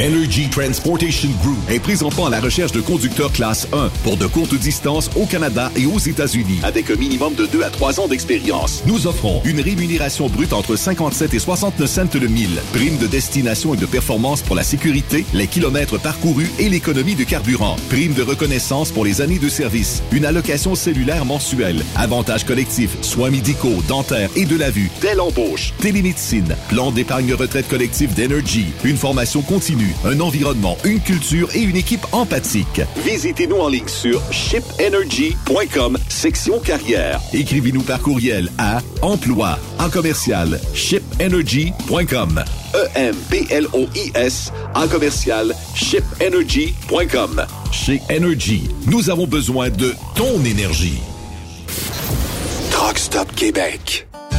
Energy Transportation Group est présentement à la recherche de conducteurs classe 1 pour de courtes distances au Canada et aux États-Unis avec un minimum de 2 à 3 ans d'expérience. Nous offrons une rémunération brute entre 57 et 69 cents le mille, prime de destination et de performance pour la sécurité, les kilomètres parcourus et l'économie de carburant, prime de reconnaissance pour les années de service, une allocation cellulaire mensuelle, avantages collectifs, soins médicaux, dentaires et de la vue, telle embauche, télémédecine, plan d'épargne retraite collective d'Energy, une formation continue, un environnement, une culture et une équipe empathique. Visitez-nous en ligne sur shipenergy.com, section carrière. Écrivez-nous par courriel à emploi en commercial shipenergy.com. E-M-P-L-O-I-S en commercial shipenergy.com. Chez Energy, nous avons besoin de ton énergie. Truck Stop Québec.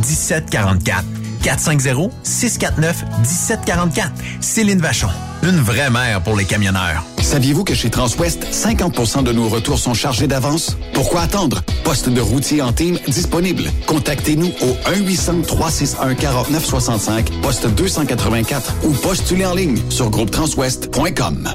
1744. 450-649-1744. Céline Vachon. Une vraie mère pour les camionneurs. Saviez-vous que chez Transwest, 50% de nos retours sont chargés d'avance? Pourquoi attendre? Poste de routier en team disponible. Contactez-nous au 1-800-361-4965, poste 284 ou postulez en ligne sur groupetranswest.com.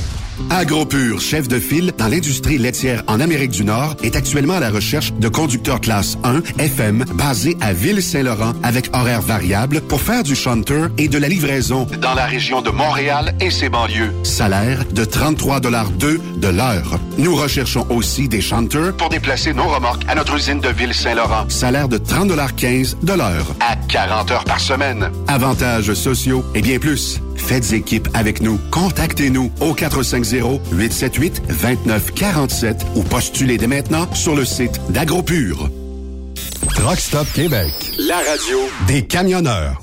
AgroPure, chef de file dans l'industrie laitière en Amérique du Nord, est actuellement à la recherche de conducteurs classe 1 FM basés à Ville-Saint-Laurent avec horaires variables pour faire du shunter et de la livraison dans la région de Montréal et ses banlieues. Salaire de 33,2 de l'heure. Nous recherchons aussi des shunters pour déplacer nos remorques à notre usine de Ville-Saint-Laurent. Salaire de 30,15 de l'heure à 40 heures par semaine. Avantages sociaux et bien plus. Faites équipe avec nous. Contactez-nous au 450-878-2947 ou postulez dès maintenant sur le site d'AgroPure. Truck Stop Québec. La radio des camionneurs.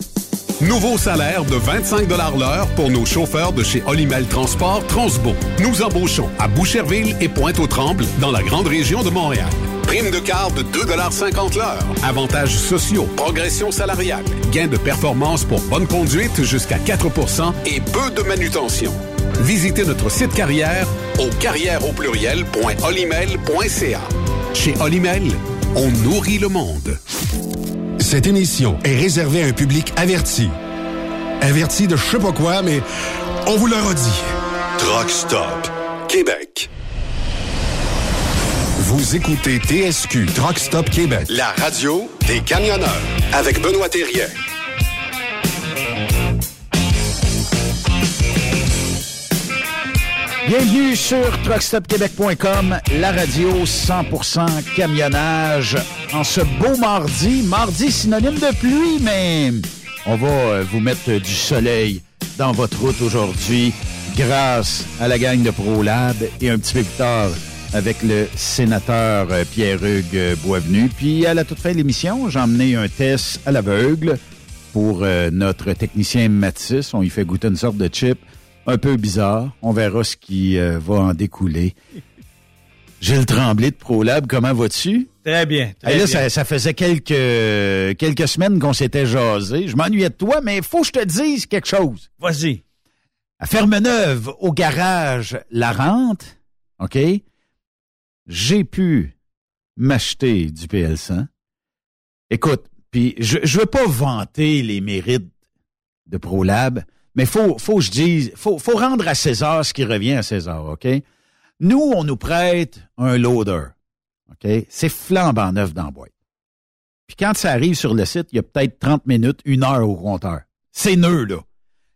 Nouveau salaire de 25 l'heure pour nos chauffeurs de chez Olimel Transport Transbo. Nous embauchons à Boucherville et Pointe-aux-Trembles dans la grande région de Montréal. Prime de carte de 2,50 l'heure. Avantages sociaux, progression salariale, gains de performance pour bonne conduite jusqu'à 4% et peu de manutention. Visitez notre site carrière au carrière au pluriel.olimel.ca. Chez Olimel, on nourrit le monde. Cette émission est réservée à un public averti. Averti de je sais pas quoi, mais on vous le redit. Truck Stop Québec. Vous écoutez TSQ Truck Stop Québec. La radio des camionneurs avec Benoît Thérien. Bienvenue sur truckstopquebec.com, la radio 100% camionnage. En ce beau mardi, mardi synonyme de pluie, mais on va euh, vous mettre du soleil dans votre route aujourd'hui grâce à la gang de ProLab et un petit peu plus tard avec le sénateur euh, Pierre-Hugues euh, Boisvenu. Puis à la toute fin de l'émission, j'ai emmené un test à l'aveugle pour notre technicien Mathis. On lui fait goûter une sorte de chip un peu bizarre. On verra ce qui euh, va en découler. Gilles Tremblay de ProLab, comment vas-tu? Très bien. Très là, bien. Ça, faisait quelques, quelques semaines qu'on s'était jasé. Je m'ennuyais de toi, mais il faut que je te dise quelque chose. Vas-y. À Fermeneuve, au garage La Rente, OK, j'ai pu m'acheter du PL100. Écoute, puis je ne veux pas vanter les mérites de ProLab, mais faut, faut je dise, faut, faut rendre à César ce qui revient à César, OK? Nous, on nous prête un loader, OK? C'est flambant neuf dans la boîte. Puis quand ça arrive sur le site, il y a peut-être 30 minutes, une heure au compteur. C'est nœud, là.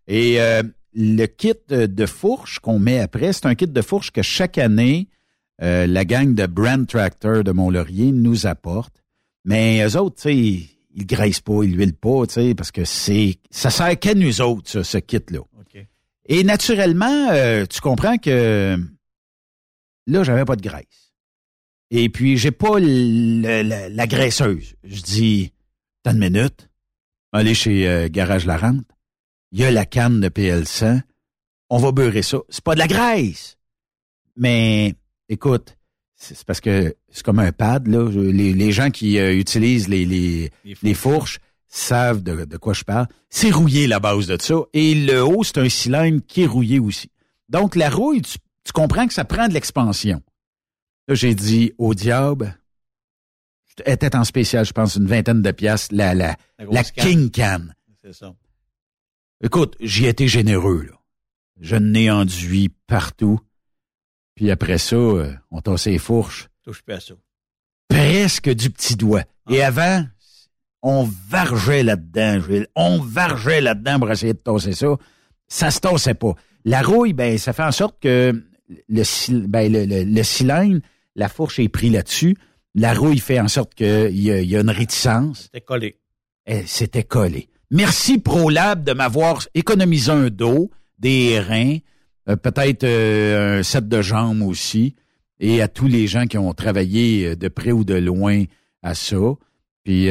Et euh, le kit de fourche qu'on met après, c'est un kit de fourche que chaque année, euh, la gang de Brand Tractor de Mont-Laurier nous apporte. Mais eux autres, tu sais, il graisse pas, il huile pas, tu sais, parce que c'est ça sert qu'à nous autres, ce kit-là. Et naturellement, euh, tu comprends que là, j'avais pas de graisse. Et puis, j'ai pas la, graisseuse. Je dis, t'as une minute, allez chez euh, Garage La Rente, il y a la canne de PL100, on va beurrer ça. C'est pas de la graisse. Mais, écoute, c'est parce que c'est comme un pad, là. Les, gens qui euh, utilisent les, les, fourches. savent de, quoi je parle. C'est rouillé la base de ça. Et le haut, c'est un cylindre qui est rouillé aussi. Donc, la rouille, tu, comprends que ça prend de l'expansion. Là, j'ai dit au diable, était en spécial, je pense, une vingtaine de piastres, la, la, la, King Can. C'est ça. Écoute, j'y été généreux, là. Je n'ai enduit partout. Puis après ça, euh, on tassait les fourches. Touche pas à ça. Presque du petit doigt. Et ah. avant, on vargeait là-dedans, On vargeait là-dedans pour essayer de tasser ça. Ça se tassait pas. La rouille, ben, ça fait en sorte que le, ben, le, cylindre, la fourche est pris là-dessus. La rouille fait en sorte qu'il y, y, a une réticence. C'était collé. Eh, c'était collé. Merci ProLab de m'avoir économisé un dos, des reins, euh, peut-être euh, un set de jambes aussi, et à tous les gens qui ont travaillé euh, de près ou de loin à ça. Puis,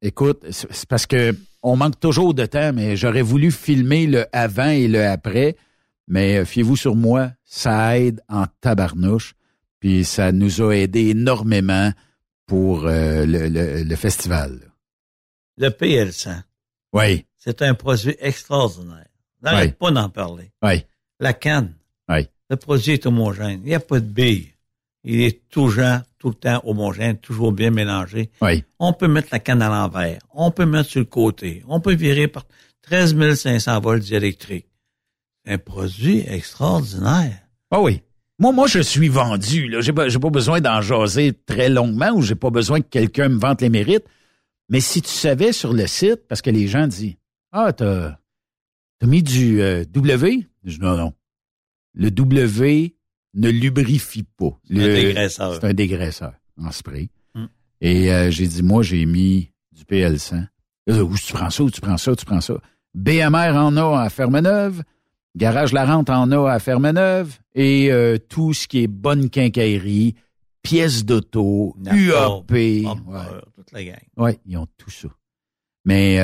écoute, c'est parce que on manque toujours de temps, mais j'aurais voulu filmer le avant et le après. Mais fiez-vous sur moi, ça aide en tabarnouche. Puis ça nous a aidé énormément pour le, le, festival. Le PL100. Oui. C'est un produit extraordinaire. N'arrête pas d'en parler. Oui. La canne. Oui. Le produit est homogène. Il n'y a pas de billes. Il est toujours, tout le temps homogène, toujours bien mélangé. Oui. On peut mettre la canne à l'envers. On peut mettre sur le côté. On peut virer par 13 500 volts diélectriques. Un produit extraordinaire. Ah oui. Moi, moi, je suis vendu. Là, j'ai pas, pas besoin d'en jaser très longuement ou j'ai pas besoin que quelqu'un me vante les mérites. Mais si tu savais sur le site, parce que les gens disent, ah, t'as, t'as mis du euh, W? Je dis non, non. Le W ne lubrifie pas. C'est un dégraisseur. C'est un dégraisseur en spray. Hmm. Et euh, j'ai dit, moi, j'ai mis du PL100. où tu prends ça, où tu prends ça, tu prends ça? BMR en a à Fermeneuve. Garage La Rente en a à Fermeneuve. Et euh, tout ce qui est bonne quincaillerie, pièces d'auto, UAP. Ouais. toute la gang. Oui, ils ont tout ça. Mais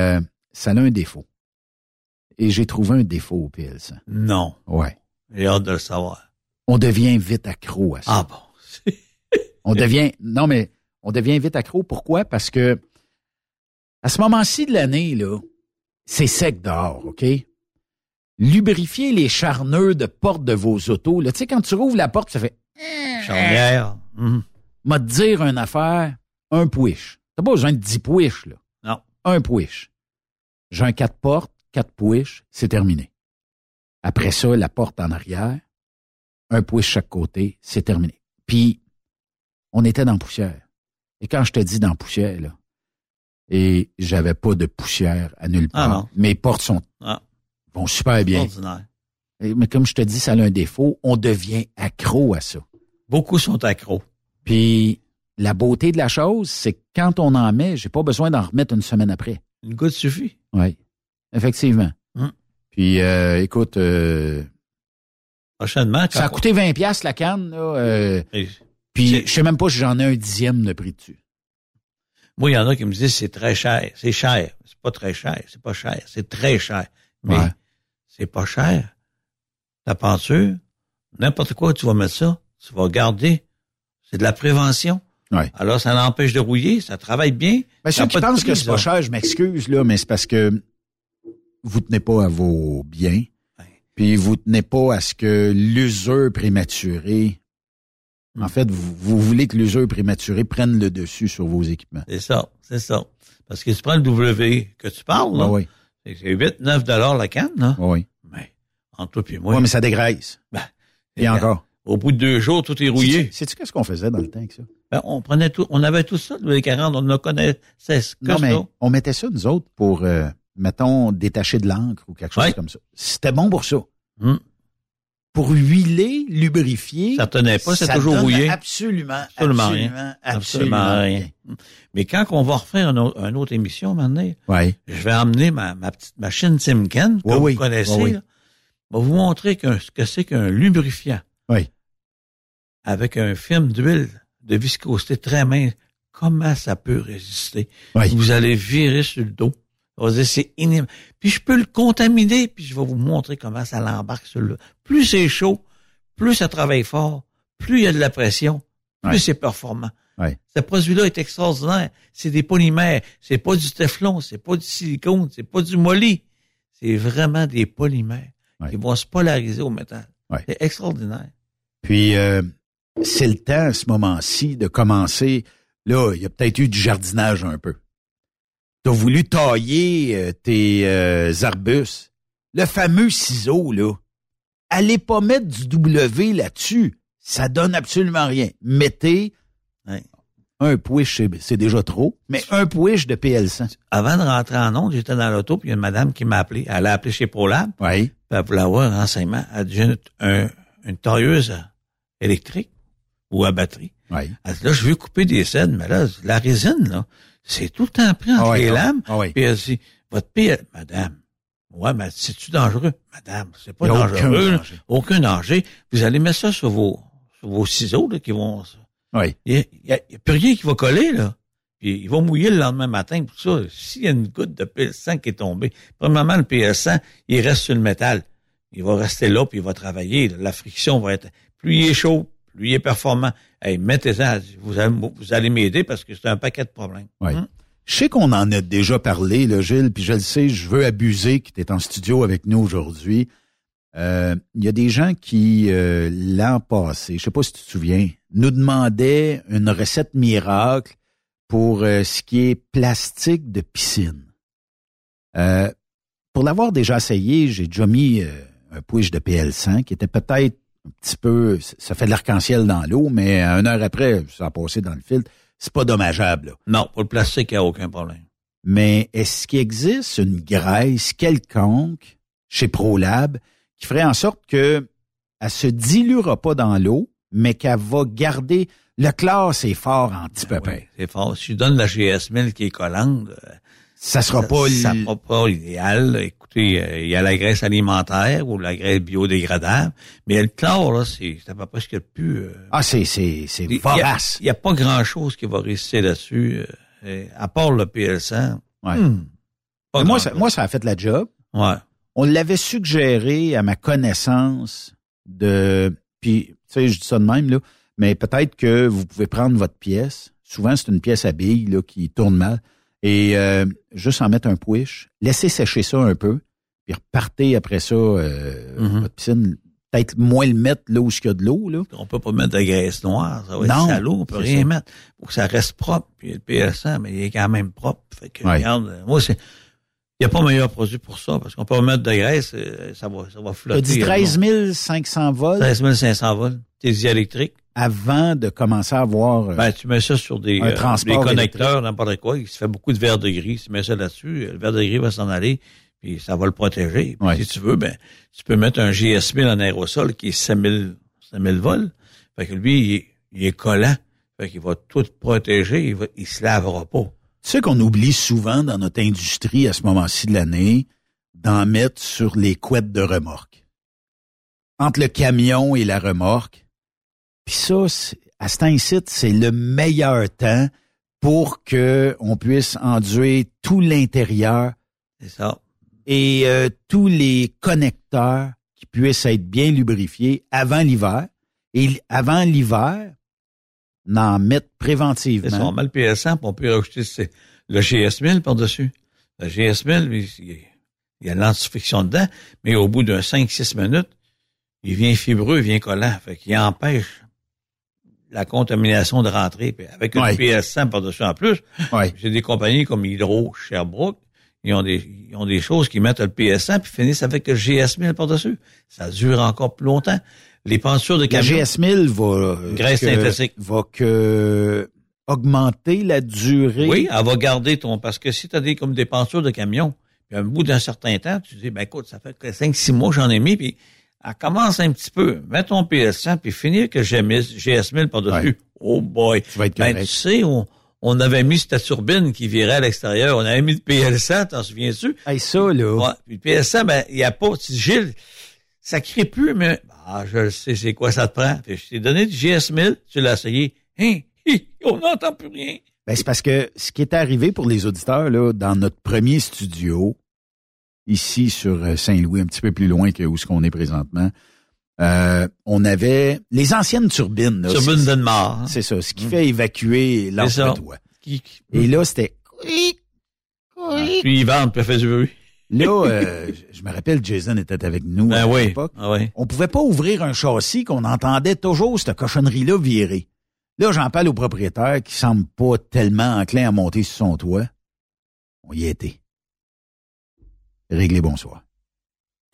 ça a un défaut. Et j'ai trouvé un défaut au PL100. Non. Ouais. J'ai hâte de le savoir. On devient vite accro à ça. Ah bon? On devient, non, mais on devient vite accro. Pourquoi? Parce que à ce moment-ci de l'année, là, c'est sec dehors, OK? Lubrifier les charneux de porte de vos autos. Là, tu sais, quand tu rouvres la porte, ça fait Charnière. Mhm. m'a te dire une affaire, un pouiche. T'as pas besoin de 10 pouiches, là. Non. Un pouiche. J'ai un quatre portes, quatre pouiches, c'est terminé. Après ça, la porte en arrière, un pouiche chaque côté, c'est terminé. Puis, on était dans la poussière. Et quand je te dis dans la poussière, là, et j'avais pas de poussière à nulle Ah part. Mes portes sont, Ah. vont super bien. Ordinaire. Mais comme je te dis, ça a un défaut, on devient accro à ça. Beaucoup sont accros. Puis la beauté de la chose, c'est que quand on en met, j'ai pas besoin d'en remettre une semaine après. Une goutte suffit. Oui, effectivement. Hum. Puis euh, écoute, euh, Prochainement, ça a coûté 20 pièces la canne, là, euh, Et- puis je sais même pas si j'en ai un dixième de prix dessus. Moi, il y en a qui me disent c'est très cher. C'est cher. C'est pas très cher. C'est pas cher. C'est très cher. Mais Ouais. c'est pas cher. La peinture, n'importe quoi, tu vas mettre ça, tu vas garder. C'est de la prévention. Ouais. Alors, ça l'empêche de rouiller, ça travaille bien. Ben, Ça ceux qui pensent que c'est pas cher, je m'excuse, là, mais c'est parce que vous tenez pas à vos biens. Puis vous tenez pas à ce que l'usure prématurée. En Hmm. fait, vous, vous voulez que l'usure prématurée prenne le dessus sur vos équipements. C'est ça, c'est ça. Parce que tu prends le W que tu parles, là, Ah oui, c'est c'est 8, 9 dollars la canne, là. ah oui. Mais, entre toi et moi, Oui, mais ça dégraisse. ben, Et encore. au bout de deux jours, tout est rouillé. Sais-tu sais-tu qu'est-ce qu'on faisait dans le temps avec ça? Ben, on prenait tout, on avait tout ça, les 40, on ne connaissait que Non, mais ça. on mettait ça, nous autres, pour, euh, mettons, détacher de l'encre ou quelque chose Ouais. comme ça. C'était bon pour ça. Hum. Pour huiler, lubrifier. Ça tenait pas, c'est toujours rouillé. Absolument, Absolument absolument, rien. absolument, Absolument rien. rien. Mais quand on va refaire une autre, une autre émission maintenant, Oui. je vais emmener ma, ma petite machine Timken, que vous oui. connaissez, Oui, oui. là. Je vais vous montrer qu'un- ce que c'est qu'un lubrifiant. Oui. Avec un film d'huile de viscosité très mince. Comment ça peut résister? Vous allez virer sur le dos. On va dire, c'est inim... Puis je peux le contaminer, puis je vais vous montrer comment ça l'embarque sur le... Plus c'est chaud, plus ça travaille fort, plus il y a de la pression, plus Ouais. c'est performant. Ouais. Ce produit-là est extraordinaire. C'est des polymères. C'est pas du téflon, c'est pas du silicone, c'est pas du molly. C'est vraiment des polymères Ouais. qui vont se polariser au métal. C'est extraordinaire. Puis, euh, c'est le temps, à ce moment-ci, de commencer. Là, il y a peut-être eu du jardinage un peu. Tu as voulu tailler euh, tes euh, arbustes. Le fameux ciseau, là. Allez pas mettre du W là-dessus. Ça donne absolument rien. Mettez Ouais. un pouiche, c'est- c'est déjà trop, mais un pouiche de PL100. Avant de rentrer en onde, j'étais dans l'auto, puis il y a une madame qui m'a appelé. Elle a appelé chez ProLab. Oui. Puis elle voulait avoir un renseignement. Elle dit, une, un- une tailleuse électrique ou à batterie. Oui. Elle dit, là, je veux couper des cèdres, mais là, la résine, là, c'est tout le temps pris entre Ah ouais, les lames. ah ouais. Puis elle dit, votre PL, madame, ouais, mais c'est-tu dangereux? Madame, c'est pas aucun dangereux. là. danger. Aucun danger. Vous allez mettre ça sur vos, sur vos ciseaux, là, qui vont, Oui. il n'y a, a plus rien qui va coller, là. Puis il va mouiller le lendemain matin. Pour ça, s'il y a une goutte de PL100 qui est tombée, premièrement, le PL100, il reste sur le métal. Il va rester là, puis il va travailler. La friction va être... Plus il est chaud, plus il est performant. Hey, mettez-en. Vous allez, vous allez m'aider parce que c'est un paquet de problèmes. Oui. Hum? Je sais qu'on en a déjà parlé, là, Gilles, puis je le sais, je veux abuser qui est en studio avec nous aujourd'hui. Euh, Il y a des gens qui, euh, l'an passé, je sais pas si tu te souviens, nous demandaient une recette miracle pour euh, ce qui est plastique de piscine. Euh, pour l'avoir déjà essayé, j'ai déjà mis un push de PL100 qui était peut-être un petit peu, ça fait de l'arc-en-ciel dans l'eau, mais une heure après, ça a passé dans le filtre. C'est pas dommageable. Là. Non, pour le plastique, il n'y a aucun problème. Mais est-ce qu'il existe une graisse quelconque chez ProLab qui ferait en sorte que elle se diluera pas dans l'eau, mais qu'elle va garder le classe est fort en petit peu Oui, c'est fort. Si je donne la GS 1000 qui est collante, euh, Ça sera pas ça l- sera pas idéal. Écoutez, euh, il y a la graisse alimentaire ou la graisse biodégradable, mais le chlore, là, c'est à peu près ce qu'il y a de plus... euh, Ah, c'est c'est c'est Il y a- pas grand-chose qui va résister là-dessus, euh, à part le PL100. Ouais. Hmm, moi, ça, moi, ça a fait la job. Ouais. on l'avait suggéré à ma connaissance de, puis tu sais, je dis ça de même là, mais peut-être que vous pouvez prendre votre pièce. Souvent, c'est une pièce à billes là, qui tourne mal. Et euh, juste en mettre un push, laissez sécher ça un peu, puis repartez après ça euh, Mhm. votre piscine. Peut-être moins le mettre là où il y a de l'eau. Là. On peut pas mettre de graisse noire, ça va Non, être salaud, on peut rien ça. mettre. Faut que ça reste propre. Puis le PL100, mais il est quand même propre. Fait que, Ouais. regarde, euh, moi, c'est, il n'y a pas meilleur produit pour ça, parce qu'on peut mettre de graisse, euh, ça va, ça va Tu flotter. as dit 13 500 volts? 13 500 volts. Tes électriques. Avant de commencer à avoir... euh, Ben, tu mets ça sur des, Un euh, transport des connecteurs, n'importe quoi. Il se fait beaucoup de verre de gris. Tu mets ça là-dessus, le verre de gris va s'en aller, puis ça va le protéger. Puis Ouais. Si tu veux, ben, tu peux mettre un GS1000 en aérosol qui est 5000, 5000 volts. Fait que lui, il est, il est collant. Fait qu'il va tout protéger. Il, va, il se lavera pas. Tu sais qu'on oublie souvent dans notre industrie à ce moment-ci de l'année d'en mettre sur les couettes de remorque. Entre le camion et la remorque. Puis ça, à ce temps-ci, c'est le meilleur temps pour que on puisse enduire tout l'intérieur C'est ça. et euh, tous les connecteurs qui puissent être bien lubrifiés avant l'hiver. Et avant l'hiver, n'en mettre préventivement. Met le PS1, puis on peut rajouter le GS1000 par-dessus. Le GS1000, lui, il il y a l'antifiction dedans, mais au bout d'un 5-6 minutes, il vient fibreux, il vient collant. Fait qu'il empêche la contamination de. Puis avec une Ouais. PS100 par-dessus en plus, Ouais. j'ai des compagnies comme Hydro, Sherbrooke, ils ont des, ils ont des choses qui mettent le PS100 puis finissent avec le GS1000 par-dessus. Ça dure encore plus longtemps. Les pentures de La camion. GS1000 va, euh, Graisse que- synthétique. va que augmenter la durée. Oui, elle va garder ton... Parce que si tu as des, comme des pentures de camion, puis à un bout d'un certain temps, tu dis, ben écoute, ça fait que 5-6 mois que j'en ai mis, puis elle commence un petit peu. Mets ton PS100, puis finir que j'ai mis GS1000 par-dessus. Ouais. Oh boy! Tu vas être Ben, tu sais, on, on avait mis cette turbine qui virait à l'extérieur. On avait mis le PL100, t'en souviens-tu? Hey, ça, là. Ouais. Puis le PL100, ben, il n'y a pas... Tu dis, Gilles, ça crie plus, mais... Ah, je sais, c'est quoi ça te prend? Puis je t'ai donné du GS1000, tu l'as essayé. Hein? Hi, on n'entend plus rien. Ben, c'est parce que ce qui est arrivé pour les auditeurs, là, dans notre premier studio, ici sur euh, Saint-Louis, un petit peu plus loin que où ce qu'on est présentement, euh, on avait les anciennes turbines. là, Turbine c'est- Denmark. hein. C'est ça, ce qui fait évacuer. Qui- qui- Et là, c'était... Puis il vente, puis il fait du bruit. Là, euh, je- me rappelle, Jason était avec nous Ben à oui. l'époque. Ah oui. on pouvait pas ouvrir un châssis qu'on entendait toujours cette cochonnerie-là virer. Là, j'en parle au propriétaire qui semble pas tellement enclin à monter sur son toit. On y était. Réglé, bonsoir.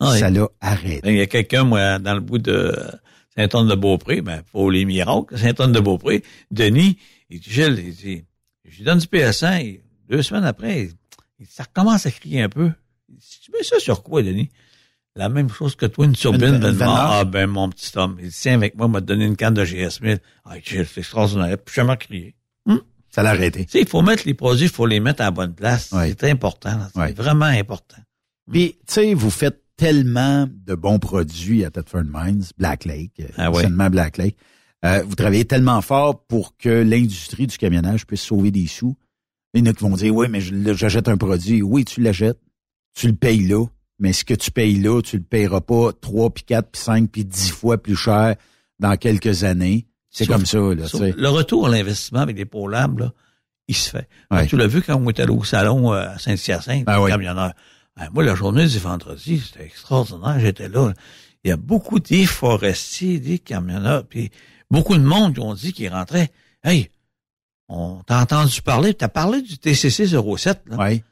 Ah. Ça l'a arrêté. Il y a quelqu'un, moi, dans le bout de Saint-Anne-de-Beaupré, ben, pour les miracles, Saint-Anne-de-Beaupré, Denis, il dit, Gilles, il dit, je lui donne du PS1, et deux semaines après, il- il- ça recommence à crier un peu. Il dit, Tu mets ça sur quoi, Denis? La même chose que toi, une turbine. Denmark. Ah, ben, mon petit homme. Il dit, tiens, avec moi, m'a donné une canne de GS1000. Ah, Gilles, c'est extraordinaire. Puis jamais crié. Ça l'a arrêté. Tu sais, il faut mettre les produits, il faut les mettre à la bonne place. C'est important. là. C'est vraiment important. Puis, tu sais, vous faites tellement de bons produits à Thetford Mines, Black Lake, euh, Ah anciennement Black Lake. Euh, vous travaillez tellement fort pour que l'industrie du camionnage puisse sauver des sous. Il y en a qui vont dire, oui, mais j'achète un produit. Oui, tu l'achètes. Tu le payes là. Mais ce que tu payes là, tu le payeras pas trois, puis quatre, puis cinq, puis dix fois plus cher dans quelques années. C'est comme ça, là, le retour à l'investissement avec des pôles là, il se fait. Ouais. Tu l'as vu quand on était allé au salon euh, à Saint-Hyacinthe, Ah le oui. camionneur. Ben, moi, la journée du vendredi, c'était extraordinaire. J'étais là. Il y a beaucoup des forestiers, des camionneurs, puis beaucoup de monde qui ont dit qu'ils rentraient. Hey, on t'a entendu parler, t'as parlé du TCC 07, là. Ouais.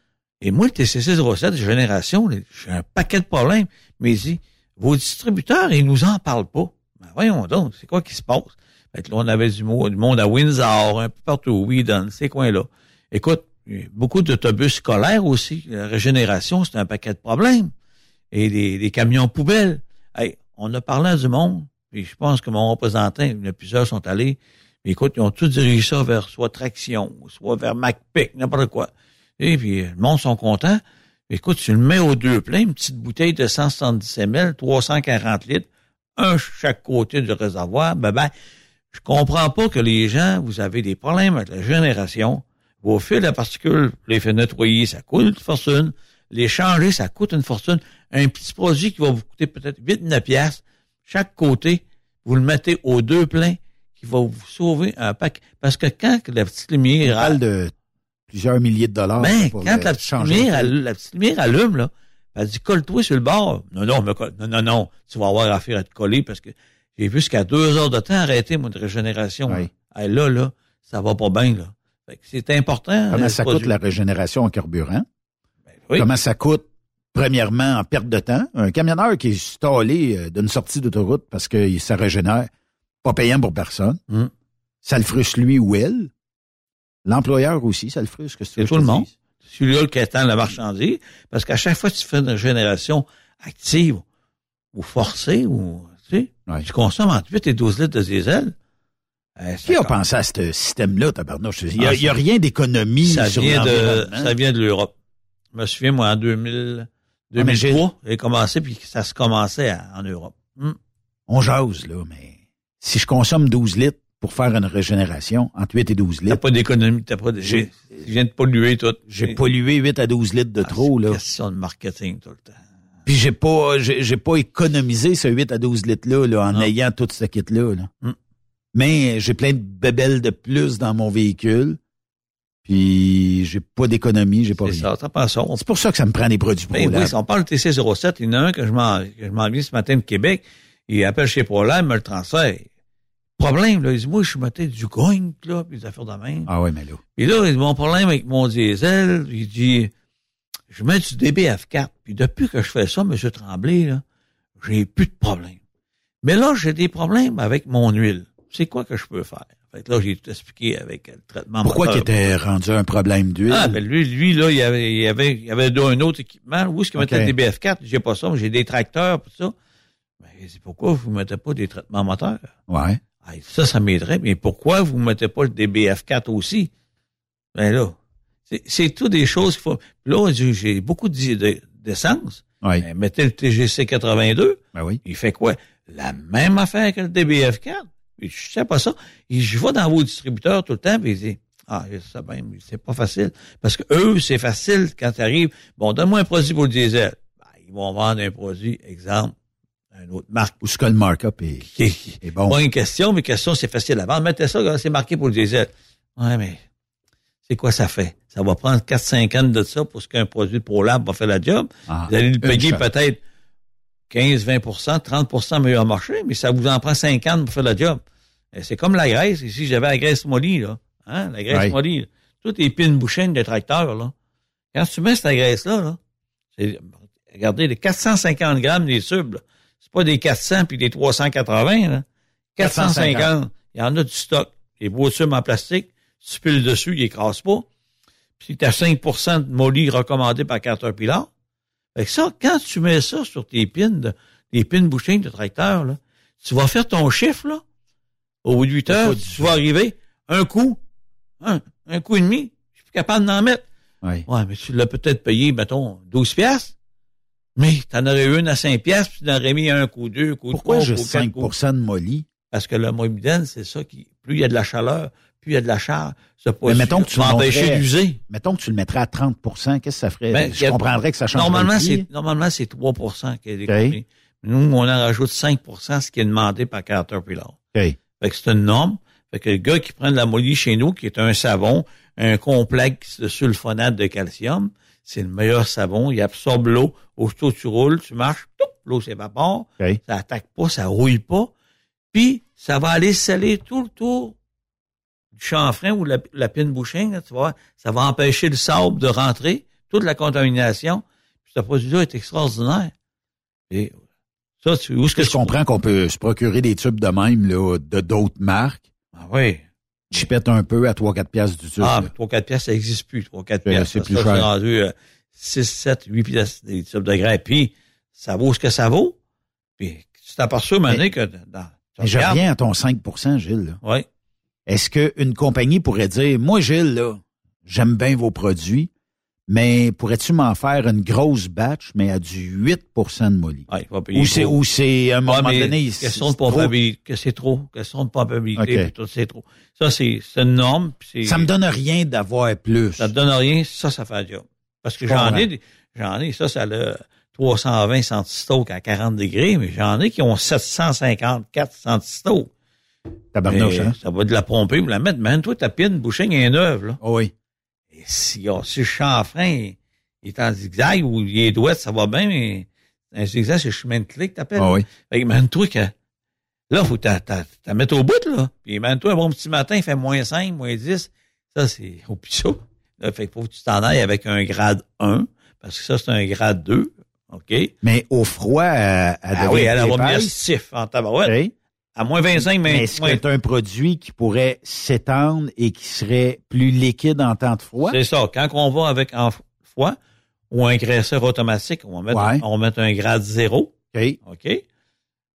Et moi, le TCC 07, génération, j'ai un paquet de problèmes. Mais il dit, vos distributeurs, ils nous en parlent pas. Ben, voyons donc, c'est quoi qui se passe? Fait que là, on avait du, mo- du monde à Windsor, un peu partout, Whedon, ces coins-là. Écoute, beaucoup d'autobus scolaires aussi. La régénération, c'est un paquet de problèmes. Et des, camions poubelles. Hey, on a parlé à du monde, puis je pense que mon représentant, il y en a plusieurs sont allés. Écoute, ils ont tous dirigé ça vers soit Traction, soit vers MacPic, n'importe quoi. Et puis, le monde sont contents. Écoute, tu le mets aux deux pleins, une petite bouteille de 170 ml, 340 litres, un chaque côté du réservoir. Ben, ben, je comprends pas que les gens, vous avez des problèmes avec la génération. Vos fils à particules, les faire nettoyer, ça coûte une fortune. Les changer, ça coûte une fortune. un petit produit qui va vous coûter peut-être 8-9 piastres. Chaque côté, vous le mettez aux deux pleins, qui va vous sauver un paquet. Parce que quand la petite lumière... parle de plusieurs milliers de dollars. Ben, pour, quand la petite, lumière, allume- la petite lumière allume, là, elle dit, colle-toi sur le bord. Non, non, me colle- non, non, non, tu vas avoir affaire à te coller parce que j'ai vu jusqu'à deux heures de temps arrêter, de régénération. Oui. là. Hey, là, là, ça va pas bien, là. C'est important. Comment ça coûte la régénération en carburant? oui. Comment ça coûte, premièrement, en perte de temps? Un camionneur qui est stallé euh, d'une sortie d'autoroute parce que ça régénère, pas payant pour personne. Mm. Ça le frustre lui ou elle. L'employeur aussi, ça le frustre. C'est tout le monde. Celui-là qui attend la marchandise. Parce qu'à chaque fois que tu fais une régénération active ou forcée ou, tu sais, Ouais. tu consommes entre 8 et 12 litres de diesel. Eh, Qui a pensé à ce système-là, tabarnouche? Il n'y a, Ah, a rien d'économie ça vient de, ça vient de l'Europe. Je me souviens, moi, en 2000, Ah, mais j'ai- 2003, j'ai commencé, puis ça se commençait à- en Europe. Hum. On jase, là, mais si je consomme 12 litres pour faire une régénération, entre 8 et 12 T'as litres, pas d'économie, t'as pas de, tu viens de polluer tout. j'ai pollué 8 à 12 litres de Ah, trop, c'est là. question de marketing tout le temps. Puis j'ai pas, j'ai, pas économisé ce 8 à 12 litres-là, là, en Non. ayant tout ce kit-là, là. Mm. Mais j'ai plein de bébelles de plus dans mon véhicule. Puis j'ai pas d'économie, j'ai pas C'est rien. ça, C'est pour ça que ça me prend des produits Ben ProLab. oui, si on parle de TC07, il y en a un que je m'en, que je m'en viens ce matin de Québec. Il appelle chez ProLab, il me le transfère. Problème, là, il dit, moi, je suis matin du coin, là, puis des affaires de même. Ah ouais, mais là. Et là, il dit, mon problème avec mon diesel, il dit, je mets du DBF4. Puis depuis que je fais ça, M. Tremblay, là, j'ai plus de problème. Mais là, j'ai des problèmes avec mon huile. C'est quoi que je peux faire? Fait que là, j'ai tout expliqué avec le traitement Pourquoi qu'il moteur. était rendu un problème d'huile? Ah, ben lui, lui, là, il avait, il avait, il avait un autre équipement. Où est-ce qu'il mettait des BF4? J'ai pas ça, mais j'ai des tracteurs, tout ça. Ben, c'est pourquoi vous mettez pas des traitements moteurs? Ouais. Ah, ça, ça m'aiderait. Mais pourquoi vous mettez pas des BF4 aussi? Ben là, c'est, tout des choses qu'il faut. Puis là, j'ai beaucoup de- de- d'essence. Ouais. Ben, mettez le TGC 82. Ben oui. Il fait quoi? La même affaire que le DBF4. Puis je sais pas ça. Et je vais dans vos distributeurs tout le temps, puis il dit, ah, ça ben, c'est pas facile. Parce que eux, c'est facile quand tu arrives. Bon, donne-moi un produit pour le diesel. Ben, ils vont vendre un produit, exemple, une autre marque. Où ce que le markup est, Qui, qui- est bon. pas une question, mais question, c'est facile à vendre. Mettez ça, c'est marqué pour le diesel. Ouais, mais c'est quoi ça fait? Ça va prendre 4-5 ans de ça pour ce qu'un produit pour lab va faire la job. Ah, Vous allez le payer peut-être 15, 20% 30% meilleur marché, mais ça vous en prend 50 pour faire la job. C'est comme la graisse. Ici, j'avais la graisse mollie, là. Hein? La graisse Ouais. mollie. là. Toutes les pines bouchines de tracteur, là. Quand tu mets cette graisse-là, là, regardez, les 450 grammes des tubes, là. C'est pas des 400 puis des 380, là. 450. Il y en a du stock. Les beaux tubes en plastique, tu piles dessus, ils écrasent pas. Puis t'as 5% de molly recommandé par Caterpillar. Fait que ça, quand tu mets ça sur tes pins, de, les pins bouchines de tracteur, là, tu vas faire ton chiffre, là. Au bout de 8 heures, tu vas arriver, un coup, un, un coup et demi, je suis plus capable d'en mettre. Ouais. Ouais, mais tu l'as peut-être payé, mettons, 12 piastres. Mais t'en aurais eu une à 5 piastres, puis tu en aurais mis un coup, deux, coup, Pourquoi trois, coup, quatre 5 coups. de molly? Parce que le molybdène, c'est ça qui, plus il y a de la chaleur, plus il y a de la ça peut Mais mettons que tu empêcher d'user. Mettons que tu le mettrais à 30% qu'est-ce que ça ferait? Ben, je a- comprendrais que ça change Normalement, c'est, normalement, c'est 3% qui est découpé. Nous, on en rajoute 5% ce qui est demandé par Caterpillar. OK. Fait que c'est une norme. Fait que le gars qui prend de la molly chez nous, qui est un savon, un complexe de sulfonate de calcium, c'est le meilleur savon. Il absorbe l'eau. Aussitôt tu roules, tu marches, l'eau s'évapore. Ça attaque pas, ça rouille pas. Puis, ça va aller sceller tout le tour du chanfrein ou la, la pine bouching, là, tu vois. Ça va empêcher le sable de rentrer, toute la contamination. Puis ce produit-là est extraordinaire. Et ça, tu, où est-ce que je tu- comprends qu'on peut se procurer des tubes de même, là, de d'autres marques. Ah oui. Chipette un peu à 3-4 piastres du tube. Ah, mais 3-4 piastres, ça n'existe plus. 3-4 C'est- piastres. c'est plus ça, cher. Rendu euh, 6, 7, 8 piastres des tubes de grain. Puis, ça vaut ce que ça vaut. Puis, tu t'aperçois Mais- que dans, Mais je reviens à ton 5% Gilles. là. Oui. Est-ce qu'une compagnie pourrait dire, moi, Gilles, là, j'aime bien vos produits, mais pourrais-tu m'en faire une grosse batch, mais à du 8% de molly? Ouais, il va payer Ou c'est, ou c'est, à un moment donné, question de c'est trop- pompabilité, que c'est trop, question de pompabilité, Ok. puis tout, c'est trop. Ça, c'est, c'est une norme, c'est, Ça me donne rien d'avoir plus. ça te donne rien, ça, ça fait un job. Parce que Je j'en ai, j'en ai, ça, ça a 320 centistoke à 40 degrés, mais j'en ai qui ont 754 centistoke. Tabarnouche, hein? Ça va de la pomper ou la mettre. Mais toi, ta pine bouching est neuve, là. Oh oui. Et si, oh, si le chanfrein il il est en zigzag ou il est douette, ça va bien, mais un zigzag, c'est le chemin de clé que t'appelles. Ah oui. Fait que mène-toi que, là, faut que t'as, t'as mettre au bout, là. Puis mène-toi un bon petit matin, il fait moins 5, moins 10. Ça, c'est au ça. Là, fait que faut que tu t'en ailles avec un grade 1, parce que ça, c'est un grade 2. OK? Mais au froid, elle, elle Ah devait oui, elle va venir stiff en tabarouette. OK. À moins 25, mais, Mais est-ce que moins- c'est un produit qui pourrait s'étendre et qui serait plus liquide en temps de froid? C'est ça. Quand on va avec en froid ou un graisseur automatique, on va mettre, Ouais. on va mettre un grade 0. OK. OK?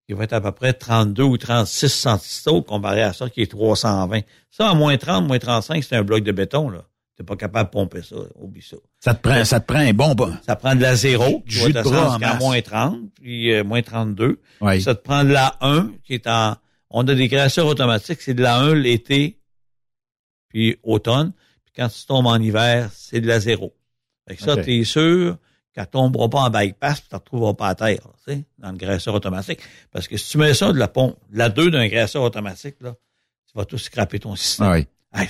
Il va être à peu près 32 ou 36 centistoke comparé à ça qui est 320. Ça, à moins 30, moins 35, c'est un bloc de béton, là. T'es pas capable de pomper ça. Oublie ça. Ça te prend, ça te prend un bon bas. Ça prend de la 0, qui Jus de bras en jusqu'à masse. moins 30, puis euh, moins 32. Oui. Ça te prend de la 1, qui est en... On a des graisseurs automatiques, c'est de la 1 l'été, puis automne. Puis quand tu tombes en hiver, c'est de la 0. Fait que ça, OK. t'es sûr qu'elle tombera pas en bypass, puis tu ne retrouveras pas à terre, tu sais, dans le graisseur automatique. Parce que si tu mets ça de la pompe, de la 2 d'un graisseur automatique, là, tu vas tout scraper ton système. Ah oui.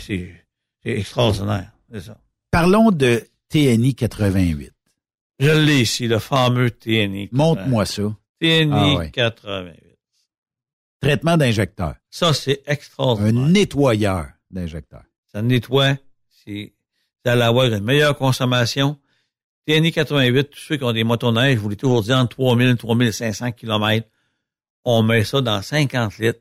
C'est extraordinaire, c'est ça. Parlons de TNI 88. Je l'ai ici, le fameux TNI. Montre-moi ça. TNI Ah ouais. 88. Traitement d'injecteur. Ça, c'est Un extraordinaire. nettoyeur d'injecteur. Ça nettoie. C'est, vous allez avoir une meilleure consommation. TNI 88, tous ceux qui ont des motoneiges, je vous l'ai toujours dit, entre 3000 et 3500 km, on met ça dans 50 litres.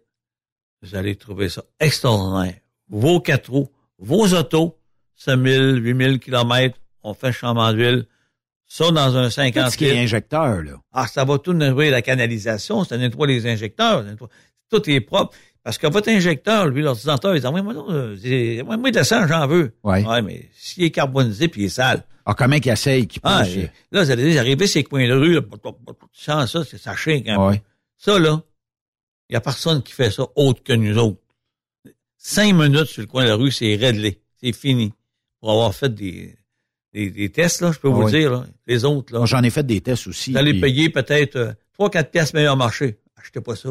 Vous allez trouver ça extraordinaire. Vos quatre roues, vos autos, 5000, 8000 km, on fait un changement d'huile. Ça dans un Tout 50 ce qui est injecteur, là. Ah, ça va tout nettoyer la canalisation, ça nettoie les injecteurs, ça nettoie- tout est propre. Parce que votre injecteur, lui, l'ordinateur, il dit, moi, moi, moi, de la sang, j'en veux. Ouais. Ouais, mais s'il est carbonisé puis il est sale. Ah, comment qu'il essaye, qui Ah, et- là, vous allez dire, arriver ces coins de rue, là, tu sens ça, c'est ça un Ouais. peu. Ça, là, il y a personne qui fait ça autre que nous autres. Cinq minutes sur le coin de la rue, c'est réglé. C'est fini. Pour avoir fait des, des, des tests, là, je peux Ah vous oui. dire, là. Les autres, là. J'en ai fait des tests aussi. Vous allez puis- payer peut-être euh, 3-4 pièces meilleur marché. Achetez pas ça.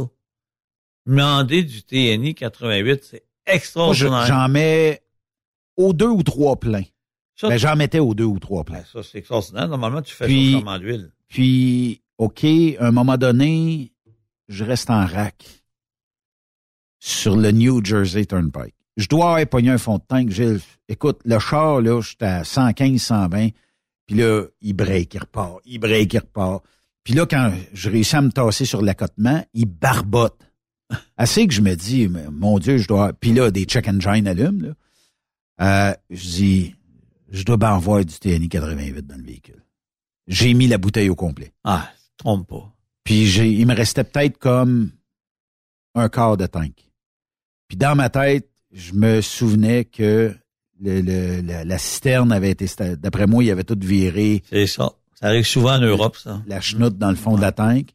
Demandez du TNI 88, c'est extraordinaire. j'en mets aux deux ou trois pleins. ça, Ben, j'en mettais aux deux ou trois ben, pleins. ça, c'est extraordinaire. Normalement, tu fais Puis- ça d'huile. Puis, OK, à un moment donné, je reste en rack sur le New Jersey Turnpike. Je dois avoir pogné un fond de tank, Gilles. Écoute, le char, là, j'étais à 115, 120. Puis là, il break, il repart. Il break, il repart. Puis là, quand je réussis à me tasser sur l'accotement, il barbote. Assez que je me dis, mon Dieu, je dois... Puis là, des check engines allument, là. Euh, je dis, je dois bien avoir du TNI 88 dans le véhicule. J'ai mis la bouteille au complet. Ah, trompe pas. Puis j'ai, il me restait peut-être comme un quart de tank. Puis dans ma tête, je me souvenais que le, le- la, la cisterne avait été, d'après moi, il avait tout viré C'est ça. Ça arrive souvent en Europe, ça. la chenoute dans le fond de la tank.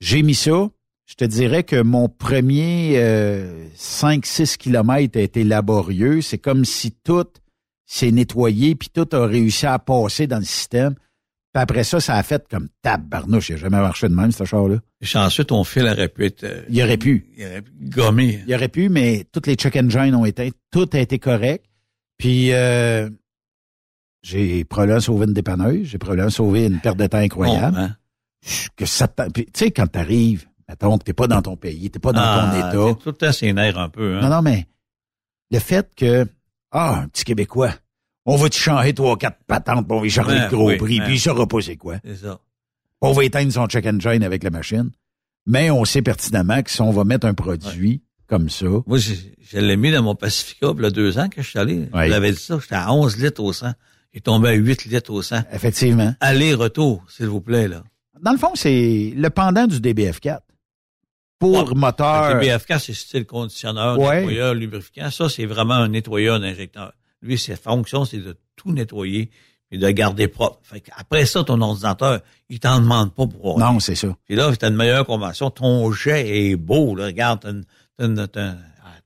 J'ai mis ça. Je te dirais que mon premier euh, 5-6 kilomètres a été laborieux. C'est comme si tout s'est nettoyé, puis tout a réussi à passer dans le système. Puis après ça, ça a fait comme tabarnouche. Il n'a jamais marché de même, ce char-là. Chanceux, ton fil aurait pu être euh, Il aurait pu. il aurait pu gommer. Il aurait pu, mais toutes les check engines ont été, tout a été correct. Puis euh, j'ai probablement sauvé une dépanneuse, j'ai probablement sauvé une perte de temps incroyable. Bon, hein? Que ça tu sais, quand t'arrives, mettons que t'es pas dans ton pays, t'es pas dans Ah, ton état. c'est Tout le temps, c'est un peu. Hein? Non, non, mais le fait que Ah, un petit Québécois, on va te changer trois, quatre patentes, puis on va charger le gros oui, prix, puis il saura pas c'est quoi. C'est ça. On va éteindre son check engine avec la machine. Mais on sait pertinemment que si on va mettre un produit comme ça, Moi, je, je l'ai mis dans mon Pacifica, il y a deux ans que je suis allé. Ouais. Je l'avais dit ça, j'étais à 11 litres au 100. J'ai tombé à 8 litres au 100. effectivement. Aller-retour, s'il vous plaît, là. Dans le fond, c'est le pendant du DBF4. Pour Ouais. moteur. Le BFK, c'est style conditionneur, Ouais. nettoyeur, lubrifiant. Ça, c'est vraiment un nettoyeur d'injecteur. Lui, sa fonction, c'est de tout nettoyer et de garder propre. Fait après ça, ton ordinateur, il t'en demande pas pour rien. Non, c'est ça. Puis là, t'as une meilleure convention. Ton jet est beau, là. Regarde, t'as une- une-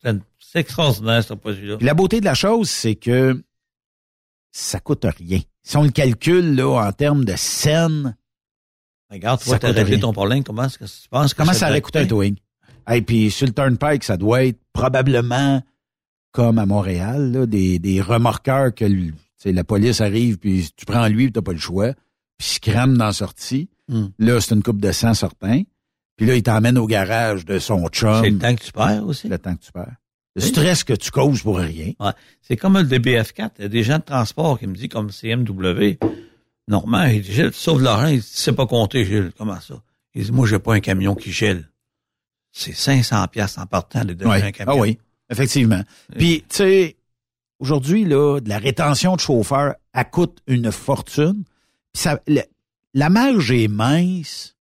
une- c'est extraordinaire, ce produit-là. La beauté de la chose, c'est que ça coûte rien. Si on le calcule là en termes de scène, Regarde, toi, t'as réglé ton problème. Comment est-ce que tu penses que Comment ça aurait coûté un coûter? towing? Et puis sur le Turnpike, ça doit être probablement comme à Montréal, là, des, des remorqueurs que tu la police arrive, puis tu prends lui, puis t'as pas le choix, puis il se crame dans la sortie. Hmm. Là, c'est une coupe de sang certain. Puis là, il t'emmène au garage de son chum. C'est le temps que tu perds aussi. Le temps que tu perds. Le stress que tu causes pour rien. Ouais. C'est comme le DBF4. Il y a des gens de transport qui me disent comme CMW. Normand, il dit, Gilles, tu sauves de l'argent. Il dit, tu sais pas compter, Gilles. Comment ça? Il dit, moi, j'ai pas un camion qui gèle. C'est 500 pièces en partant de donner Ouais. un camion. Ah oui, effectivement. Puis, tu sais, aujourd'hui, là, de la rétention de chauffeurs, elle coûte une fortune. Puis ça, le- la marge est mince.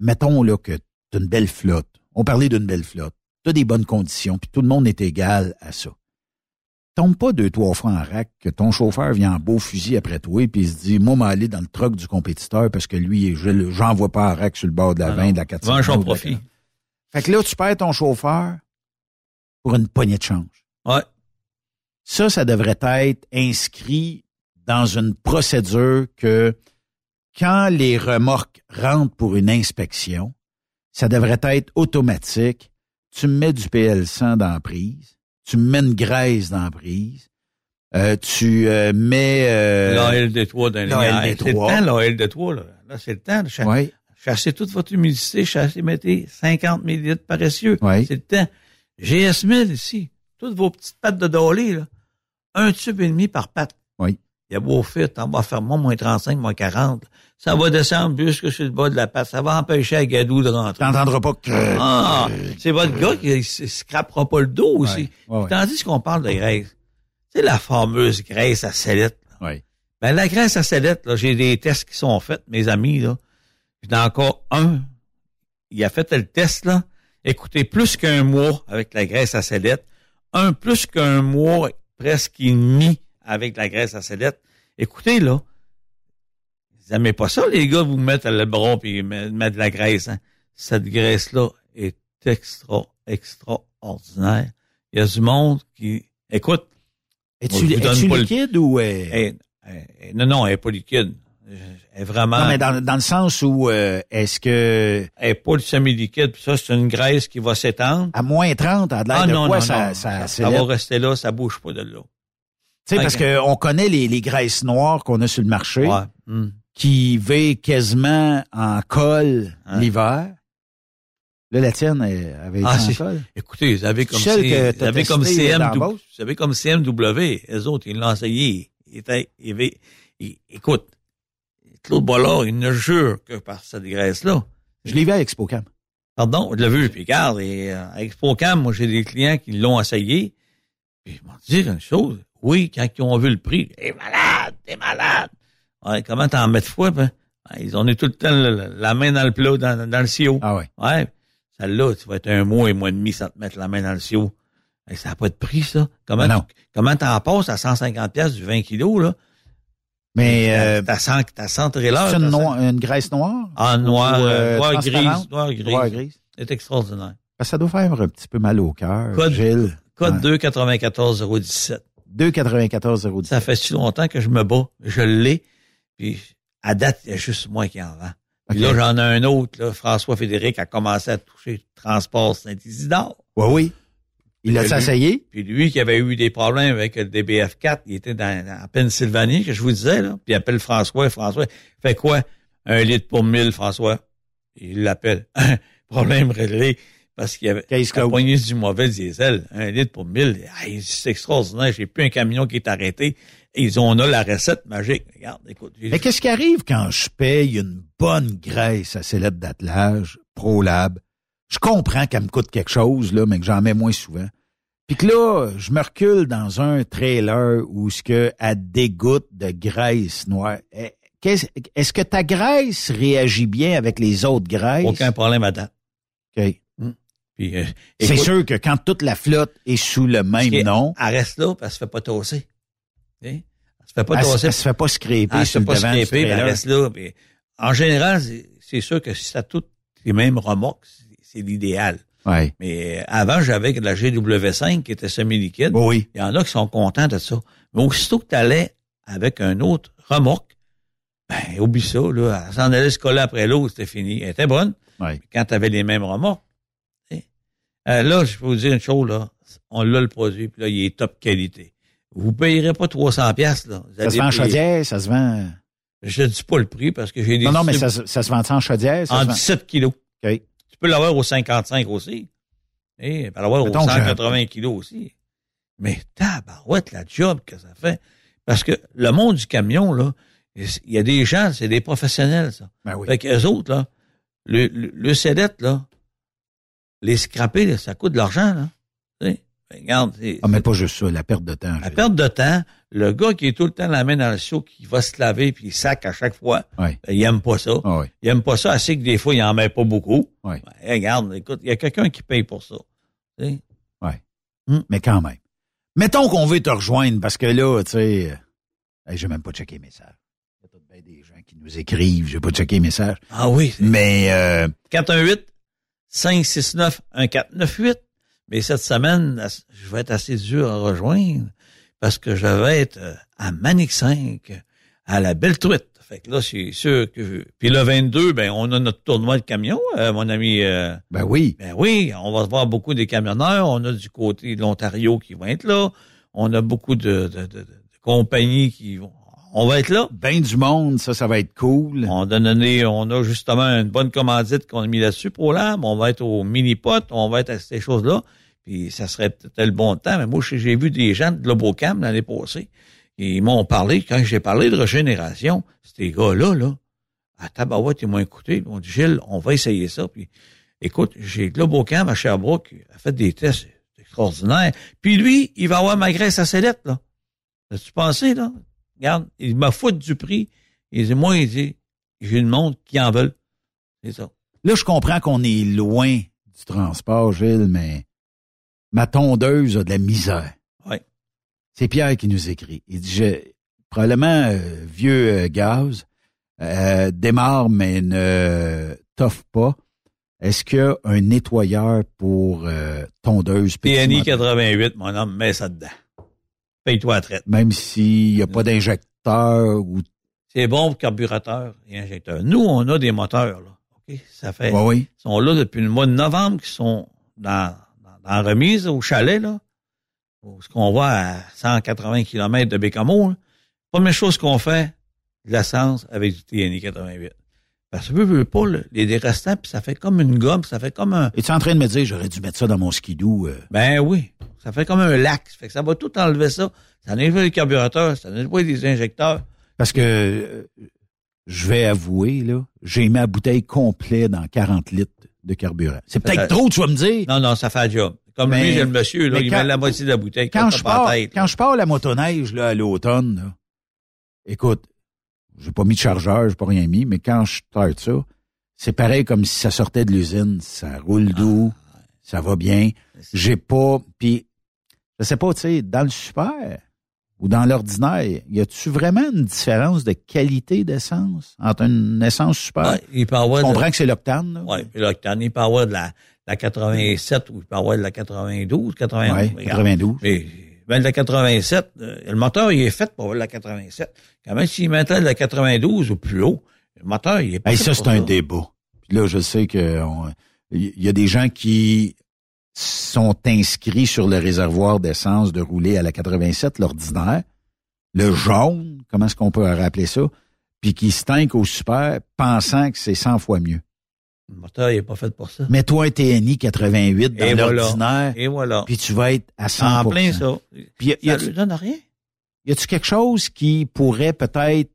Mettons là que tu une belle flotte. On parlait d'une belle flotte. Tu as des bonnes conditions, puis tout le monde est égal à ça. Tombe pas deux, trois fois en rack que ton chauffeur vient en beau fusil après toi puis il se dit, moi, m'aller dans le truck du compétiteur parce que lui, je j'en vois pas en rack sur le bord de la Ah 20, non. de la 400. Venge la profit. 40. Fait que là, tu perds ton chauffeur pour une poignée de change. Ouais. Ça, ça devrait être inscrit dans une procédure que quand les remorques rentrent pour une inspection, ça devrait être automatique. Tu mets du PL100 dans la prise, tu mets une graisse dans la prise, euh, tu euh, mets... Euh, La LD3 d'un la linéaire. C'est le LD3. temps, la LD3, là. Là, c'est le temps de cha- ouais, chasser toute votre humidité, chasser, mettez 50 millilitres paressieux. Ouais. C'est le temps. GS 1000 ici. Toutes vos petites pattes de dolly, là. Un tube et demi par patte. Oui. Il y a beau fit, en bas faire moins, moins 35, moins 40. Ça va descendre jusque sur le bas de la patte. Ça va empêcher à Gadou de rentrer. t'entendras pas que... Ah, c'est votre gars qui ne scrapera pas le dos aussi. Ouais, ouais. Tandis qu'on parle de graisse. C'est la fameuse graisse à sellette. Ouais. Ben, la graisse à sellette, là, j'ai des tests qui sont faits, mes amis, là. J'en ai encore un. Il a fait le test, là. Écoutez, plus qu'un mois avec la graisse à sellette. Un plus qu'un mois, presque et demi avec la graisse à sellette. Écoutez, là. Vous aimez pas ça, les gars, vous mettre le bras puis me- mettre de la graisse, hein? Cette graisse-là est extra, extraordinaire. Il y a du monde qui, écoute, Es-tu, le- liquide ou... euh, elle- elle- elle- non, non, elle est pas liquide. Est vraiment, Non, mais dans, dans le sens où euh, est-ce que elle pas semi-liquide. Puis ça, c'est une graisse qui va s'étendre. à moins 30, à de l'air Ah de non, quoi non, ça, non. ça, Ça, ça s'élève? va rester là, ça bouge pas de là. Tu sais, parce Ok. que on connaît les, les graisses noires qu'on a sur le marché Ouais. Hmm. qui vivent quasiment en colle Hein? l'hiver. Là, la tienne elle avait été Ah, en c'est- colle. Écoutez, vous avez comme, C- vous avez comme Beauce? vous avez comme CMW, les autres, ils l'ont essayé. Ils étaient, ils- écoute, Claude Bollard, il ne jure que par cette graisse-là. Je l'ai vu à ExpoCam. Pardon, je l'ai vu, puis regarde, et, euh, avec Procam, moi, j'ai des clients qui l'ont essayé, puis ils m'ont dit une chose, oui, quand ils ont vu le prix, t'es malade, t'es malade. Ouais, comment t'en mets de foi, ben? Ouais, ils ont eu tout le temps la, la main dans le plat, dans, dans le sio. Ah ouais. Ouais, celle-là, tu vas être un mois et mois et demi sans te mettre la main dans le. Hey, ça n'a pas de prix, ça. Comment, Ben tu- comment t'en passes à 150 pièces du 20 kilos, là? Mais euh, t'as 100, t'as 100 trailers. c'est une, t'as 100 noire- une graisse noire? Ah, noir, Ou, euh, euh, noir transparente? grise, noir grise. Noire grise. C'est extraordinaire. Que ça doit faire un petit peu mal au cœur, Code- Gilles. Code Ouais. 294 017. 2,94 Ça fait si longtemps que je me bats. Je l'ai. Puis, à date, il y a juste moi qui en vend. Puis là, j'en ai un autre, là. François Fédéric a commencé à toucher transport Saint-Isidore. Oui, oui. Il a essayé? Puis lui qui avait eu des problèmes avec le DBF4, il était dans, en Pennsylvanie, que je vous disais, là. Puis il appelle François. François, fait quoi? Un litre pour mille, François. Il l'appelle. Problème réglé. Parce qu'il avait Case il a closed. poigné du mauvais diesel. Un litre pour mille. C'est extraordinaire. J'ai plus un camion qui est arrêté. Ils ont, on a la recette magique. Regarde, écoute. Mais qu'est-ce qui arrive quand je paye une bonne graisse à sellette d'attelage, ProLab? Je comprends qu'elle me coûte quelque chose, là, mais que j'en mets moins souvent. Puis que là, je me recule dans un trailer où ce que elle dégoûte de graisse noire. Eh, Est-ce que ta graisse réagit bien avec les autres graisses? Aucun problème à date. OK. Puis, euh, C'est sûr que quand toute la flotte est sous le même elle- nom, Elle reste là, puis elle se fait pas tosser. Elle se fait pas elle, se- tosser. elle se fait pas scraper Ah, sur c'est le pas mais elle reste là. puis en général, c'est- sûr que si ça toutes les mêmes remorques, c'est l'idéal. Ouais. Mais avant, j'avais de la GW5 qui était semi-liquide. Oui. Il y en a qui sont contents de ça. Mais aussitôt que tu allais avec un autre remorque, Ben, oublie ça, là. Elle s'en allait se coller après l'eau, c'était fini. Elle était bonne. Ouais. Quand tu avais les mêmes remorques. Euh, là, je peux vous dire une chose, là. On l'a le produit, puis là, il est top qualité. Vous payerez pas 300 pièces là. Vous Ça se vend en chaudière, ça se vend... Je dis pas le prix parce que j'ai des Non, non, mais ça, se- ça se vend en chaudière? Ça en se vend... 17 kilos. OK. Peux l'avoir au 55 aussi. Et tu peux l'avoir au Mettons que j'ai- 180 kilos aussi. Mais tabarouette, la job que ça fait. Parce que le monde du camion, là, il y a des gens, c'est des professionnels, ça. Ben oui. Fait qu'eux autres, là, le, le, là, les scraper, là, ça coûte de l'argent, là. Regarde, Ah, mais pas juste ça, la perte de temps. la perte de temps, le gars qui est tout le temps la main dans le seau, qui va se laver puis il sac à chaque fois, ben, il aime pas ça. Ah oui. Il aime pas ça, assez que des fois, il en met pas beaucoup. Ben, regarde, écoute, il y a quelqu'un qui paye pour ça. Tu sais? Mais quand même. Mettons qu'on veut te rejoindre parce que là, tu sais, euh, hey, j'ai même pas checké les messages. Il y a tout bien des gens qui nous écrivent, j'ai pas checké les messages. Ah oui, Mais euh, 418 569 1498. Mais cette semaine, je vais être assez dur à rejoindre parce que je vais être euh, à Manic 5, à la Belle Truite. Fait que là, c'est sûr que... Puis le 22, ben, on a notre tournoi de camion, euh, mon ami... euh, ben oui. Ben oui, on va voir beaucoup des camionneurs. On a du côté de l'Ontario qui vont être là. On a beaucoup de, de, de- de compagnies qui vont. On va être là. Ben du monde, ça, ça va être cool. On a donné, on a justement une bonne commandite qu'on a mis là-dessus pour l'âme. On va être au mini-pot, on va être à ces choses-là. Puis ça serait peut-être le bon temps. Mais moi, j'ai vu des gens de Globocam l'année passée. Ils m'ont parlé, quand j'ai parlé de régénération, ces gars-là, là, à Tabarouette, ils m'ont écouté. Ils m'ont dit, Gilles, on va essayer ça. Puis, écoute, j'ai Globocam à Sherbrooke, a fait des tests extraordinaires. Puis lui, il va avoir ma graisse à sellette, là. As-tu pensé, là? Regarde, il m'a foutu du prix. Il dit, moi, il dit, j'ai une montre qui en veulent. C'est ça. Là, je comprends qu'on est loin du transport, Gilles, mais ma tondeuse a de la misère. Oui. C'est Pierre qui nous écrit. Il dit, je, probablement euh, vieux euh, gaz, euh, démarre mais ne toffe pas. Est-ce qu'il y a un nettoyeur pour tondeuse PNI moteur? 88, mon homme, mets ça dedans. Paye-toi la traite. Même s'il n'y a pas d'injecteur ou... C'est bon pour carburateur et injecteur. Nous, on a des moteurs, là. OK? Ça fait. Oui, oui. Ils sont là depuis le mois de novembre, qui sont dans, dans, la remise au chalet, là. Où Ce qu'on voit à 180 km de Bécamo, là. Première chose qu'on fait, de l'essence avec du TNI 88. Parce que, veux, veux pas, là, les restants, puis ça fait comme une gomme, ça fait comme un, Es-tu en train de me dire j'aurais dû mettre ça dans mon skidoo? euh? ben oui. Ça fait comme un lac. Ça fait que ça va tout enlever ça. Ça nettoie les carburateur, ça nettoie les injecteurs. Parce que euh, je vais avouer, là, j'ai la bouteille complète dans 40 litres de carburant. C'est peut-être trop, tu vas me dire. Non, non, ça fait le job. Comme Mais- lui, j'ai le monsieur, là, il met la moitié de la bouteille. Quand je, pars, tête, quand je pars la motoneige là, à l'automne, là, écoute, j'ai pas mis de chargeur, j'ai pas rien mis, mais quand je starte ça, c'est pareil comme si ça sortait de l'usine. Ça roule doux, ça va bien. J'ai pas... Puis, je sais pas, tu sais, dans le super ou dans l'ordinaire, y a-tu vraiment une différence de qualité d'essence entre une essence super? Ouais, il peut avoir Je de, comprends que c'est l'octane, puis l'octane, il peut avoir de la, la 87 ou il peut avoir de la 92, 91. Ouais, regarde. 92. Mais, ben, de la 87, euh, le moteur, il est fait pour avoir de la 87. Quand même, s'il mettait de la 92 ou plus haut, le moteur, il est pas Hey, fait ça, c'est un débat. Puis là, je sais que on- il y a des gens qui sont inscrits sur le réservoir d'essence de rouler à la 87, l'ordinaire, le jaune, comment est-ce qu'on peut rappeler ça, puis qui se au super pensant que c'est 100 fois mieux. Le moteur, il est pas fait pour ça. Mets-toi un TNI 88 dans l'ordinaire, Et voilà. puis tu vas être à 100 en plein ça. Puis y a- y Ça lui donne rien. y a-tu quelque chose qui pourrait peut-être,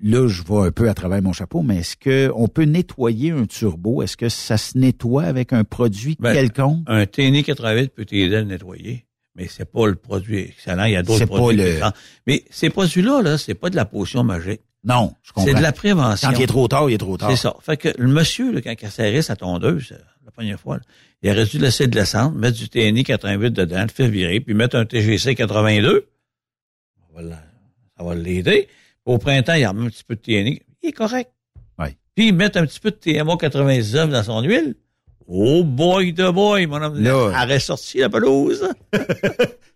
là je vois un peu à travers mon chapeau, mais est-ce que on peut nettoyer un turbo? Est-ce que ça se nettoie avec un produit Ben, quelconque? Un TNI 88 peut t'aider à le nettoyer, mais c'est pas le produit excellent. Il y a d'autres C'est pas produits. le-. Mais ces produits-là, là, c'est pas de la potion magique. Non, je comprends. C'est de la prévention. Quand il est trop tard, il est trop tard. C'est ça. Fait que le monsieur, là, quand il a serré sa tondeuse, euh, la première fois, là, il aurait dû laisser de l'essence, mettre du TNI 88 dedans, le faire virer, puis mettre un TGC 82. Ça va la- ça va l'aider. Au printemps, il remet un petit peu de TNI. Il est correct. Ouais. Puis mettre un petit peu de TMA 99 dans son huile. Oh boy de boy, mon homme. Là- Elle aurait sorti la pelouse.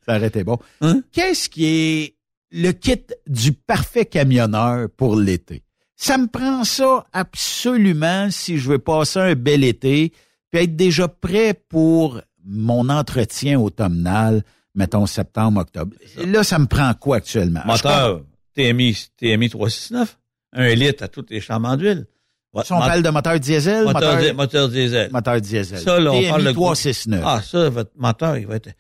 Ça aurait été bon. Hein? Qu'est-ce qui est le kit du parfait camionneur pour l'été? Ça me prend ça absolument si je veux passer un bel été, puis être déjà prêt pour mon entretien automnal, mettons septembre, octobre. Là, ça me prend quoi actuellement? Moteur TMI, TMI 369, un litre à toutes les chambres d'huile. Si on parle de moteur diesel, moteur, moteur, moteur diesel. moteur diesel. Ça, là, on TMI parle de 369. Ah, ça, votre moteur, il va être,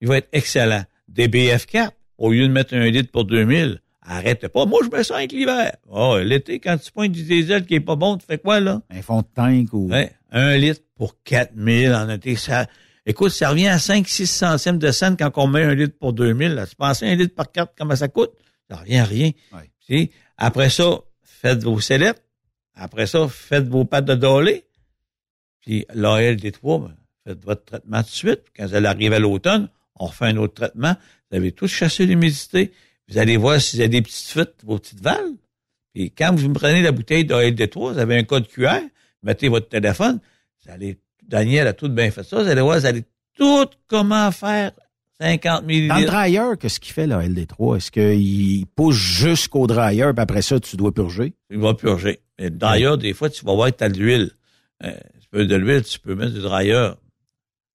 il va être excellent. DBF4, au lieu de mettre un litre pour 2000, arrête pas. Moi, je mets ça avec l'hiver. Oh, l'été, quand tu pointes du diesel qui est pas bon, tu fais quoi, là? Un fond de tank ou... Ouais, un litre pour 4000 en été. Ça, écoute, ça revient à 5-6 centièmes de cent quand on met un litre pour 2000. Là. Tu penses un litre par carte, comment ça coûte? Ça revient à rien. Ouais. Tu sais, Après ça, faites vos sellettes. Après ça, faites vos pâtes de dolé. Puis l'AL des trois, ben, faites votre traitement tout de suite. Quand vous allez arriver à l'automne, on refait un autre traitement. Vous avez tout chassé l'humidité. Vous allez voir si vous avez des petites fuites, vos petites valves. Puis quand vous me prenez la bouteille d'AL des trois, vous avez un code QR, mettez votre téléphone, vous allez, Daniel a tout bien fait ça, vous allez voir, vous allez tout comment faire 50 Dans le dryer, qu'est-ce qu'il fait, là, LD3? Est-ce qu'il pousse jusqu'au dryer, puis après ça, tu dois purger? Il va purger. Mais d'ailleurs, des fois, tu vas voir que tu as de l'huile. Euh, tu peux de l'huile, tu peux mettre du dryer.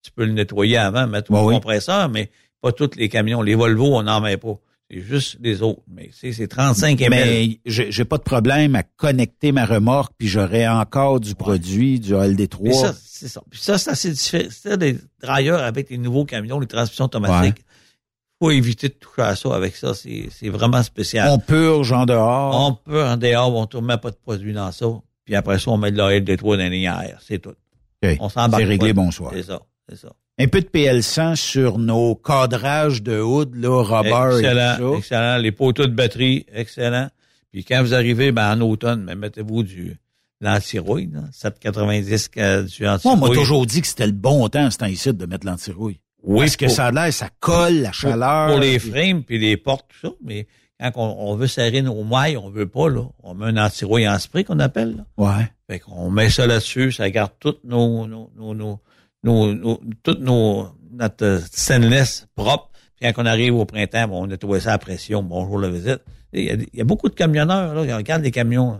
Tu peux le nettoyer avant, mettre Ouais, au oui. compresseur, mais pas tous les camions. Les Volvo, on n'en met pas. C'est juste les autres. Mais c'est c'est 35 ml. Mais j'ai pas de problème à connecter ma remorque, puis j'aurai encore du produit, du Mais LD3. ça, c'est ça. Puis ça, c'est assez différent. C'est des dryers avec les nouveaux camions, les transmissions automatiques. Faut éviter de toucher à ça avec ça. C'est c'est vraiment spécial. On purge en dehors. On peut en dehors, on ne met pas de produit dans ça. Puis après ça, on met de la LD3 dans les airs. C'est tout. On s'embarque. C'est réglé, bonsoir. C'est ça. C'est ça. Un peu de PL100 sur nos cadrages de hood, là, rubber excellent. et tout ça. Excellent. Les poteaux de batterie, excellent. Puis quand vous arrivez, ben, en automne, ben, mettez-vous du, l'antirouille, là. 790 euh, du Moi, antirouille. on m'a toujours dit que c'était le bon temps, ce temps-ci, de mettre l'antirouille. Oui, Parce que pour- ça a l'air, ça colle, la pour, chaleur. pour les puis- frames puis les portes, tout ça. Mais quand on, on veut serrer nos mailles, on veut pas, là. On met un antirouille en spray qu'on appelle, là. Ouais. Fait qu'on met ça là-dessus, ça garde toutes nos, nos, nos, nos, nos, nos- toutes nos, notre euh, stainless propre. Puis quand on arrive au printemps, bon, on nettoie ça à pression. Bonjour la visite. Il y a, il y a beaucoup de camionneurs, là. Regarde les camions.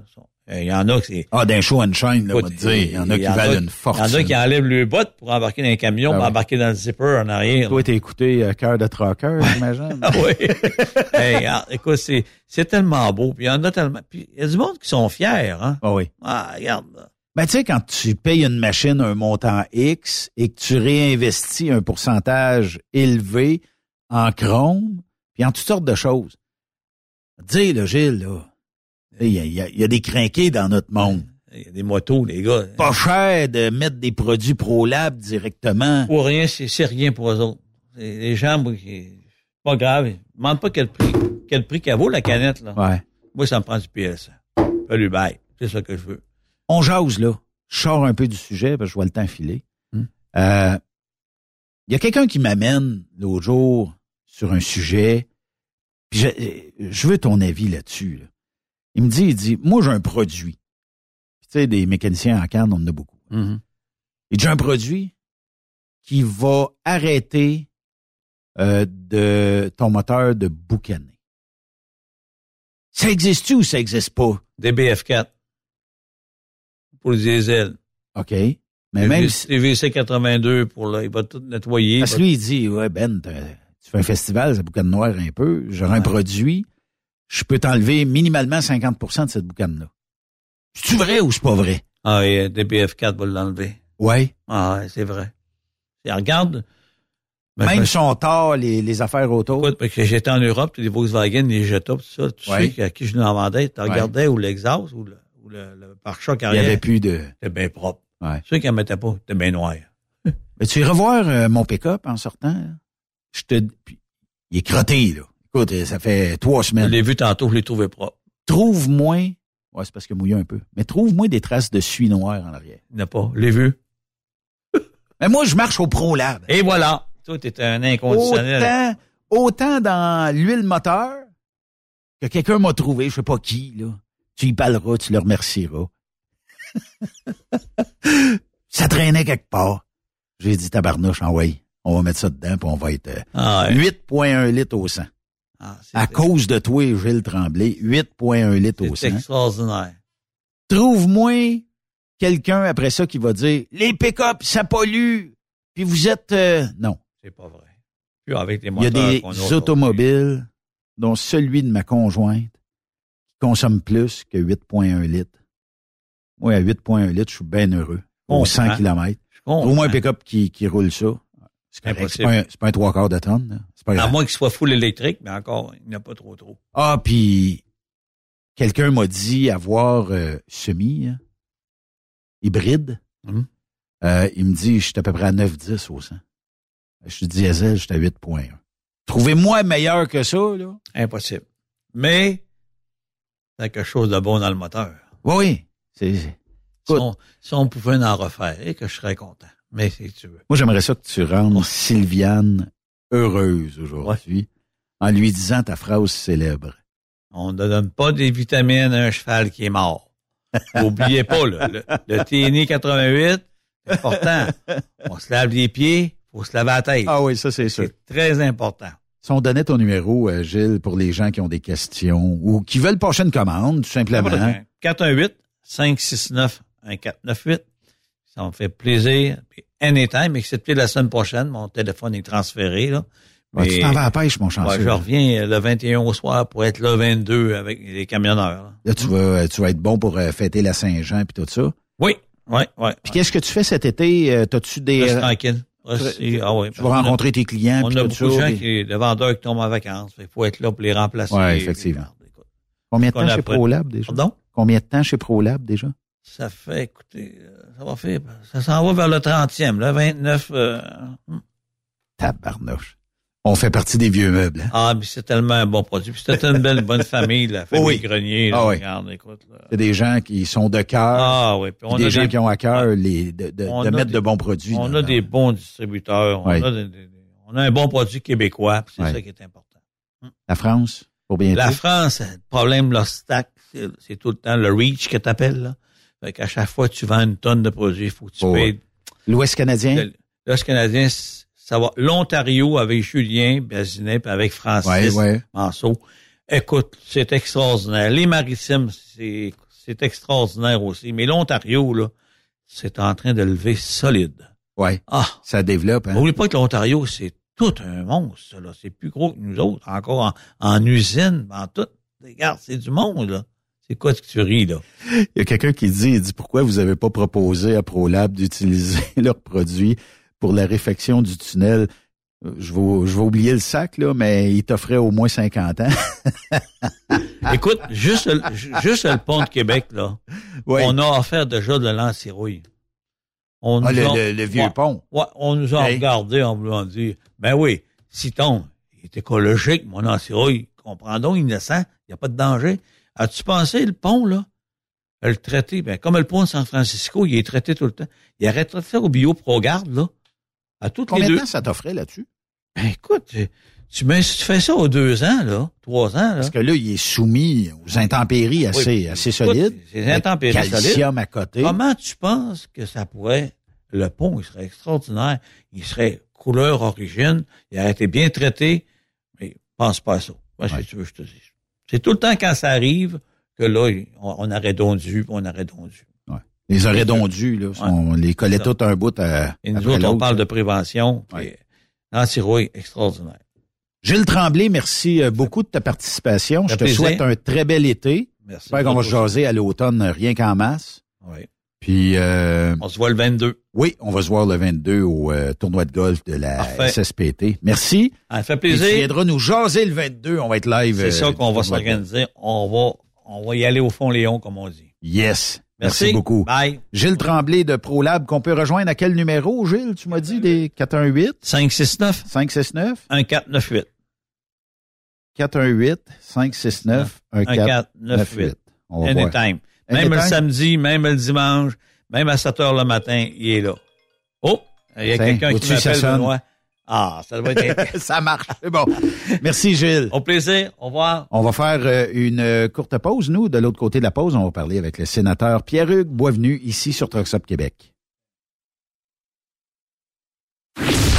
Euh, Il y en a qui. Ah, d'un show and shine, là, on va te dire. Il y en a qui valent une Il y en a qui enlèvent le botte pour embarquer dans un camion, Ah pour embarquer dans le zipper en arrière. Toi, t'as écouté euh, Cœur de Trucker, j'imagine? Ah oui. Hey, écoute, c'est, c'est tellement beau. Puis il y en a tellement. Puis il y a du monde qui sont fiers, hein. Ah oui. Ah, regarde. Ben, tu sais, quand tu payes une machine un montant X et que tu réinvestis un pourcentage élevé en chrome, puis en toutes sortes de choses. Dis, là, Gilles, là, il y y y a des crinqués dans notre monde. Il y a des motos, les gars. Pas cher de mettre des produits ProLab directement. Pour rien, c'est, rien pour eux autres. Les gens, moi, c'est pas grave. Ils demandent pas quel prix, quel prix qu'elle vaut, la canette, là. Ouais. Moi, ça me prend du PS. Salut, bye. C'est ça que je veux. On jase, là. Je sors un peu du sujet parce que je vois le temps filer. Hmm. Euh, Il y a quelqu'un qui m'amène l'autre jour sur un sujet, puis je, je veux ton avis là-dessus. là. Il me dit, il dit, moi j'ai un produit. Puis, Tu sais, des mécaniciens en canne, on en a beaucoup. Il dit, j'ai un produit qui va arrêter euh, de ton moteur de boucaner. Ça existe-tu ou ça existe pas? DBF4. Pour le diesel. OK. Mais même si, TVC 82 pour là, il va tout nettoyer. Parce que va- lui, il dit, ouais, Ben, tu fais un festival, ça boucane noire un peu, j'aurai un Ouais. produit, je peux t'enlever minimalement 50% de cette boucane-là. C'est-tu vrai ou c'est pas vrai? Ah, et euh, DBF4 va l'enlever. Ouais. Ah, ouais, c'est vrai. Et regarde. Ben, Même si on tord les, les affaires autour. écoute, parce que j'étais en Europe, les Volkswagen, les Jetta, tout ça, tu Ouais. sais à qui je l'en vendais, tu Ouais. regardais ou l'exhaust ou le, ou le, le pare-choc il y arrière. avait plus de... C'était bien propre. Ouais. Ceux qui n'en mettaient pas, c'était bien noir. Mais tu iras voir euh, mon pick-up en sortant. là. Je te... puis, il est crotté, là. Écoute, euh, ça fait trois Je semaines. l'ai vu tantôt, je l'ai trouvé propre. Trouve-moi... Ouais, c'est parce que mouillé un peu. Mais trouve-moi des traces de suie noire en arrière. Il n'a pas. Je l'ai vu. Mais moi, je marche au ProLab. Et voilà. Toi, t'es un inconditionnel. Autant, autant dans l'huile moteur que quelqu'un m'a trouvé, je sais pas qui, là. Tu y parleras, tu le remercieras. ça traînait quelque part. J'ai dit tabarnouche, en ouais, on va mettre ça dedans, puis on va être euh, Ah, ouais. 8,1 litres au 100. Ah, c'est- À cause de toi, Gilles Tremblay, 8,1 litres au C'est 100. extraordinaire. Trouve-moi quelqu'un après ça qui va dire les pick-up, ça pollue. Puis vous êtes euh, non. C'est pas vrai. Puis avec les Il y a moteurs des automobiles, dont celui de ma conjointe, consomme plus que 8,1 litres. Moi, à 8,1 litres, je suis bien heureux. Au Comprends. 100 km. Comprends. Trouve-moi un pick-up qui, qui roule ça. C'est pas, pas un trois quarts de tonne. pas À moins qu'il soit full électrique, mais encore, il n'y a pas trop trop. Ah, puis quelqu'un m'a dit avoir euh, semi, hein, hybride. Mhm. Euh, il me dit, je suis à peu près à 9,10 au 100. Je suis diesel, je suis à 8,1. Trouvez-moi meilleur que ça, là. Impossible. Mais, quelque chose de bon dans le moteur. Oui, oui. C'est, Si on, si on pouvait en refaire, et que je serais content. Mais si tu veux. Moi, j'aimerais ça que tu rendes Sylviane heureuse aujourd'hui en lui disant ta phrase célèbre. On ne donne pas des vitamines à un cheval qui est mort. N'oubliez pas, là, le, le TNI 88, c'est important. On se lave les pieds, faut se laver la tête. Ah oui, ça, c'est sûr. c'est très important. Si on donnait ton numéro, euh, Gilles, pour les gens qui ont des questions ou qui veulent passer une commande, tout simplement. 418 569 1498. Ça me fait plaisir. Puis anytime, excepté la semaine prochaine, mon téléphone est transféré. Là. Ouais, tu t'en vas à la pêche, mon Ouais, chanceux. je là. reviens le 21 au soir pour être le 22 avec les camionneurs. là. Là, tu vas, tu vas être bon pour euh, fêter la Saint-Jean puis tout ça. Oui, oui, oui. Puis qu'est-ce que tu fais cet été? Euh, T'as-tu des... Euh, tranquille. Ah ouais, tu vas rencontrer tes clients On a beaucoup de gens, qui, de vendeurs qui tombent en vacances. Il faut être là pour les remplacer. Ouais, effectivement. Écoute, Combien de temps chez. ProLab déjà? Pardon? Combien de temps chez ProLab déjà? Ça fait, écoutez, euh, ça va faire, ça s'en va vers le 30e, le 29. euh, hum. Tabarnouche. On fait partie des vieux meubles. hein? ah, mais c'est tellement un bon produit. Puis c'était une belle, bonne famille, la famille Oui. Grenier. là, Ah oui. Regarde, écoute. a des gens qui sont de cœur. Ah oui. Puis puis on des a gens des, qui ont à cœur les, de, mettre des- de bons produits. on a des bons distributeurs. On, a on un bon produit québécois. C'est ça qui est important. La France, pour bientôt. La France, le problème, stack, c'est c'est tout le temps le reach que t'appelles. Fait qu'à chaque fois que tu vends une tonne de produits, il faut que tu Oh, payes. L'Ouest canadien? L'Ouest canadien, c- ça va. L'Ontario avec Julien Bazinet avec Francis Ouais, ouais. Manceau. Écoute, c'est extraordinaire. Les maritimes, c'est, c'est extraordinaire aussi. Mais l'Ontario, là, c'est en train de lever solide. Ouais. Ah! Ça développe, hein? N'oubliez pas que l'Ontario, c'est tout un monstre, là. C'est plus gros que nous autres, encore en, en usine, en tout. Regarde, c'est du monde, là. C'est quoi ce que tu ris, là? Il y a quelqu'un qui dit, il dit pourquoi vous avez pas proposé à ProLab d'utiliser leurs produits pour la réfection du tunnel. Euh, Je vais, je vais oublier le sac, là, mais il t'offrait au moins 50 ans. Écoute, juste, le- juste le pont de Québec, là. Ouais. On a offert déjà de l'antirouille. On Ah, nous le, le- le vieux Ouais. pont. Ouais, on nous a Hey. regardé en voulant dire, ben oui, Citon, il est écologique, mon antirouille. Comprends donc, innocent, il n'y a pas de danger. As-tu pensé, le pont, là? Le traiter, ben, comme le pont de San Francisco, il est traité tout le temps. Il arrêterait ça au bio ProGarde, là. À toutes Combien les de temps ça t'offrait là-dessus? Ben, écoute, tu, tu, mets- tu fais ça aux deux ans, là, trois ans, là. Parce que là, il est soumis aux intempéries assez, Oui, assez écoute, solides. Intempéries solides. calcium à côté. Comment tu penses que ça pourrait, le pont, il serait extraordinaire, il serait couleur origine, il aurait été bien traité, mais pense pas à ça. Moi, Ouais. si tu veux, je te dis. C'est tout le temps quand ça arrive que là, on, on aurait dondu, puis on aurait dondu. Les oreilles dondus, là, sont- on les collait tout un bout à, Et nous autres, on parle de prévention, Ouais. l'antirouille, extraordinaire. Gilles Tremblay, merci euh, beaucoup de ta participation. Je te plaisir. souhaite un très bel été. Merci. J'espère qu'on va se jaser à l'automne euh, rien qu'en masse. Oui. Puis, euh, On se voit le 22. oui, on va se voir le 22 au euh, tournoi de golf de la Parfait. SSPT. Merci. Ça fait Et tu plaisir. viendras nous jaser le 22. On va être live. C'est ça qu'on va s'organiser. On va, on va y aller au fond Léon, comme on dit. Yes. Merci, Merci. beaucoup. Bye. Gilles Tremblay de ProLab, qu'on peut rejoindre à quel numéro, Gilles? Tu m'as dit des 418 569 569 1498. 418 569 1498. On va voir. Anytime. Même le samedi, même le dimanche, même à 7 heures le matin, il est là. Oh! Il y a quelqu'un qui m'appelle. Benoît. Ah, ça doit être Ça marche. C'est bon. Merci, Gilles. Au plaisir. Au revoir. On va faire euh, une euh, courte pause. Nous, de l'autre côté de la pause, on va parler avec le sénateur Pierre-Hugues Boisvenu, ici sur Trucks Up Québec. À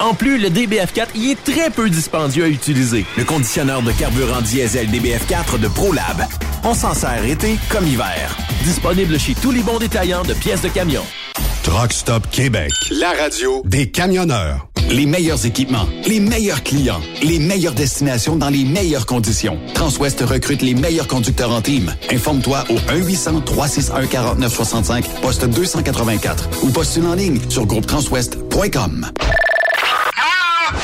En plus, le DBF4 y est très peu dispendieux à utiliser. Le conditionneur de carburant diesel DBF4 de ProLab. On s'en sert été comme hiver. Disponible chez tous les bons détaillants de pièces de camion. Truck Stop Québec. La radio des camionneurs. Les meilleurs équipements, les meilleurs clients, les meilleures destinations dans les meilleures conditions. Transwest recrute les meilleurs conducteurs en team. Informe-toi au 1-800-361-4965, poste 284 ou postule en ligne sur groupetranswest.com.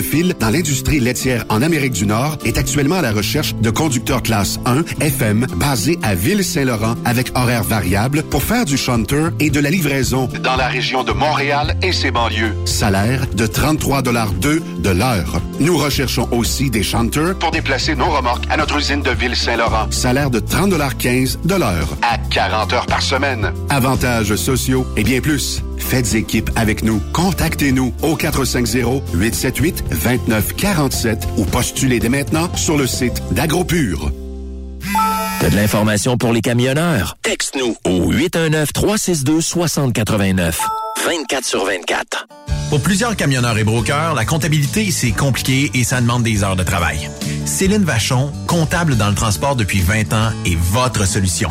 file dans l'industrie laitière en Amérique du Nord, est actuellement à la recherche de conducteurs classe 1 FM basés à Ville-Saint-Laurent avec horaires variables pour faire du shunter et de la livraison dans la région de Montréal et ses banlieues. Salaire de 33,2 de l'heure. Nous recherchons aussi des shunters pour déplacer nos remorques à notre usine de Ville-Saint-Laurent. Salaire de 30,15 de l'heure à 40 heures par semaine. Avantages sociaux et bien plus. Faites équipe avec nous. Contactez-nous au 450-878-2947 ou postulez dès maintenant sur le site d'AgroPure. T'as de l'information pour les camionneurs? Texte-nous au 819-362-6089. 24 sur 24. Pour plusieurs camionneurs et brokers, la comptabilité, c'est compliqué et ça demande des heures de travail. Céline Vachon, comptable dans le transport depuis 20 ans, est votre solution.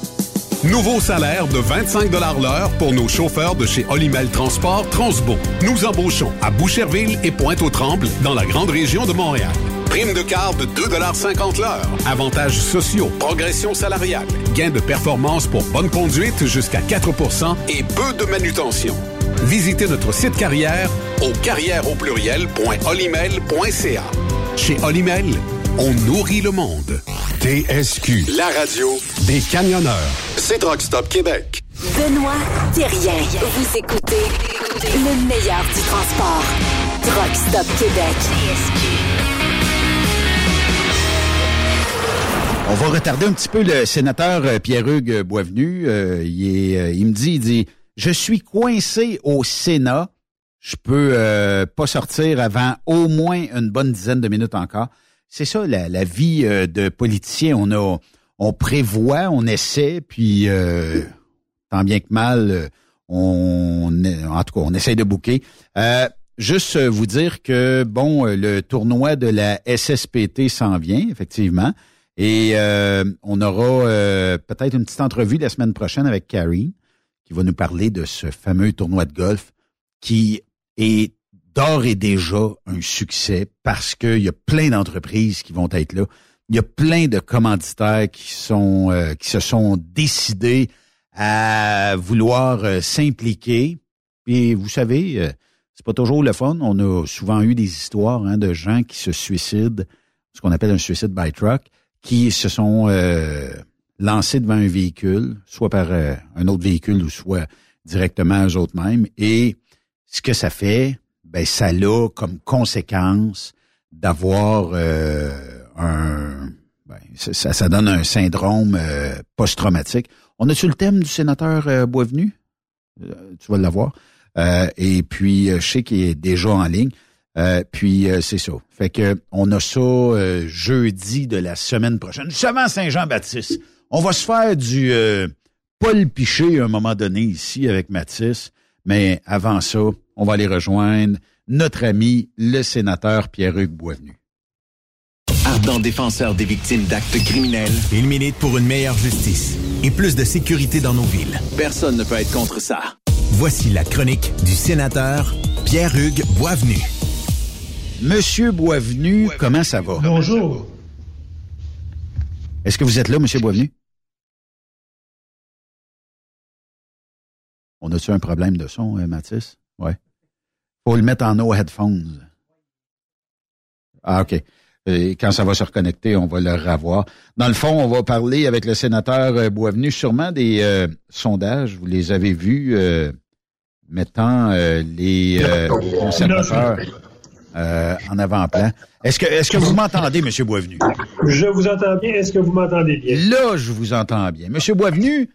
Nouveau salaire de 25 l'heure pour nos chauffeurs de chez Olimel Transport Transbo. Nous embauchons à Boucherville et Pointe-aux-Trembles dans la grande région de Montréal. Prime de carte de 2,50 l'heure. Avantages sociaux, progression salariale, gains de performance pour bonne conduite jusqu'à 4% et peu de manutention. Visitez notre site carrière au carrière au pluriel.olimel.ca. Chez Olimel, on nourrit le monde. TSQ. La radio des camionneurs. C'est Truck Stop Québec. Benoît Thérien. Vous écoutez le meilleur du transport. Truck Stop Québec. On va retarder un petit peu le sénateur euh, Pierre-Hugues Boisvenu. Euh, il, est, euh, il me dit, il dit, je suis coincé au Sénat. Je peux euh, pas sortir avant au moins une bonne dizaine de minutes encore. C'est ça la, vie euh, de politicien. On a, on prévoit, on essaie, puis euh, tant bien que mal, euh, on, en tout cas, on essaie de bouquer. Euh, juste vous dire que bon, le tournoi de la SSPT s'en vient effectivement, et on aura peut-être une petite entrevue la semaine prochaine avec Carrie qui va nous parler de ce fameux tournoi de golf qui est d'ores et déjà un succès parce qu'il y a plein d'entreprises qui vont être là. Il y a plein de commanditaires qui sont euh, qui se sont décidés à vouloir euh, s'impliquer. Puis vous savez, euh, c'est pas toujours le fun. On a souvent eu des histoires hein, de gens qui se suicident, ce qu'on appelle un suicide by truck, qui se sont euh, lancés devant un véhicule, soit par un autre véhicule ou soit directement eux autres mêmes. Et ce que ça fait, ben ça a comme conséquence d'avoir euh, un ben, ça, donne un syndrome euh, post-traumatique. On a-tu le thème du sénateur euh, Boisvenu? tu vas l'avoir. et puis, je sais qu'il est déjà en ligne. puis c'est ça. Fait que on a ça jeudi de la semaine prochaine. Justement, Saint-Jean-Baptiste. On va se faire du Paul Piché à un moment donné ici avec Mathis. Mais avant ça, on va aller rejoindre notre ami, le sénateur Pierre-Hugues Boisvenu. Ardent défenseur des victimes d'actes criminels, il milite pour une meilleure justice et plus de sécurité dans nos villes. Personne ne peut être contre ça. Voici la chronique du sénateur Pierre-Hugues Boisvenu. Monsieur Boisvenu, comment ça va? Bonjour. Est-ce que vous êtes là, Monsieur Boisvenu? On a-tu un problème de son, hein, Mathis? Ouais. Faut le mettre en no headphones. Ah, OK. Et quand ça va se reconnecter, on va le revoir. Dans le fond, on va parler avec le sénateur euh, Boisvenu sûrement des euh, sondages. Vous les avez vus euh, mettant les conservateurs en avant-plan. Est-ce que, est-ce que vous m'entendez, M. Boisvenu? Je vous entends bien. Est-ce que vous m'entendez bien? Là, je vous entends bien. M. Boisvenu,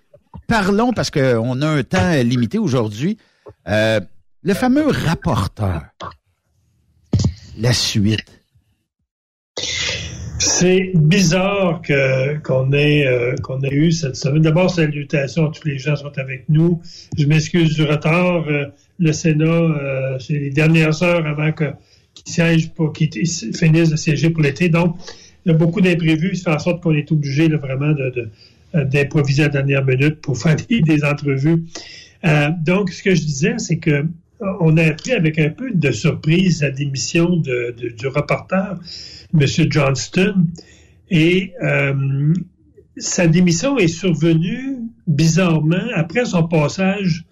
parlons, parce qu'on a un temps limité aujourd'hui, euh, le fameux rapporteur. La suite. C'est bizarre qu'on ait euh, qu'on ait eu cette semaine. D'abord, salutations à tous les gens qui sont avec nous. Je m'excuse du retard. Euh, le Sénat, c'est les dernières heures avant que qu'il siège pour de siéger pour l'été. Donc, il y a beaucoup d'imprévus. Ça fait en sorte qu'on est obligé vraiment de euh, d'improviser à la dernière minute pour faire des, entrevues. Euh, donc, ce que je disais, c'est que euh, on a appris avec un peu de surprise la démission de, du reporter, M. Johnston, et sa démission est survenue bizarrement après son passage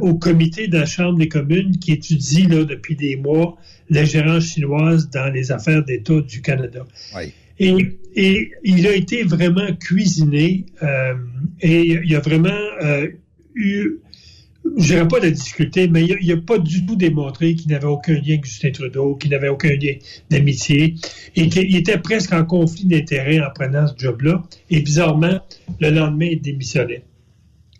au comité de la Chambre des communes qui étudie là, depuis des mois l'ingérence chinoise dans les affaires d'État du Canada. Oui. Et, et, il a été vraiment cuisiné euh, et il a vraiment euh, eu, je dirais pas de difficulté, mais il n'a pas du tout démontré qu'il n'avait aucun lien avec Justin Trudeau, qu'il n'avait aucun lien d'amitié et qu'il était presque en conflit d'intérêts en prenant ce job-là. Et bizarrement, le lendemain, il démissionnait.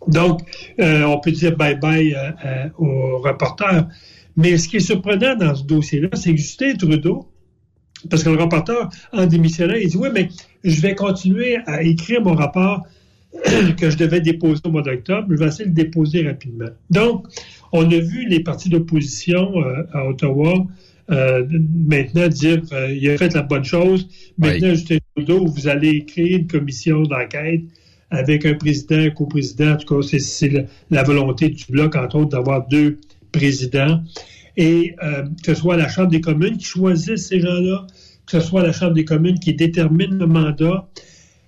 Donc, euh, on peut dire bye-bye euh, euh, au reporter. Mais ce qui est surprenant dans ce dossier-là, c'est que Justin Trudeau, parce que le rapporteur, en démissionnant, il dit Oui, mais je vais continuer à écrire mon rapport que je devais déposer au mois d'octobre. Je vais essayer de le déposer rapidement. Donc, on a vu les partis d'opposition euh, à Ottawa euh, maintenant dire euh, il a fait la bonne chose. Maintenant, Justin Trudeau, vous allez créer une commission d'enquête avec un président, un coprésident. En tout cas, c'est la volonté du Bloc, entre autres, d'avoir deux présidents et euh, que ce soit la Chambre des communes qui choisisse ces gens-là, que ce soit la Chambre des communes qui détermine le mandat.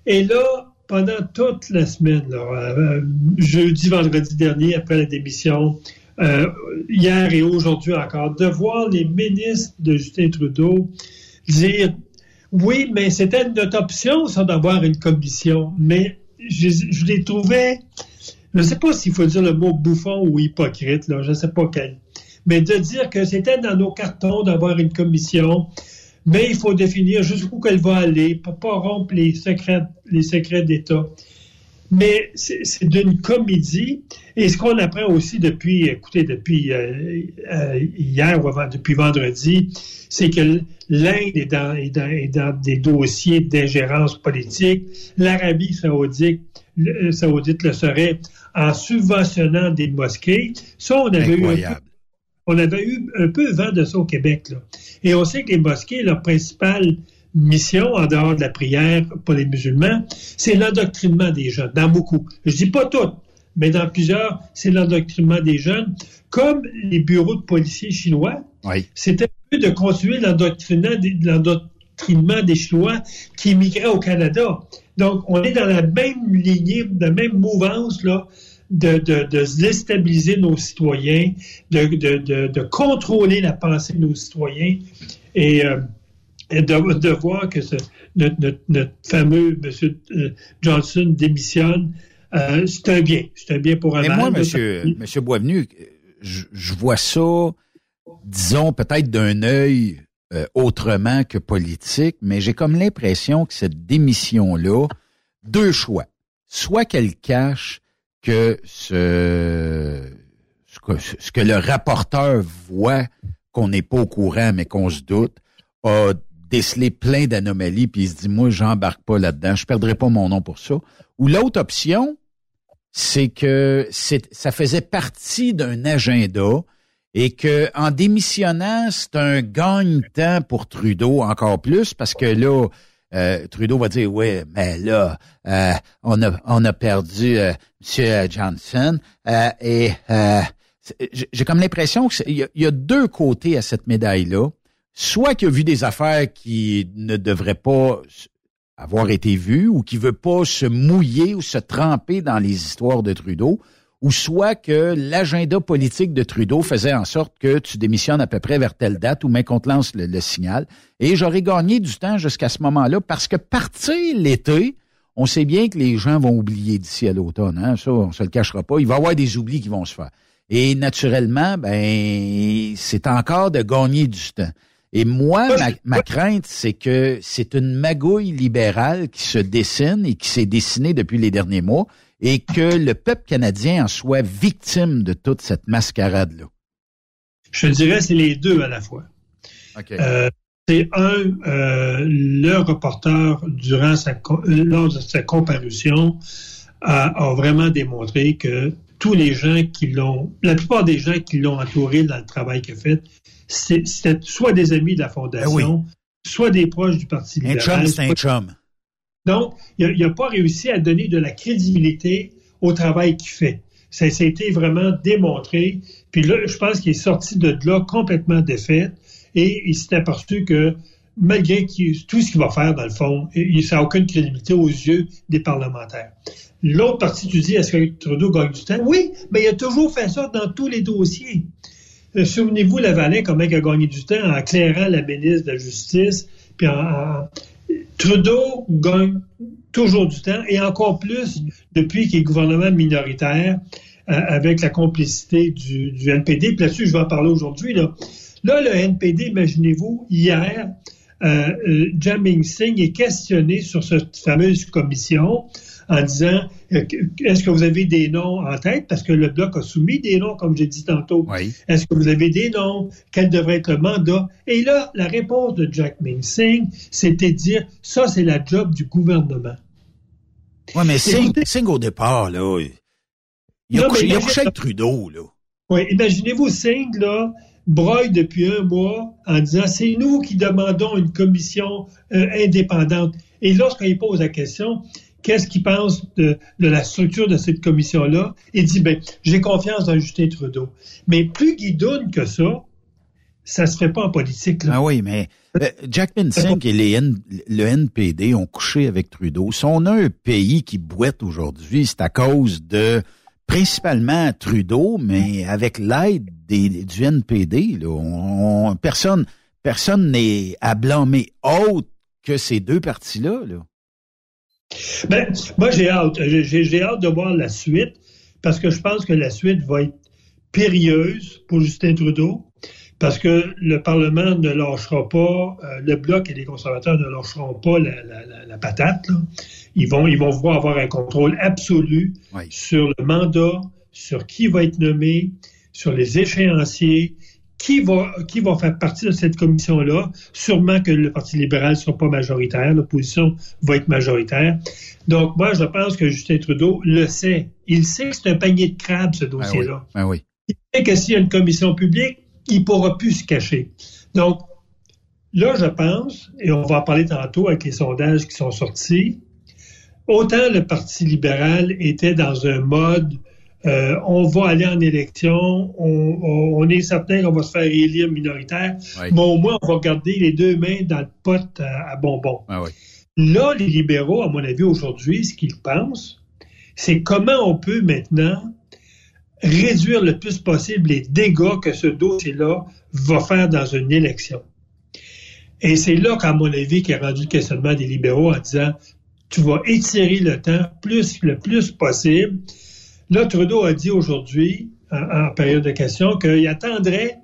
Et là, pendant toute la semaine, euh, jeudi, vendredi dernier, après la démission, euh, hier et aujourd'hui encore, de voir les ministres de Justin Trudeau dire oui, mais c'était notre option, ça, d'avoir une commission. Mais je, je les trouvais, je ne sais pas s'il faut dire le mot bouffon ou hypocrite, là, je ne sais pas quel mais de dire que c'était dans nos cartons d'avoir une commission, mais il faut définir jusqu'où qu'elle va aller pour pas rompre les secrets, les secrets d'État. Mais c'est d'une comédie. Et ce qu'on apprend aussi depuis, écoutez, depuis euh, euh, hier ou depuis vendredi, c'est que l'Inde est dans, des dossiers d'ingérence politique. L'Arabie saoudite, saoudite le serait en subventionnant des mosquées. Ça, on avait eu on avait eu un peu vent de ça au Québec. Là. Et on sait que les mosquées, leur principale mission, en dehors de la prière pour les musulmans, c'est l'endoctrinement des jeunes, dans beaucoup. Je dis pas toutes, mais dans plusieurs, c'est l'endoctrinement des jeunes. Comme les bureaux de policiers chinois, c'était un peu de continuer l'endoctrinement des Chinois qui immigraient au Canada. Donc, on est dans la même lignée, la même mouvance là, de, de, de déstabiliser nos citoyens, de, de, de, contrôler la pensée de nos citoyens et, euh, de, de, voir que ce, notre, notre, fameux M. Euh, Johnson démissionne. Euh, c'est un bien. C'est un bien pour un Mais moi, monsieur, monsieur Boisvenu, je, je vois ça disons, peut-être d'un œil euh, autrement que politique, mais j'ai comme l'impression que cette démission-là, deux choix. Soit qu'elle cache que ce, ce que, le rapporteur voit qu'on n'est pas au courant, mais qu'on se doute, a décelé plein d'anomalies, puis il se dit, moi, j'embarque pas là-dedans, je perdrai pas mon nom pour ça. Ou l'autre option, c'est que ça faisait partie d'un agenda et que en démissionnant, c'est un gagne-temps pour Trudeau encore plus parce que là, euh, Trudeau va dire oui, mais là, euh, on a on a perdu euh, M. Johnson et j'ai comme l'impression qu'il y, a deux côtés à cette médaille-là. Soit qu'il a vu des affaires qui ne devraient pas avoir été vues ou qui veut pas se mouiller ou se tremper dans les histoires de Trudeau, ou soit que l'agenda politique de Trudeau faisait en sorte que tu démissionnes à peu près vers telle date ou même qu'on te lance le, signal. Et j'aurais gagné du temps jusqu'à ce moment-là parce que partir l'été, on sait bien que les gens vont oublier d'ici à l'automne. Hein? Ça, on se le cachera pas. Il va y avoir des oublis qui vont se faire. Et naturellement, ben, c'est encore de gagner du temps. Et moi, ma, crainte, c'est que c'est une magouille libérale qui se dessine et qui s'est dessinée depuis les derniers mois et que le peuple canadien en soit victime de toute cette mascarade-là. Je dirais c'est les deux à la fois. Euh, c'est un, euh, le reporter, durant sa, lors de sa comparution, a, vraiment démontré que tous les gens qui l'ont, la plupart des gens qui l'ont entouré dans le travail qu'il a fait, c'était soit des amis de la Fondation, ben soit des proches du Parti libéral. Un chum, c'est un chum. Donc, il n'a pas réussi à donner de la crédibilité au travail qu'il fait. Ça, a été vraiment démontré. Puis là, je pense qu'il est sorti de là complètement défait et il s'est aperçu que malgré tout ce qu'il va faire, dans le fond, ça n'a aucune crédibilité aux yeux des parlementaires. L'autre partie, tu dis, est-ce que Trudeau gagne du temps? Oui, mais il a toujours fait ça dans tous les dossiers. Euh, souvenez-vous, Lavalin, comment il a gagné du temps en éclairant la ministre de la Justice, puis Trudeau gagne toujours du temps, et encore plus depuis qu'il est gouvernement minoritaire, euh, avec la complicité du, NPD. Puis là-dessus, je vais en parler aujourd'hui. Là. Là, le NPD, imaginez-vous, hier, euh, euh Jaming Singh est questionné sur cette fameuse commission en disant euh, est-ce que vous avez des noms en tête? Parce que le bloc a soumis des noms comme j'ai dit tantôt. Est-ce que vous avez des noms? Quel devrait être le mandat? Et là, la réponse de Jack Ming Singh, c'était de dire ça c'est la job du gouvernement. Oui, mais Singh, au départ là, il a, couché, avec Trudeau là. Oui, imaginez-vous Singh là broille depuis un mois en disant c'est nous qui demandons une commission euh, indépendante. Et lorsqu'il pose la question, qu'est-ce qu'il pense de, la structure de cette commission-là? Il dit, ben, j'ai confiance dans Justin Trudeau. Mais plus guidoune que ça, ça se fait pas en politique. Là. Ah oui, mais euh, Jack Singh et les le NPD ont couché avec Trudeau. Si on a un pays qui boite aujourd'hui, c'est à cause de principalement Trudeau, mais avec l'aide du NPD. Là, personne personne n'est à blâmer autre que ces deux partis-là. Là. Ben, moi, j'ai hâte. J'ai hâte de voir la suite parce que je pense que la suite va être périlleuse pour Justin Trudeau parce que le Parlement ne lâchera pas, euh, le Bloc et les conservateurs ne lâcheront pas la, patate. Ils, vont, ils vont vouloir avoir un contrôle absolu sur le mandat, sur qui va être nommé, sur les échéanciers, qui va, qui va faire partie de cette commission-là? Sûrement que le Parti libéral ne sera pas majoritaire, l'opposition va être majoritaire. Donc, moi, je pense que Justin Trudeau le sait. Il sait que c'est un panier de crabes, ce ben dossier-là. Ben oui. Il sait que s'il y a une commission publique, il ne pourra plus se cacher. Donc, là, je pense, et on va en parler tantôt avec les sondages qui sont sortis, autant le Parti libéral était dans un mode euh, on va aller en élection, on, est certain qu'on va se faire élire minoritaire, mais au moins on va garder les deux mains dans le pot à, bonbons. Ah Là, les libéraux, à mon avis, aujourd'hui, ce qu'ils pensent, c'est comment on peut maintenant réduire le plus possible les dégâts que ce dossier-là va faire dans une élection. Et c'est là qu'à mon avis, a rendu le questionnement des libéraux en disant, tu vas étirer le temps plus le plus possible Là, Trudeau a dit aujourd'hui, en, période de questions, qu'il attendrait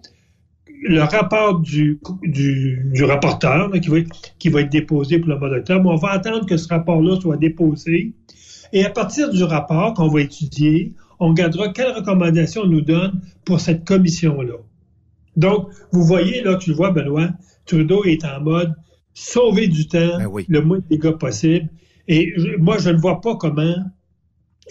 le rapport du, du, rapporteur qui, va, qui va être déposé pour le mois d'octobre. On va attendre que ce rapport-là soit déposé. Et à partir du rapport qu'on va étudier, on regardera quelles recommandations on nous donne pour cette commission-là. Donc, vous voyez, là, tu le vois, Benoît, Trudeau est en mode sauver du temps, ben le moins de dégâts possible. Et moi, je ne vois pas comment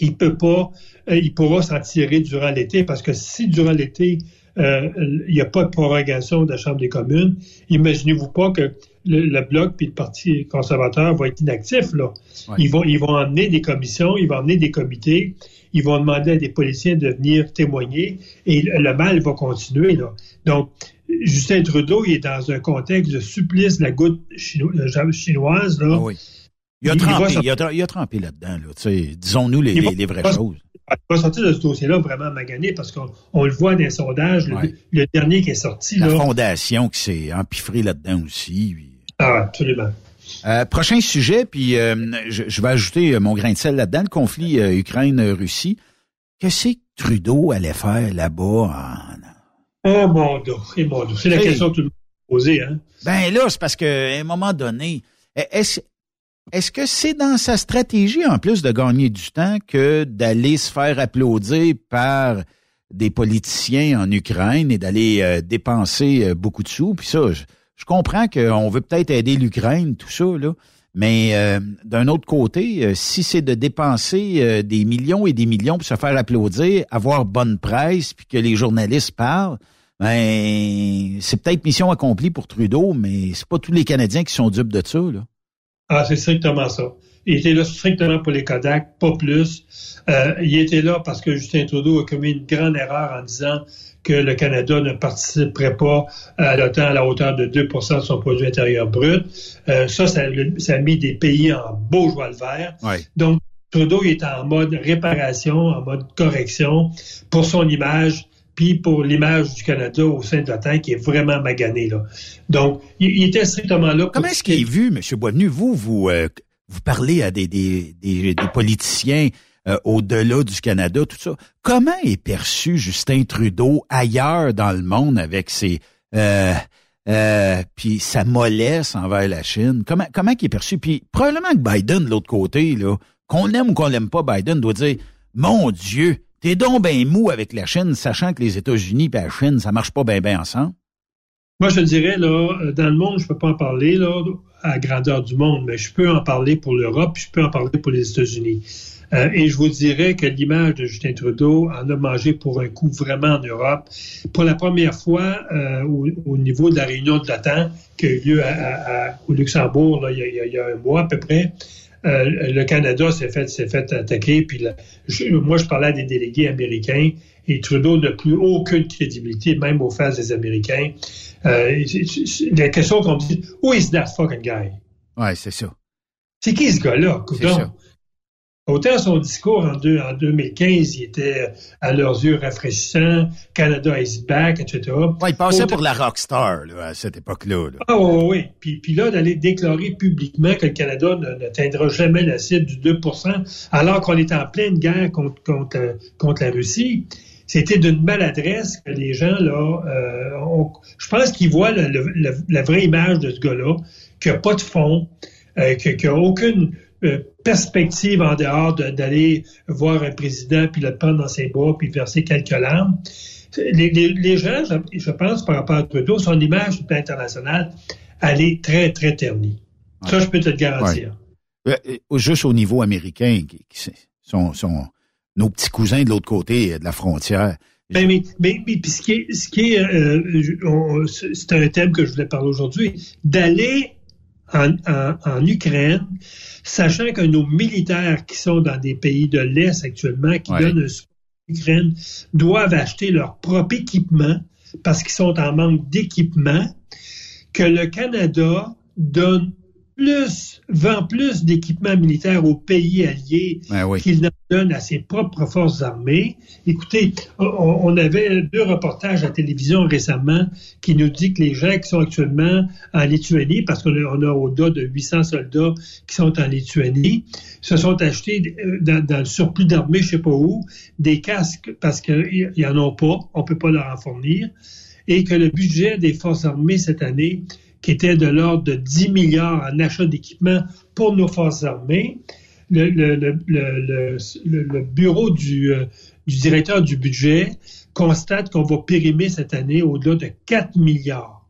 il peut pas, euh, il pourra s'en tirer durant l'été, parce que si durant l'été, euh, il n'y a pas de prorogation de la Chambre des communes, imaginez-vous pas que le, Bloc puis le Parti conservateur vont être inactifs. Là. Ils, vont, ils vont emmener des commissions, ils vont emmener des comités, ils vont demander à des policiers de venir témoigner et le mal va continuer. Là. Donc, Justin Trudeau, il est dans un contexte de supplice de la goutte euh, chinoise. Là. Ah il, a trempé, il, a, trempé là-dedans. Là, disons-nous les, les, vraies choses. Il va sortir de ce dossier-là vraiment magané parce qu'on le voit dans les sondages. Le, dernier qui est sorti. La fondation qui s'est empiffrée là-dedans aussi. Ah, absolument. Euh, prochain sujet, puis euh, je, vais ajouter mon grain de sel là-dedans, le conflit Ukraine-Russie. Qu'est-ce que Trudeau allait faire là-bas en, Oh mon Dieu, eh, C'est la question que tu me poses, hein? Ben là, c'est parce qu'à un moment donné, est-ce est-ce que c'est dans sa stratégie, en plus de gagner du temps, que d'aller se faire applaudir par des politiciens en Ukraine et d'aller euh, dépenser euh, beaucoup de sous? Puis ça, je, comprends qu'on veut peut-être aider l'Ukraine, tout ça, là. Mais euh, d'un autre côté, si c'est de dépenser des millions et des millions pour se faire applaudir, avoir bonne presse, puis que les journalistes parlent, ben c'est peut-être mission accomplie pour Trudeau, mais c'est pas tous les Canadiens qui sont dupes de ça. Là. Ah, c'est strictement ça. Il était là strictement pour les Kodak, pas plus. Euh, il était là parce que Justin Trudeau a commis une grande erreur en disant que le Canada ne participerait pas à l'OTAN à la hauteur de 2% de son produit intérieur brut. Euh, ça, ça, a mis des pays en beau joie le vert. Donc, Trudeau il est en mode réparation, en mode correction pour son image puis pour l'image du Canada au sein de l'OTAN qui est vraiment magané. Là. Donc, il, était strictement là. Comment est-ce qu'il est vu, M. Boisvenu? Vous, vous, euh, vous parlez à des, des, des, politiciens euh, au-delà du Canada, tout ça. Comment est perçu Justin Trudeau ailleurs dans le monde avec ses... Euh, euh, puis sa mollesse envers la Chine? Comment comment il est perçu? Puis probablement que Biden, de l'autre côté, là, qu'on aime ou qu'on l'aime pas, Biden doit dire Mon Dieu, T'es donc bien mou avec la Chine, sachant que les États-Unis et la Chine, ça marche pas bien bien ensemble? Moi, je dirais, là, dans le monde, je peux pas en parler, là, à grandeur du monde, mais je peux en parler pour l'Europe, je peux en parler pour les États-Unis. Euh, et je vous dirais que l'image de Justin Trudeau en a mangé pour un coup vraiment en Europe. Pour la première fois, euh, au, niveau de la réunion de l'OTAN qui a eu lieu au Luxembourg il, y a, un mois à peu près, euh, le Canada s'est fait, s'est fait attaquer. Puis moi, je parlais à des délégués américains et Trudeau n'a plus aucune crédibilité, même aux faces des Américains. Euh, la question qu'on dit, who is that fucking guy? Ouais, c'est ça. C'est qui ce gars-là? C'est ça. Autant son discours en, deux, en 2015, il était à leurs yeux rafraîchissant, Canada is back, etc. Ouais, il passait pour la rockstar là, à cette époque-là. Ah oui, oui. Puis, puis là, d'aller déclarer publiquement que le Canada n'atteindra jamais la cible du 2% alors qu'on est en pleine guerre contre, contre, contre la Russie, c'était d'une maladresse que les gens, là, euh, je pense qu'ils voient la vraie image de ce gars-là, qu'il n'y a pas de fond, euh, qu'il n'y a aucune euh, perspective en dehors d'aller voir un président puis le prendre dans ses bras puis verser quelques larmes. Les, gens, je, pense, par rapport à Trudeau, son image internationale, elle est très, très ternie. Ça, je peux te le garantir. Euh, juste au niveau américain, qui, sont, nos petits cousins de l'autre côté de la frontière. Ben, mais, mais, ce qui est, ce qui est euh, c'est un thème que je voulais parler aujourd'hui, d'aller en, Ukraine, sachant que nos militaires qui sont dans des pays de l'Est actuellement, qui donnent un support à l'Ukraine, doivent acheter leur propre équipement parce qu'ils sont en manque d'équipement, que le Canada donne plus, vend plus d'équipements militaires aux pays alliés ben qu'il n'en donne à ses propres forces armées. Écoutez, on, avait deux reportages à la télévision récemment qui nous dit que les gens qui sont actuellement en Lituanie, parce qu'on a, au-delà de 800 soldats qui sont en Lituanie, se sont achetés euh, dans, le surplus d'armée, je sais pas où, des casques parce qu'ils en ont pas, on peut pas leur en fournir et que le budget des forces armées cette année, qui était de l'ordre de 10 milliards en achat d'équipement pour nos forces armées, le, le, bureau du, euh, du directeur du budget constate qu'on va périmer cette année au-delà de 4 milliards.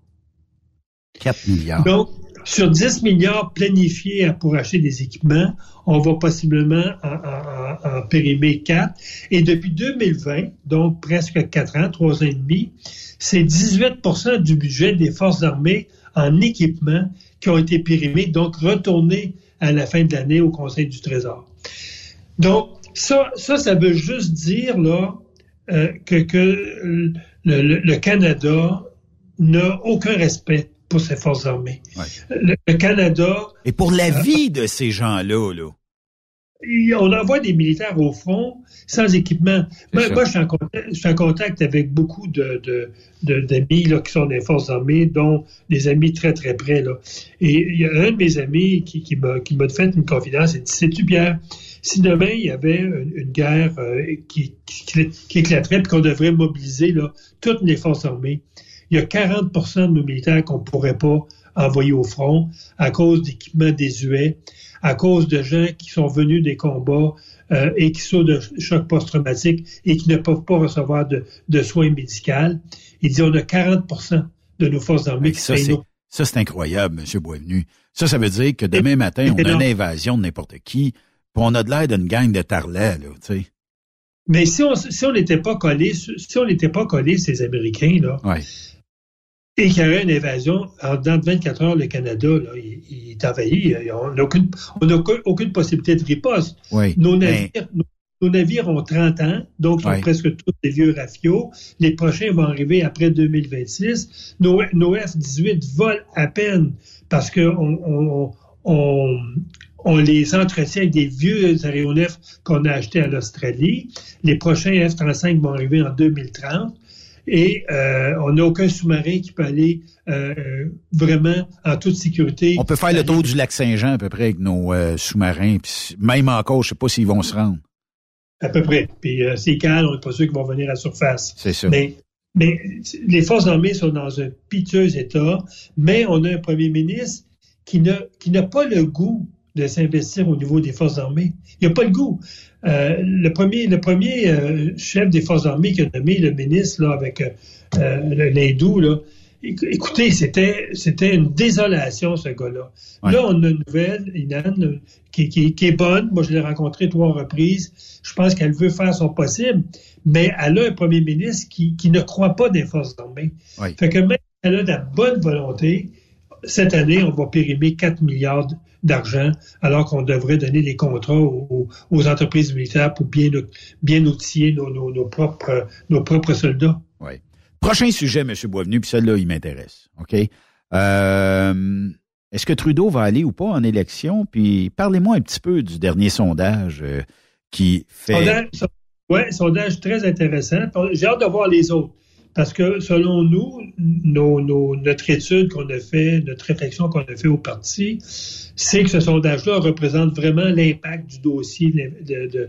4 milliards. Donc, sur 10 milliards planifiés pour acheter des équipements, on va possiblement en, périmer 4. Et depuis 2020, donc presque 4 ans, 3 ans et demi, c'est 18% du budget des forces armées en équipement qui ont été périmés, donc retournés à la fin de l'année au Conseil du Trésor. Donc, ça, ça, ça veut juste dire là, euh, que, que le, Canada n'a aucun respect pour ses forces armées. Le, Canada... Et pour la euh, vie de ces gens-là, là. On envoie des militaires au front sans équipement. Moi, moi je, suis en contact, je, suis en contact, avec beaucoup de, d'amis de, qui sont des forces armées, dont des amis très, très près. Là. Et il y a un de mes amis qui, qui, m'a, fait une confidence. Il dit, sais-tu, Pierre, si demain il y avait une, guerre euh, qui, qui, qui, éclaterait et qu'on devrait mobiliser là, toutes les forces armées, il y a 40% de nos militaires qu'on ne pourrait pas envoyer au front à cause d'équipements désuets, à cause de gens qui sont venus des combats euh, et qui sont de choc post-traumatique et qui ne peuvent pas recevoir de, soins médicaux. Il dit on a 40% de nos forces armées qui ça, c'est, ça, c'est incroyable, M. Boisvenu. Ça, ça veut dire que demain matin, on a une invasion de n'importe qui, puis on a de l'air d'une gang de tarlets, là, tu sais. Mais si on si on n'était pas collé, si on n'était pas collé ces Américains là, ouais et qu'il y aurait une invasion, en dans 24 heures, le Canada, là, il, est envahi. On n'a aucune, aucune, possibilité de riposte. nos, navires, nos, navires ont 30 ans, donc sont presque tous des vieux rafios. Les prochains vont arriver après 2026. Nos, nos F-18 volent à peine parce qu'on on, on, on, les entretient avec des vieux aéronefs qu'on a achetés à l'Australie. Les prochains F-35 vont arriver en 2030 et euh, on n'a aucun sous-marin qui peut aller euh, vraiment en toute sécurité. On peut faire le tour du lac Saint-Jean à peu près avec nos euh, sous-marins, puis même encore, je sais pas s'ils vont se rendre. À peu près. Puis c'est calme, on n'est pas sûr qu'ils vont venir à la surface. C'est ça. Mais, mais les forces armées sont dans un piteux état, mais on a un premier ministre qui n'a qui n'a pas le goût de s'investir au niveau des forces armées. Il n'a pas le goût. Euh, le premier, le premier euh, chef des forces armées qui a nommé le ministre là, avec euh, l'hindou, là, écoutez, c'était, c'était une désolation, ce gars-là. Là, on a une nouvelle, Inan, qui, qui, qui, est bonne. Moi, je l'ai rencontrée trois reprises. Je pense qu'elle veut faire son possible, mais elle a un premier ministre qui, qui ne croit pas des forces armées. Fait que même si elle a de la bonne volonté, cette année, on va périmer 4 milliards d'argent, alors qu'on devrait donner les contrats aux, entreprises militaires pour bien, bien outiller nos, propres, nos propres soldats. Oui. Prochain sujet, M. Boisvenu, puis celui-là, il m'intéresse. OK? Euh, est-ce que Trudeau va aller ou pas en élection? Puis parlez-moi un petit peu du dernier sondage euh, qui fait... Oui, sondage très intéressant. J'ai hâte de voir les autres. Parce que selon nous, notre étude qu'on a fait, notre réflexion qu'on a fait au parti, c'est que ce sondage-là représente vraiment l'impact du dossier de,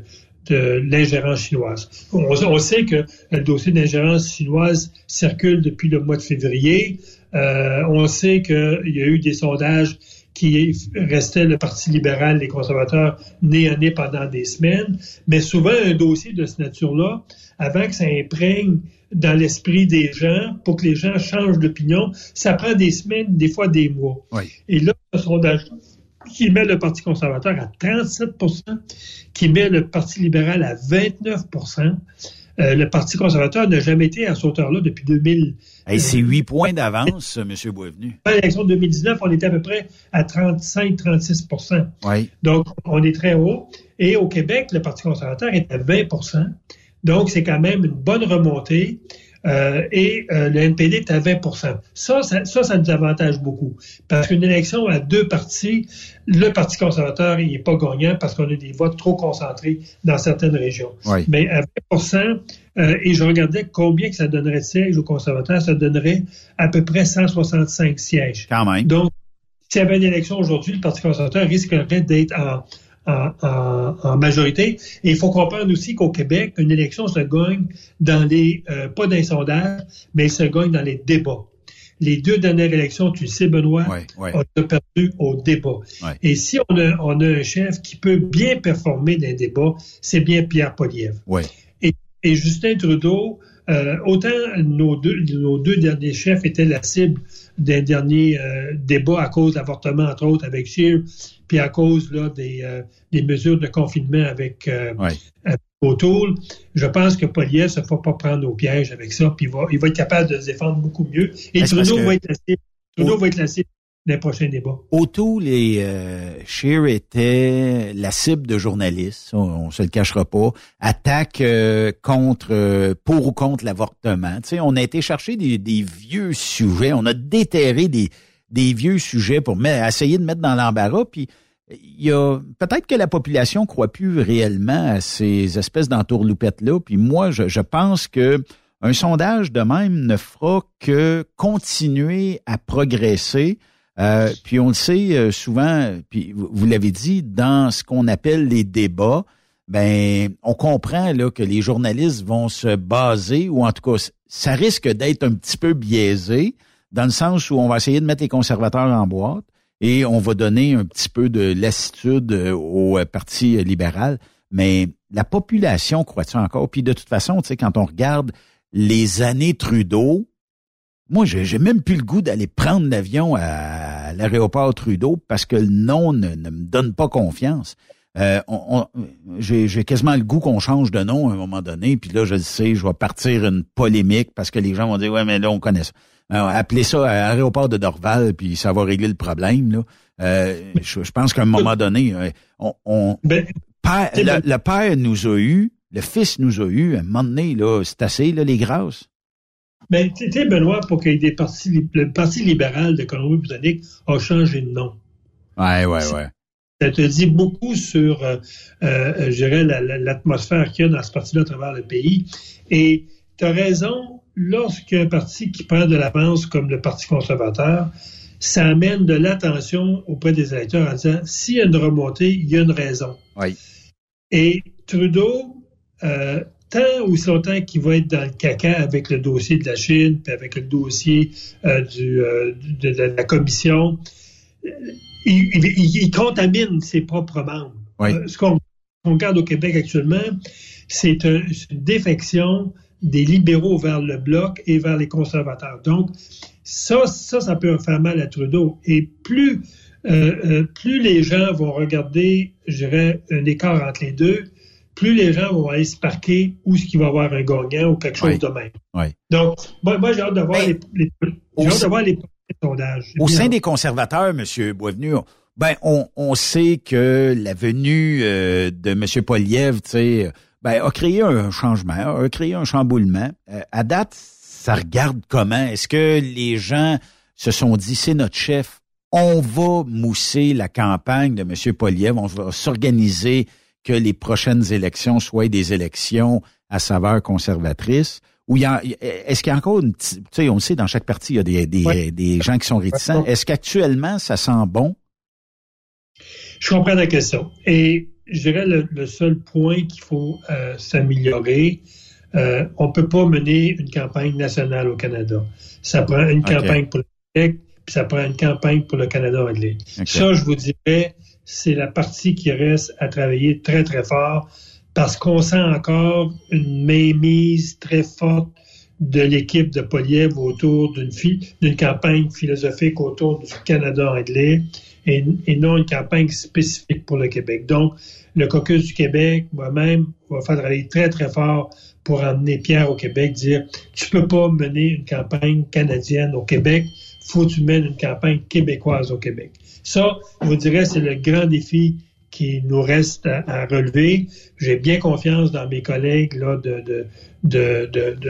l'ingérence chinoise. On, sait que le dossier d'ingérence chinoise circule depuis le mois de février. Euh, on sait qu'il y a eu des sondages qui restaient le Parti libéral, les conservateurs, nez à nez pendant des semaines. Mais souvent, un dossier de cette nature-là, avant que ça imprègne dans l'esprit des gens pour que les gens changent d'opinion. Ça prend des semaines, des fois des mois. Et là, ce sondage qui met le Parti conservateur à 37% qui met le Parti libéral à 29 euh, le Parti conservateur n'a jamais été à ce hauteur-là depuis 2000. c'est huit points d'avance, M. Boisvenu. À l'élection de 2019, on était à peu près à 35-36% Donc, on est très haut. Et au Québec, le Parti conservateur est à 20 donc, c'est quand même une bonne remontée. Euh, et euh, le NPD est à 20 ça, ça, ça, nous avantage beaucoup. Parce qu'une élection à deux partis, le Parti conservateur, il n'est pas gagnant parce qu'on a des votes trop concentrés dans certaines régions. Mais à 20% euh, et je regardais combien que ça donnerait de sièges aux conservateurs, ça donnerait à peu près 165 sièges. Quand même. Donc, s'il y avait une élection aujourd'hui, le Parti conservateur risquerait d'être en en, majorité. Et il faut comprendre aussi qu'au Québec, une élection se gagne dans les, euh, pas dans les sondages, mais elle se gagne dans les débats. Les deux dernières élections, tu le sais, Benoît, on a perdu au débat. Et si on a, on a un chef qui peut bien performer dans les débats, c'est bien Pierre Poliev. Et, et Justin Trudeau, euh, autant nos deux, nos deux derniers chefs étaient la cible d'un dernier euh, débat à cause de l'avortement, entre autres, avec Scheer, puis à cause là, des, euh, des mesures de confinement avec, euh, O'Toole. Je pense que Poliev ne se faut pas prendre au piège avec ça, puis il va, il va être capable de se défendre beaucoup mieux. Et Trudeau va, être la cible, Trudeau va être la cible des prochains débats. O'Toole et euh, Scheer étaient la cible de journalistes, on, se le cachera pas, attaque euh, contre euh, pour ou contre l'avortement. Tu sais, on a été chercher des, vieux sujets, on a déterré des, des vieux sujets pour essayer de mettre dans l'embarras, puis il y a peut-être que la population croit plus réellement à ces espèces d'entourloupettes là, puis moi je, je pense que un sondage de même ne fera que continuer à progresser euh, puis on le sait euh, souvent, puis vous, l'avez dit, dans ce qu'on appelle les débats, ben on comprend là que les journalistes vont se baser, ou en tout cas, ça risque d'être un petit peu biaisé, dans le sens où on va essayer de mettre les conservateurs en boîte et on va donner un petit peu de lassitude euh, au Parti libéral. Mais la population croit-tu encore? Puis de toute façon, tu sais, quand on regarde les années Trudeau, moi, j'ai même plus le goût d'aller prendre l'avion à, l'aéroport Trudeau parce que le nom ne, me donne pas confiance. Euh, j'ai quasiment le goût qu'on change de nom à un moment donné, puis là, je le sais, je vais partir une polémique parce que les gens vont dire, ouais, mais là, on connaît ça. Alors, appelez ça aéroport de Dorval, puis ça va régler le problème. Là. Euh, je, pense qu'à un moment donné, euh, on, ben, le, le, père nous a eu, le fils nous a eu, à un moment donné, là, c'est assez, là, les grâces. Ben, tu sais, Benoît, pour qu'il y ait des partis, le Parti libéral de Colombie-Britannique a changé de nom. Ouais, ouais, ouais. Ça te dit beaucoup sur, euh, euh, je dirais, l'atmosphère qu'il y a dans ce parti-là à travers le pays. Et tu as raison, lorsqu'un parti qui prend de l'avance comme le Parti conservateur, ça amène de l'attention auprès des électeurs en disant, s'il y a une remontée, il y a une raison. Oui. Et Trudeau, euh, tant ou si longtemps qu'il va être dans le caca avec le dossier de la Chine, puis avec le dossier euh, du, euh, de, la commission, il, contamine ses propres membres. Euh, ce qu'on regarde au Québec actuellement, c'est une défection des libéraux vers le bloc et vers les conservateurs. Donc, ça, ça, ça peut faire mal à Trudeau. Et plus, plus les gens vont regarder, je dirais, un écart entre les deux, plus les gens vont aller se parquer où est-ce qu'il va y avoir un gagnant ou quelque chose de même. Donc, moi, j'ai hâte de voir les, les, hâte de voir les sondages. Au sein des conservateurs, M. Boisvenu, ben, on, on sait que la venue euh, de M. Poliev, tu sais, ben, a créé un changement, a créé un chamboulement. Euh, à date, ça regarde comment? Est-ce que les gens se sont dit, c'est notre chef, on va mousser la campagne de M. Poliev, on va s'organiser que les prochaines élections soient des élections à saveur conservatrice? Ou est-ce qu'il y a encore une tu sais, on le sait, dans chaque parti, il y a des, des, des gens qui sont réticents. Est-ce qu'actuellement, ça sent bon? Je comprends la question. Et je dirais le, seul point qu'il faut euh, s'améliorer, euh, on peut pas mener une campagne nationale au Canada. Ça prend une campagne pour le Québec, puis ça prend une campagne pour le Canada anglais. Ça, je vous dirais, c'est la partie qui reste à travailler très, très fort parce qu'on sent encore une mainmise très forte de l'équipe de Poliev autour d'une campagne philosophique autour du Canada anglais et, non une campagne spécifique pour le Québec. Donc, le caucus du Québec, moi-même, va faire travailler très, très fort pour emmener Pierre au Québec, dire tu peux pas mener une campagne canadienne au Québec, faut que tu mènes une campagne québécoise au Québec. Ça, je vous dirais, c'est le grand défi qui nous reste à, relever. J'ai bien confiance dans mes collègues là, de,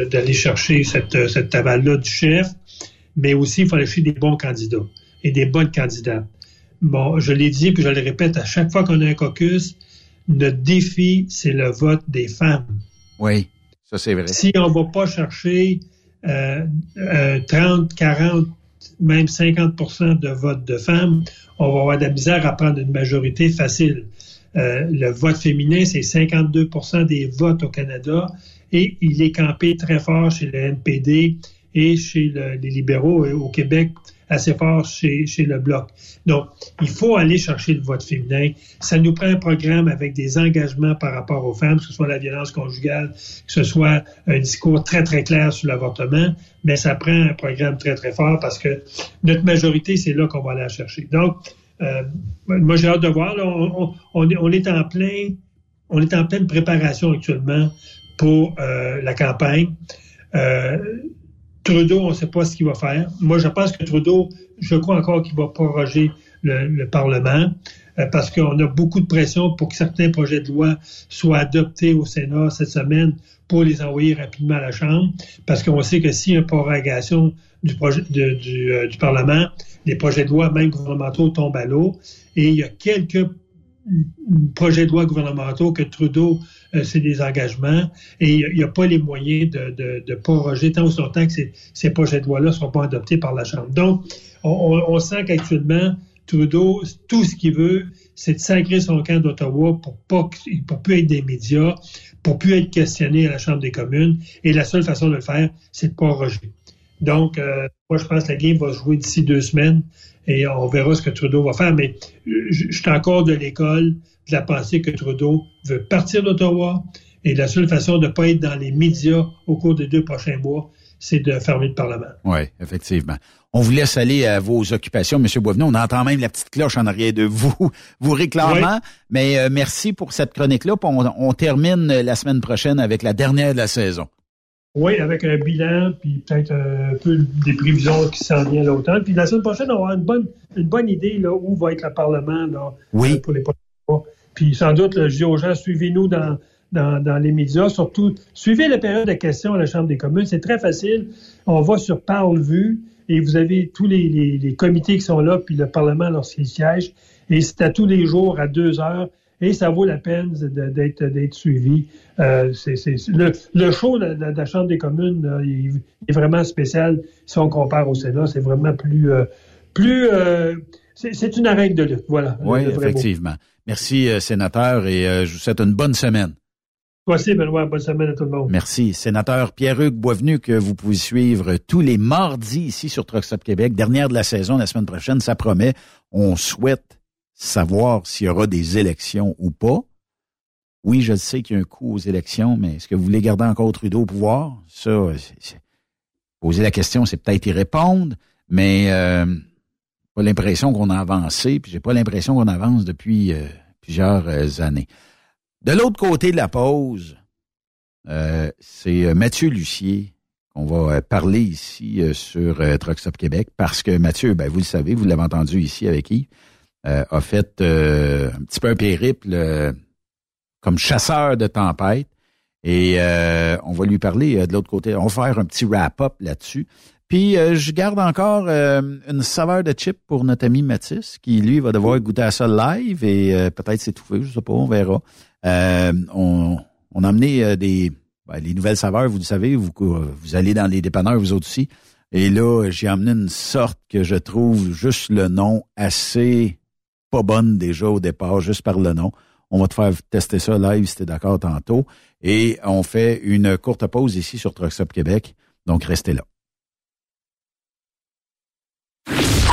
d'aller chercher cette, cette là du chef, mais aussi il faut aller chercher des bons candidats et des bonnes candidates. Bon, je l'ai dit, puis je le répète à chaque fois qu'on a un caucus, notre défi, c'est le vote des femmes. Oui, ça c'est vrai. Si on ne va pas chercher euh, 30, 40, même 50% de vote de femmes, on va avoir de la misère à prendre une majorité facile. le vote féminin, c'est 52% des votes au Canada et il est campé très fort chez le NPD et chez les libéraux au Québec assez fort chez, chez le Bloc. Donc, il faut aller chercher le vote féminin. Ça nous prend un programme avec des engagements par rapport aux femmes, que ce soit la violence conjugale, que ce soit un discours très, très clair sur l'avortement, mais ça prend un programme très, très fort parce que notre majorité, c'est là qu'on va aller la chercher. Donc, euh, moi, j'ai hâte de voir. on, on, on, est en plein, on est en pleine préparation actuellement pour euh, la campagne. Euh, Trudeau, on ne sait pas ce qu'il va faire. Moi, je pense que Trudeau, je crois encore qu'il va proroger le, Parlement euh, parce qu'on a beaucoup de pression pour que certains projets de loi soient adoptés au Sénat cette semaine pour les envoyer rapidement à la Chambre, parce qu'on sait que s'il y a une prorogation du, projet, du, du Parlement, les projets de loi, même gouvernementaux, tombent à l'eau. Et il y a quelques projets de loi gouvernementaux que Trudeau euh, c'est des engagements et il n'y a, pas les moyens de, de, de proroger tant ou longtemps que ces, ces projets de loi-là ne seront pas adoptés par la Chambre. Donc, on, sent qu'actuellement, Trudeau, tout ce qu'il veut, c'est de sacrer son camp d'Ottawa pour pas pour plus être des médias, pour plus être questionné à la Chambre des communes. Et la seule façon de le faire, c'est de proroger. Donc, euh, moi, je pense que la game va se jouer d'ici deux semaines et on verra ce que Trudeau va faire. Mais je suis encore de l'école de la pensée que Trudeau veut partir d'Ottawa et la seule façon de ne pas être dans les médias au cours des deux prochains mois, c'est de fermer le Parlement. Oui, effectivement. On vous laisse aller à vos occupations, M. Boisvenu. On entend même la petite cloche en arrière de vous, vous réclamant. Mais euh, merci pour cette chronique-là. On, on, termine la semaine prochaine avec la dernière de la saison. Oui, avec un bilan, puis peut-être un peu des prévisions qui s'en viennent l'automne. Puis la semaine prochaine, on aura une bonne, une bonne idée là, où va être le Parlement là, oui. pour les prochains mois. Puis sans doute, je dis aux gens, suivez-nous dans, dans, les médias, surtout, suivez la période de questions à la Chambre des communes. C'est très facile. On va sur Parle-Vue et vous avez tous les, comités qui sont là, puis le Parlement lorsqu'il siège. Et c'est à tous les jours, à deux heures. Et ça vaut la peine d'être d'être suivi. Euh, c'est, le, show de, la Chambre des communes il, est vraiment spécial si on compare au Sénat. C'est vraiment plus... Euh, plus euh, c'est, une arène de lutte, voilà. Oui, effectivement. Merci, euh, sénateur, et euh, je vous souhaite une bonne semaine. Merci, Benoît. Bonne semaine à tout le monde. Merci. Sénateur Pierre-Hugues Boisvenu, que vous pouvez suivre tous les mardis ici sur Truck Québec. Dernière de la saison, la semaine prochaine, ça promet. On souhaite savoir s'il y aura des élections ou pas. Oui, je sais qu'il y a un coup aux élections, mais est-ce que vous voulez garder encore Trudeau au pouvoir? Ça, poser la question, c'est peut-être y répondre, mais euh, pas l'impression qu'on a avancé, puis j'ai pas l'impression qu'on avance depuis euh, plusieurs euh, années. De l'autre côté de la pause, euh, c'est Mathieu Lucier qu'on va parler ici sur Truck Québec, parce que Mathieu, ben, vous le savez, vous l'avez entendu ici avec qui, a fait un petit peu un périple comme chasseur de tempête. Et on va lui parler de l'autre côté. On va faire un petit wrap-up là-dessus. Puis euh, je garde encore euh, une saveur de chip pour notre ami Mathis, qui lui va devoir goûter à ça live et euh, peut-être s'étouffer, je sais pas, on verra. on, on a amené des ben, les nouvelles saveurs, vous le savez, vous, vous allez dans les dépanneurs, vous autres aussi. Et là, j'ai amené une sorte que je trouve juste le nom assez pas bonne déjà au départ, juste par le nom. On va te faire tester ça live si tu d'accord tantôt. Et on fait une courte pause ici sur Truckstop Québec. Donc, restez là.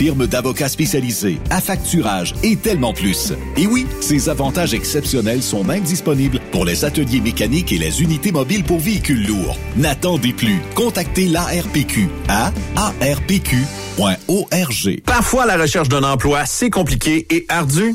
firme d'avocats spécialisés, à facturage et tellement plus. Et oui, ces avantages exceptionnels sont même disponibles pour les ateliers mécaniques et les unités mobiles pour véhicules lourds. N'attendez plus. Contactez l'ARPQ à arpq.org. Parfois, la recherche d'un emploi, c'est compliqué et ardu.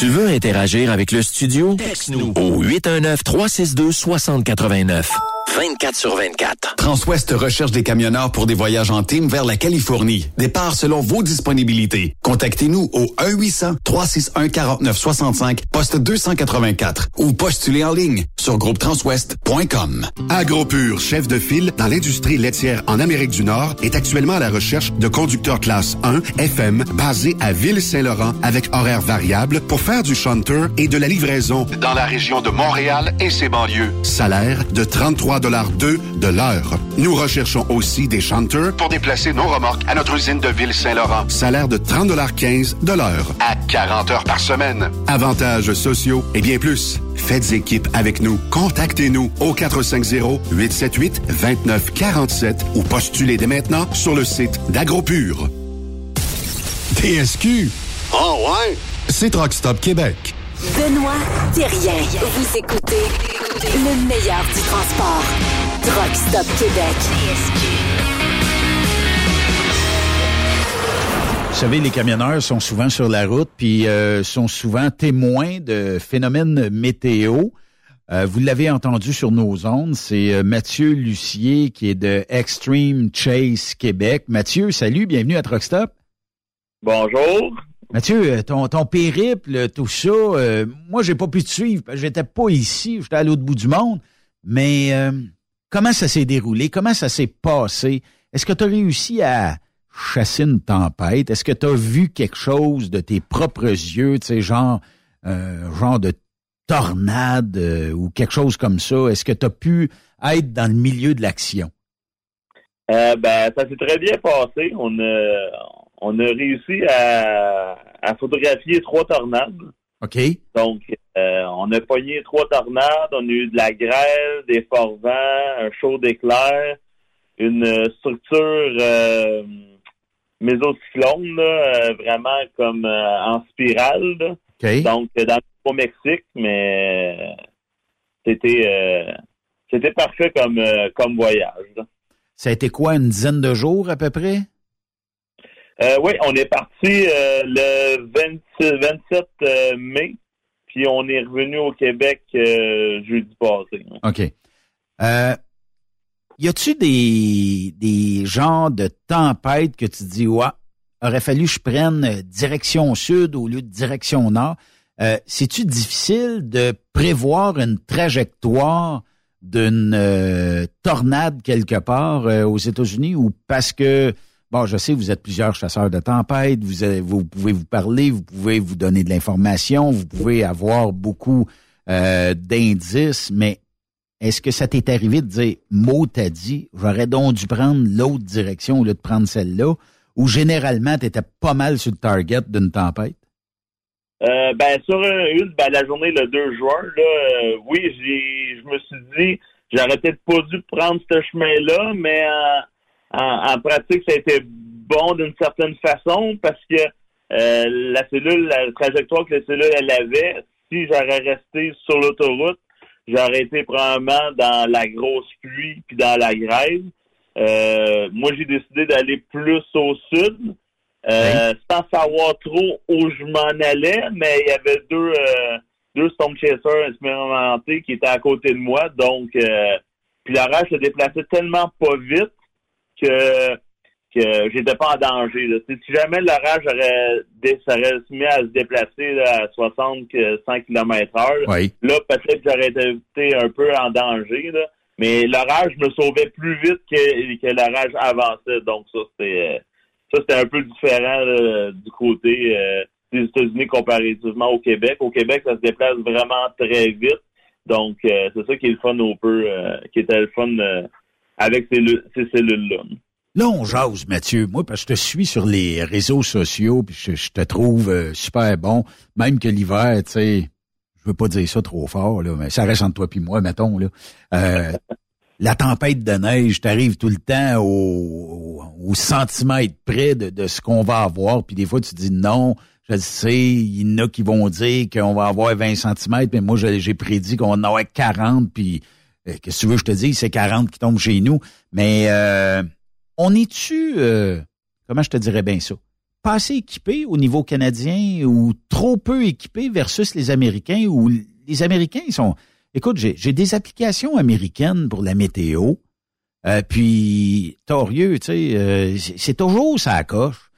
Tu veux interagir avec le studio? Texte-nous au 819-362-6089. 24 sur 24. Transwest recherche des camionneurs pour des voyages en team vers la Californie. Départ selon vos disponibilités. Contactez-nous au 1-800-361-4965, poste 284 ou postulez en ligne sur groupetranswest.com. AgroPure, chef de file dans l'industrie laitière en Amérique du Nord, est actuellement à la recherche de conducteurs classe 1 FM basés à Ville-Saint-Laurent avec horaires variables pour faire du shunter et de la livraison dans la région de Montréal et ses banlieues. Salaire de 33 2 de l'heure. Nous recherchons aussi des chanteurs pour déplacer nos remorques à notre usine de Ville-Saint-Laurent. Salaire de 30,15 de l'heure à 40 heures par semaine. Avantages sociaux et bien plus. Faites équipe avec nous. Contactez-nous au 450-878-2947 ou postulez dès maintenant sur le site d'AgroPure. TSQ. Oh ouais? C'est Truck Stop Québec. Benoît Thérien. Vous écoutez le meilleur du transport. Truck Stop Québec. Vous savez, les camionneurs sont souvent sur la route, puis euh, sont souvent témoins de phénomènes météo. Euh, vous l'avez entendu sur nos ondes, c'est euh, Mathieu Lucier qui est de Extreme Chase Québec. Mathieu, salut, bienvenue à Truck Stop. Bonjour. Mathieu, ton, ton périple, tout ça, euh, moi, j'ai pas pu te suivre. J'étais pas ici, j'étais à l'autre bout du monde. Mais euh, comment ça s'est déroulé? Comment ça s'est passé? Est-ce que tu as réussi à chasser une tempête? Est-ce que tu as vu quelque chose de tes propres yeux, tu sais, genre, euh, genre de tornade euh, ou quelque chose comme ça? Est-ce que tu as pu être dans le milieu de l'action? Euh, ben, ça s'est très bien passé. On a, on a réussi à, à photographier trois tornades. OK. Donc, euh, on a pogné trois tornades, on a eu de la grêle, des forts vents, un chaud d'éclair, une structure euh, mésocyclone, là, euh, vraiment comme euh, en spirale. là. OK. Donc, dans le Nouveau-Mexique, mais c'était c'était parfait comme, comme voyage. là. Ça a été quoi, une dizaine de jours à peu près? Euh, oui, on est parti euh, le 26 27 euh, mai, puis on est revenu au Québec jeudi passé. OK. Y a-tu des, des genres de tempêtes que tu dis, ouais, aurait fallu que je prenne direction sud au lieu de direction nord? C'est-tu difficile de prévoir une trajectoire d'une tornade quelque part aux États-Unis ou parce que, bon, je sais, vous êtes plusieurs chasseurs de tempêtes, vous, pouvez vous parler, vous pouvez vous donner de l'information, vous pouvez avoir beaucoup euh, d'indices, mais est-ce que ça t'est arrivé de dire, mot t'as dit, j'aurais donc dû prendre l'autre direction au lieu de prendre celle-là, ou généralement, tu étais pas mal sur le target d'une tempête? Euh, ben sur une, ben, la journée le 2 juin, là, euh, oui, j'ai je me suis dit j'aurais peut-être pas dû prendre ce chemin-là, mais euh, en, en pratique, ça a été bon d'une certaine façon parce que euh, la cellule, la trajectoire que la cellule elle avait, si j'aurais resté sur l'autoroute, j'aurais été probablement dans la grosse pluie puis dans la grève. Euh, moi, j'ai décidé d'aller plus au sud, euh, sans savoir trop où je m'en allais, mais il y avait deux euh, deux Storm Chasers expérimentés qui étaient à côté de moi, donc euh, puis l'orage se déplaçait tellement pas vite que que j'étais pas en danger. Là. Si jamais l'orage aurait, serait mis à se déplacer là, à 65 km heure, là, peut-être que j'aurais été un peu en danger. Là. Mais l'orage me sauvait plus vite que, que l'orage avançait. Donc ça, c'était ça c'était un peu différent du côté euh, des États-Unis comparativement au Québec. Au Québec, ça se déplace vraiment très vite. Donc, euh, c'est ça qui est le fun au peu, euh, qui était le fun avec ces, ces cellules-là. Là, on jase, Mathieu. Moi, parce que je te suis sur les réseaux sociaux, puis je, te trouve euh, super bon. Même que l'hiver, tu sais, je veux pas dire ça trop fort, là, mais ça reste entre toi puis moi, mettons, là. Euh, la tempête de neige, t'arrives tout le temps au, au, centimètre près de, de ce qu'on va avoir, puis des fois, tu dis non, je sais, il y en a qui vont dire qu'on va avoir 20 cm, mais moi, j'ai prédit qu'on en aurait 40, puis qu'est-ce que tu veux je te dise, c'est 40 qui tombent chez nous. Mais... Euh, on est-tu, euh, comment je te dirais bien ça, pas assez équipé au niveau canadien ou trop peu équipé versus les Américains ou les Américains, ils sont... Écoute, j'ai des applications américaines pour la météo, euh, puis torieux, tu sais, euh, c'est toujours ça coche.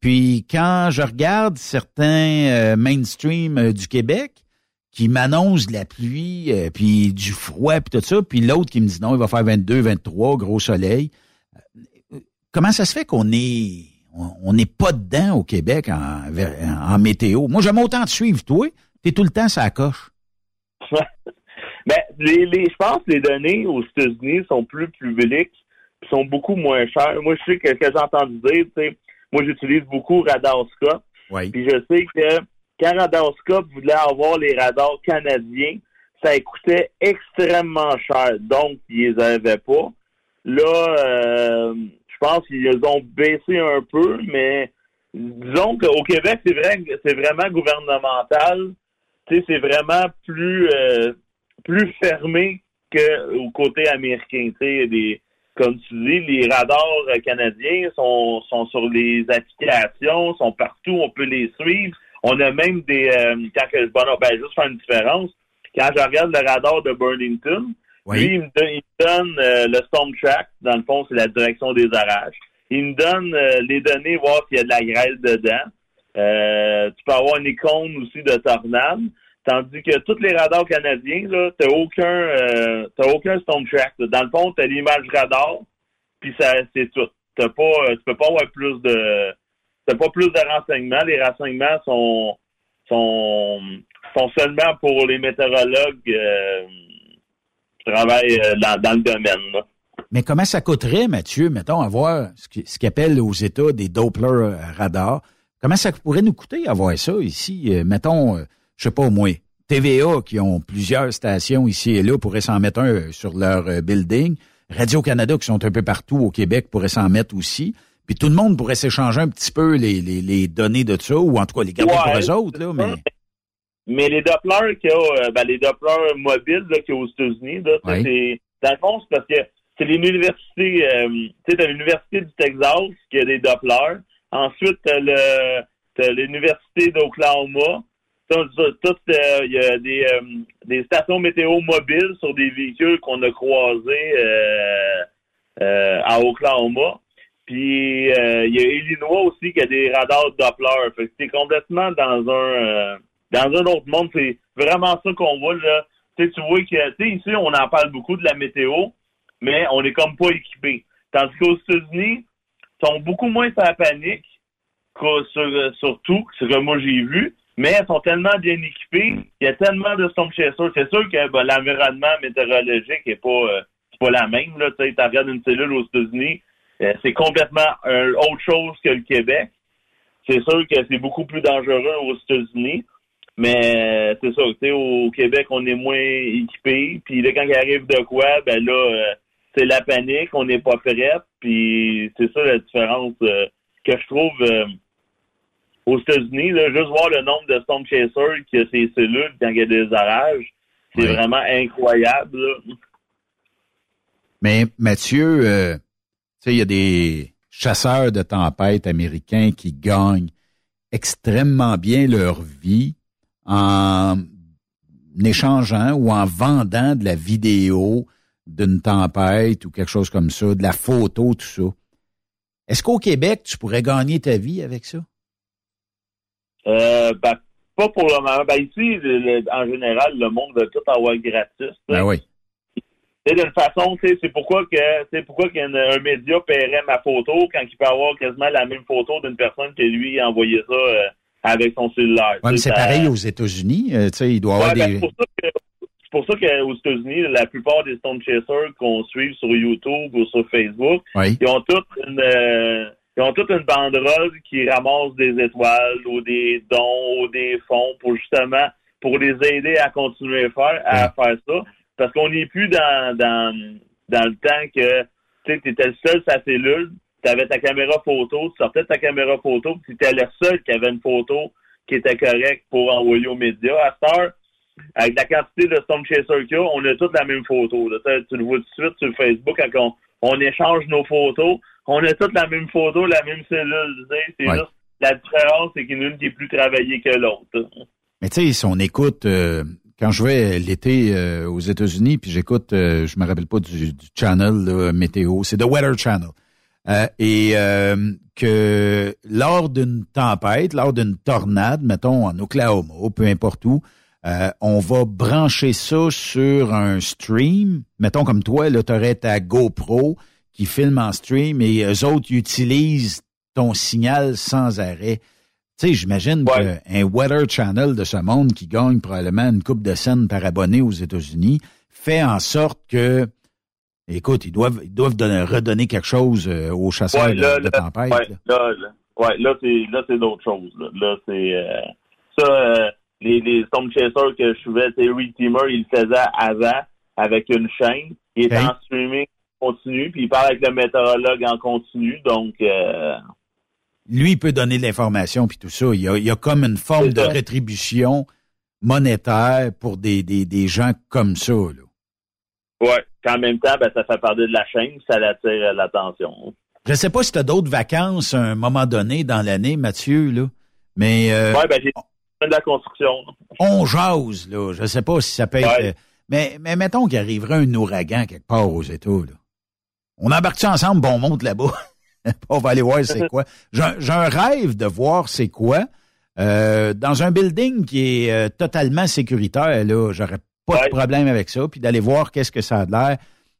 puis quand je regarde certains mainstream du Québec qui m'annoncent de la pluie, puis du froid, puis tout ça, puis l'autre qui me dit non, il va faire 22, 23, gros soleil comment ça se fait qu'on est on n'est pas dedans au Québec en, météo? Moi, j'aime autant te suivre, toi. Tu es tout le temps ça coche. ben, les, les, je pense que les données aux États-Unis sont plus publiques sont beaucoup moins chères. Moi, je sais que, que j'ai entendu dire, moi, j'utilise beaucoup Radarscope. Oui. Puis je sais que quand Radarscope voulait avoir les radars canadiens, ça coûtait extrêmement cher. Donc, ils les avaient pas. Là, euh, je pense qu'ils ont baissé un peu, mais disons qu'au Québec, c'est vrai c'est vraiment gouvernemental. C'est vraiment plus euh, plus fermé qu'au côté américain. Des, comme tu dis, les radars canadiens sont, sont sur les applications, sont partout, on peut les suivre. On a même des euh, quand que bon, ben, juste faire une différence. Quand je regarde le radar de Burlington, lui, il me donne, euh, le Storm Track. Dans le fond, c'est la direction des orages. Il me donne euh, les données, voir s'il y a de la grêle dedans. Euh, tu peux avoir une icône aussi de tornade. Tandis que tous les radars canadiens, là, t'as aucun t'as aucun Storm Track. Dans le fond, t'as l'image radar, puis ça c'est tout. T'as pas tu peux pas avoir plus de t'as pas plus de renseignements. Les renseignements sont sont sont seulement pour les météorologues travaille euh, dans, le domaine. Mais comment ça coûterait, Mathieu, mettons, avoir ce qu'ils appellent aux États des Doppler euh, radars? Comment ça pourrait nous coûter avoir ça ici? Euh, mettons, je sais pas au moins, TVA qui ont plusieurs stations ici et là pourraient s'en mettre un sur leur building. Radio-Canada qui sont un peu partout au Québec pourraient s'en mettre aussi. Puis tout le monde pourrait s'échanger un petit peu les, les, données de ça, ou en tout cas les garder pour eux autres, là, mais... Mais les Dopplers qu'il y a, euh, ben, les Dopplers mobiles qu'il y a aux États-Unis, c'est, dans le fond, c'est parce que c'est l'université, euh, tu sais, t'as l'université du Texas qui a des Dopplers. Ensuite, t'as le, t'as l'université d'Oklahoma. Tout, euh, il y a des, euh, des stations météo mobiles sur des véhicules qu'on a croisés euh, à Oklahoma. Puis il y a Illinois aussi qui a des radars Doppler. Fait que c'est complètement dans un dans un autre monde, c'est vraiment ça qu'on voit. Là. tu vois que ici, on en parle beaucoup de la météo, mais on est comme pas équipé. Tandis qu'aux États-Unis, ils sont beaucoup moins sur la panique sur, surtout, ce que moi j'ai vu, mais elles sont tellement bien équipées, il y a tellement de storm chasers. C'est sûr que ben, l'environnement météorologique est pas euh, pas la même. Là. Tu regardes une cellule aux États-Unis, euh, c'est complètement autre chose que le Québec. C'est sûr que c'est beaucoup plus dangereux aux États-Unis. Mais euh, c'est ça, tu sais, au Québec, on est moins équipé. Puis là, quand il arrive de quoi, ben là, euh, c'est la panique, on n'est pas prêt. Puis c'est ça la différence euh, que je trouve aux États-Unis, là, juste voir le nombre de Storm Chasers qui a ces cellules quand il y a des orages, c'est vraiment incroyable. Mais Mathieu, euh, sais, il y a des chasseurs de tempêtes américains qui gagnent extrêmement bien leur vie en échangeant ou en vendant de la vidéo d'une tempête ou quelque chose comme ça, de la photo, tout ça. Est-ce qu'au Québec, tu pourrais gagner ta vie avec ça? Euh, ben, pas pour le moment. Ben, ici, en général, le monde veut tout avoir gratis. Ben oui. C'est d'une façon, c'est pourquoi que c'est pourquoi qu'un média paierait ma photo quand il peut avoir quasiment la même photo d'une personne qui lui a envoyé ça euh, avec son cellulaire. Ouais, c'est pareil aux États-unis. Euh, tu sais, il doit avoir ben, des. C'est pour ça qu'aux États-Unis, la plupart des Stone Chasers qu'on suit sur YouTube ou sur Facebook, ils ont toutes une euh, ils ont toute une banderole qui ramasse des étoiles ou des dons ou des fonds pour justement pour les aider à continuer à faire, à faire ça. Parce qu'on n'est plus dans, dans, dans le temps que tu étais le seul sa cellule, tu avais ta caméra photo, tu sortais de ta caméra photo, tu étais le seul qui avait une photo qui était correcte pour envoyer aux médias. À cette heure, avec la quantité de Storm Chaser qu'il y a, on a toutes la même photo. Tu le vois tout de suite sur Facebook quand on, on échange nos photos on a toutes la même photo, la même cellule. C'est juste la différence, c'est qu'il y en a une qui est plus travaillée que l'autre. Mais tu sais, si on écoute, euh, quand je vais l'été euh, aux États-Unis, puis j'écoute, euh, je me rappelle pas du, channel météo, c'est The Weather Channel. et que lors d'une tempête, lors d'une tornade, mettons en Oklahoma, peu importe où, on va brancher ça sur un stream. Mettons comme toi, là, tu aurais ta GoPro, qui filment en stream et eux autres utilisent ton signal sans arrêt. Tu sais, j'imagine qu'un Weather Channel de ce monde qui gagne probablement une coupe de scènes par abonné aux États-Unis fait en sorte que, écoute, ils doivent, ils doivent donner, redonner quelque chose euh, aux chasseurs de, tempête. Ouais, là, là, là c'est là c'est d'autres choses. Là, c'est euh, ça. Euh, les, les Storm Chasers que je suivais, c'est Reed Teamer, il le faisait avant avec une chaîne. Il était en streaming continu, puis il parle avec le météorologue en continu, donc... Euh, Lui, il peut donner de l'information, puis tout ça. Il y, a, comme une forme de rétribution monétaire pour des, des, gens comme ça. Oui, en même temps, ben, ça fait parler de la chaîne, ça attire l'attention. Je ne sais pas si tu as d'autres vacances à un moment donné dans l'année, Mathieu, là, mais... Euh, oui, ben, j'ai de la construction. On jase, là. Je ne sais pas si ça peut être... Euh, mais, mais mettons qu'il arriverait un ouragan quelque part aux États, là. On embarque ensemble, bon, on monte là-bas? on va aller voir c'est quoi. J'ai un rêve de voir c'est quoi. Euh, dans un building qui est euh, totalement sécuritaire, là, j'aurais pas de problème avec ça. Puis d'aller voir qu'est-ce que ça a l'air.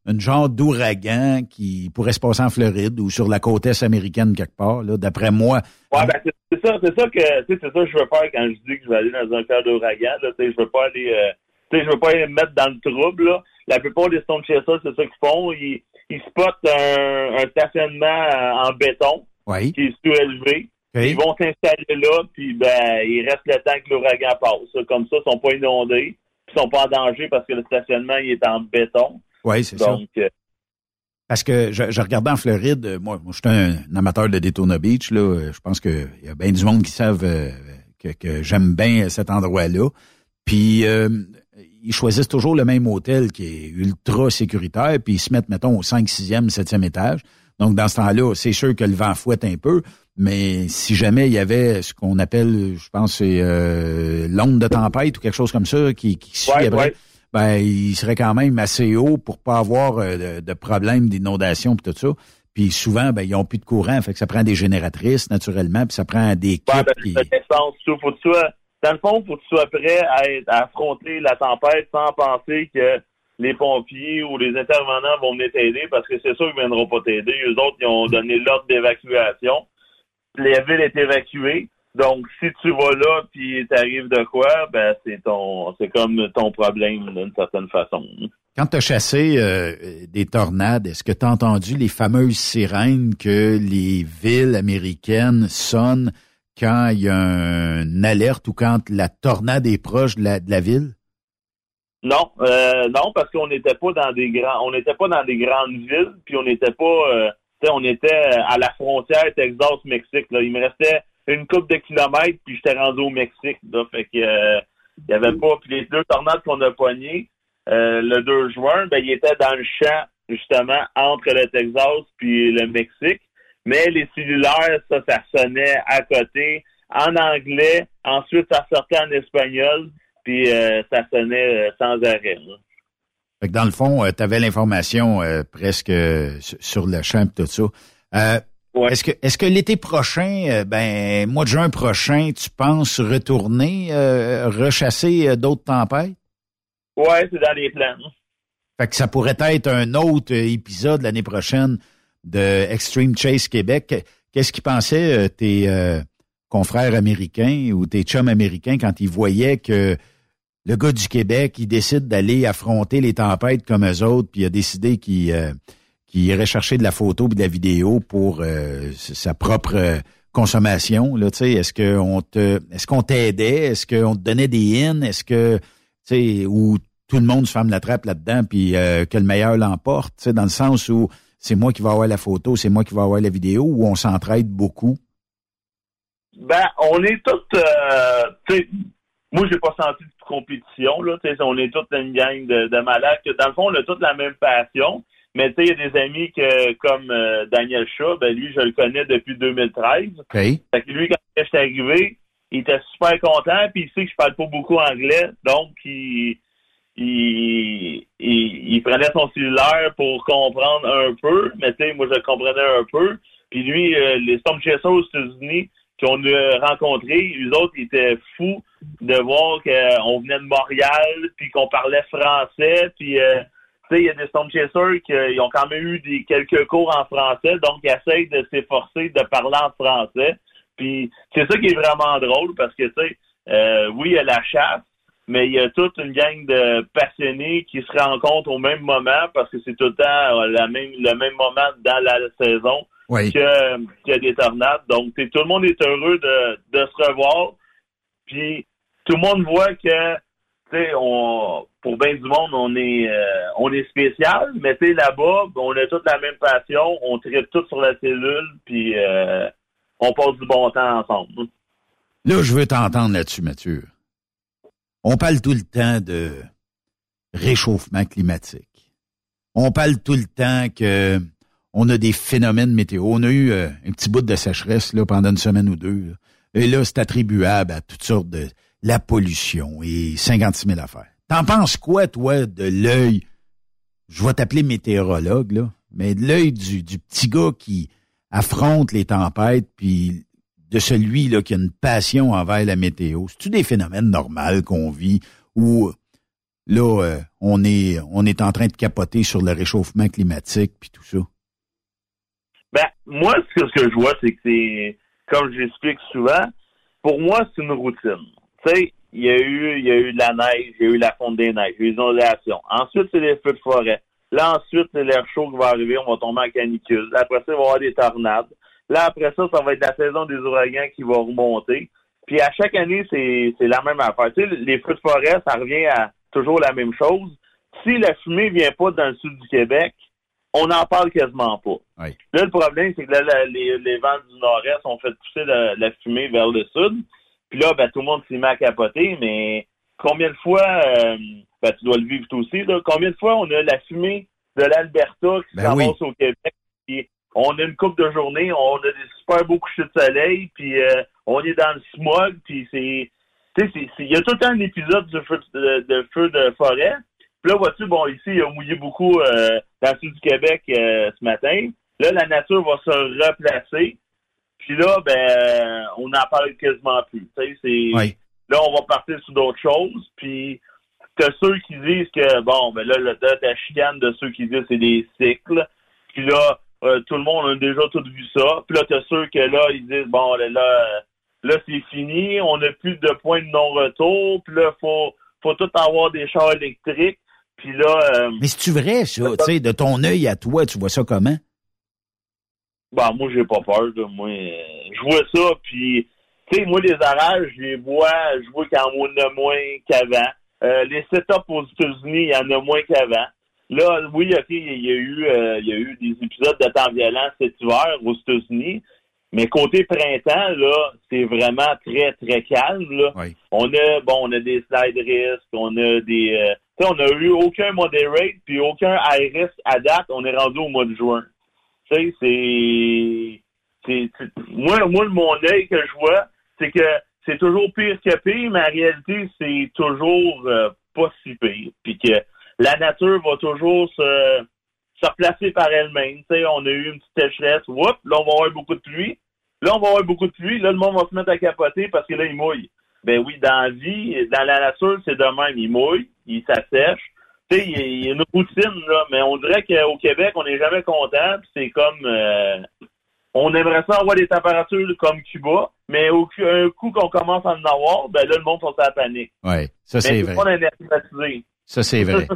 Une genre d'ouragan qui pourrait se passer en Floride ou sur la côte est américaine quelque part, là, d'après moi. Ouais, ben, c'est ça, c'est ça que c'est ça que je veux faire quand je dis que je vais aller dans un cas d'ouragan. Je veux pas aller euh, je veux pas aller me mettre dans le trouble. Là. La plupart des Stone Chasers, c'est ça qu'ils font. Ils, ils spotent un, un stationnement en béton qui est surélevé. Ils vont s'installer là, puis ben il reste le temps que l'ouragan passe. Comme ça, ils sont pas inondés, ils sont pas en danger parce que le stationnement il est en béton. Oui, c'est ça. Euh, parce que je, je, regardais en Floride, euh, moi, moi je suis un, amateur de Daytona Beach, là. Je pense qu'il y a bien du monde qui savent euh, que, que j'aime bien cet endroit-là. Puis ils choisissent toujours le même hôtel qui est ultra sécuritaire, puis ils se mettent, mettons, au 5, 6e, 7e étage. Donc, dans ce temps-là, c'est sûr que le vent fouette un peu, mais si jamais il y avait ce qu'on appelle, je pense, c'est euh, l'onde de tempête ou quelque chose comme ça qui, qui suivrait, ben, il serait quand même assez haut pour pas avoir euh, de, de problème d'inondation et tout ça. Puis souvent, ben, ils ont plus de courant, fait que ça prend des génératrices, naturellement, puis ça prend des kits. Ouais, faut dans le fond, faut que tu sois prêt à, affronter la tempête sans penser que les pompiers ou les intervenants vont venir t'aider parce que c'est sûr qu'ils ne viendront pas t'aider. Eux autres, ils ont donné l'ordre d'évacuation. La ville est évacuée. Donc, si tu vas là puis t'arrives de quoi, ben c'est ton c'est comme ton problème d'une certaine façon. Quand tu as chassé euh, des tornades, est-ce que tu as entendu les fameuses sirènes que les villes américaines sonnent quand il y a une alerte ou quand la tornade est proche de la, ville? Non, euh, non, parce qu'on n'était pas dans des grands, on n'était pas dans des grandes villes, puis on n'était pas, euh, on était à la frontière Texas-Mexique. Il me restait une coupe de kilomètres, puis j'étais rendu au Mexique. Fait que euh, il y avait pas. Puis les deux tornades qu'on a poignées, le 2 juin, ben, il était dans le champ, justement, entre le Texas puis le Mexique. Mais les cellulaires, ça, ça sonnait à côté, en anglais. Ensuite, ça sortait en espagnol, puis euh, ça sonnait sans arrêt. Fait que dans le fond, tu avais l'information presque sur le champ et tout ça. Est-ce que que l'été prochain, euh, ben mois de juin prochain, tu penses retourner euh, rechasser euh, d'autres tempêtes? Ouais, c'est dans les plans. Fait que ça pourrait être un autre épisode l'année prochaine de Extreme Chase Québec. Qu'est-ce qu'ils pensaient tes confrères américains ou tes chums américains quand ils voyaient que le gars du Québec, il décide d'aller affronter les tempêtes comme eux autres, puis il a décidé qu'il qui irait chercher de la photo et de la vidéo pour euh, sa propre euh, consommation. Là, est-ce qu'on te est-ce qu'on t'aidait? Est-ce qu'on te donnait des in? Est-ce que tu où tout le monde se ferme la trappe là-dedans puis euh, que le meilleur l'emporte, dans le sens où c'est moi qui vais avoir la photo, c'est moi qui vais avoir la vidéo, ou on s'entraide beaucoup? Ben, on est tous euh, moi j'ai pas senti de compétition, là. On est toute une gang de, de malades que dans le fond, on a toute la même passion. Mais tu sais, il y a des amis que, comme euh, Daniel Shaw, ben lui, je le connais depuis 2013. Fait que lui, quand je suis arrivé, il était super content, puis il sait que je parle pas beaucoup anglais, donc il, il, il, prenait son cellulaire pour comprendre un peu, mais tu sais, moi je comprenais un peu. Puis lui, euh, les Storm Chasers aux États-Unis qu'on a rencontrés, les autres, ils étaient fous de voir qu'on venait de Montréal, puis qu'on parlait français, puis euh, il y a des Storm Chasers qui euh, ont quand même eu des, quelques cours en français, donc ils essayent de s'efforcer de parler en français. Puis c'est ça qui est vraiment drôle parce que, tu sais, euh, oui, il y a la chasse, mais il y a toute une gang de passionnés qui se rencontrent au même moment parce que c'est tout le temps euh, la même, le même moment dans la saison oui. que, qu'il y a des tornades. Donc, tout le monde est heureux de, de se revoir. Puis tout le monde voit que sais, on, pour bien du monde, on est, euh, on est spécial, mais tu sais, là-bas, on a toute la même passion, on traite tout sur la cellule, puis euh, on passe du bon temps ensemble. Là, je veux t'entendre là-dessus, Mathieu. On parle tout le temps de réchauffement climatique. On parle tout le temps que on a des phénomènes météo. On a eu euh, un petit bout de sécheresse là, pendant une semaine ou deux. Et là, c'est attribuable à toutes sortes de la pollution et 56 000 affaires. T'en penses quoi, toi, de l'œil, je vais t'appeler météorologue, là, mais de l'œil du, petit gars qui affronte les tempêtes, puis de celui là, qui a une passion envers la météo. C'est-tu des phénomènes normaux qu'on vit où là, euh, on est on est en train de capoter sur le réchauffement climatique puis tout ça? Ben, moi, ce que, je vois, c'est que c'est, comme j'explique souvent, pour moi, c'est une routine tu sais, il y a eu, il y a eu de la neige, il y a eu la fonte des neiges, les inondations. Ensuite, c'est les feux de forêt. Là, ensuite, c'est l'air chaud qui va arriver, on va tomber en canicule. Après ça, il va y avoir des tornades. Là, après ça, ça va être la saison des ouragans qui va remonter. Puis à chaque année, c'est, c'est la même affaire. Tu sais, les feux de forêt, ça revient à toujours la même chose. Si la fumée vient pas dans le sud du Québec, on n'en parle quasiment pas. Là, le problème, c'est que là, les, les vents du nord-est ont fait pousser la fumée vers le sud. Puis là, ben, tout le monde s'est mis à capoter, mais combien de fois, euh, ben, tu dois le vivre toi aussi, là, combien de fois on a la fumée de l'Alberta qui ben au Québec, on a une coupe de journée, on a des super beaux couchers de soleil, puis euh, on est dans le smog, puis c'est... Il y a tout le temps un épisode de feu de, feu de forêt. Puis là, vois-tu, bon, ici, il a mouillé beaucoup euh, dans le sud du Québec ce matin. Là, la nature va se replacer. Puis là, ben, on n'en parle quasiment plus. C'est, Là, on va partir sur d'autres choses. Puis t'as ceux qui disent que, bon, ben là, le la chicane de ceux qui disent que c'est des cycles. Puis là, euh, tout le monde a déjà tout vu ça. Puis là, t'as ceux que là, ils disent, bon, là, là, c'est fini, on n'a plus de point de non-retour. Puis là, faut, faut tout avoir des chars électriques. Puis là... Euh, Mais c'est-tu vrai, ça? Tu sais, de ton œil à toi, tu vois ça comment? Ben, moi, j'ai pas peur, de Moi, je vois ça, puis, tu sais, moi, les orages, je les vois, je vois qu'il y en a moins qu'avant. Euh, les setups aux États-Unis, il y en a moins qu'avant. Là, oui, OK, il y a eu, euh, il y a eu des épisodes de temps violent cet hiver aux États-Unis, Mais côté printemps, là, c'est vraiment très, très calme. Là. On a bon, on a des slide risks, on a des. Euh, sais, on n'a eu aucun moderate puis aucun high risk à date. On est rendu au mois de juin. Tu sais, c'est. c'est moi, moi, mon œil que je vois, c'est que c'est toujours pire que pire, mais en réalité, c'est toujours euh, pas si pire. Puis que la nature va toujours se, se replacer par elle-même. Tu sais, on a eu une petite sécheresse, whoop, là, on va avoir beaucoup de pluie. Là, on va avoir beaucoup de pluie. Là, le monde va se mettre à capoter parce que là, il mouille. Ben oui, dans la vie, dans la nature, c'est de même. Il mouille, il s'assèche. Tu sais, il y a une routine, là. Mais on dirait qu'au Québec, on n'est jamais content. C'est comme... Euh, on aimerait ça avoir des températures comme Cuba, mais au un coup qu'on commence à en avoir, ben là, le monde sont à la panique. Oui, ça c'est vrai. Ça c'est vrai.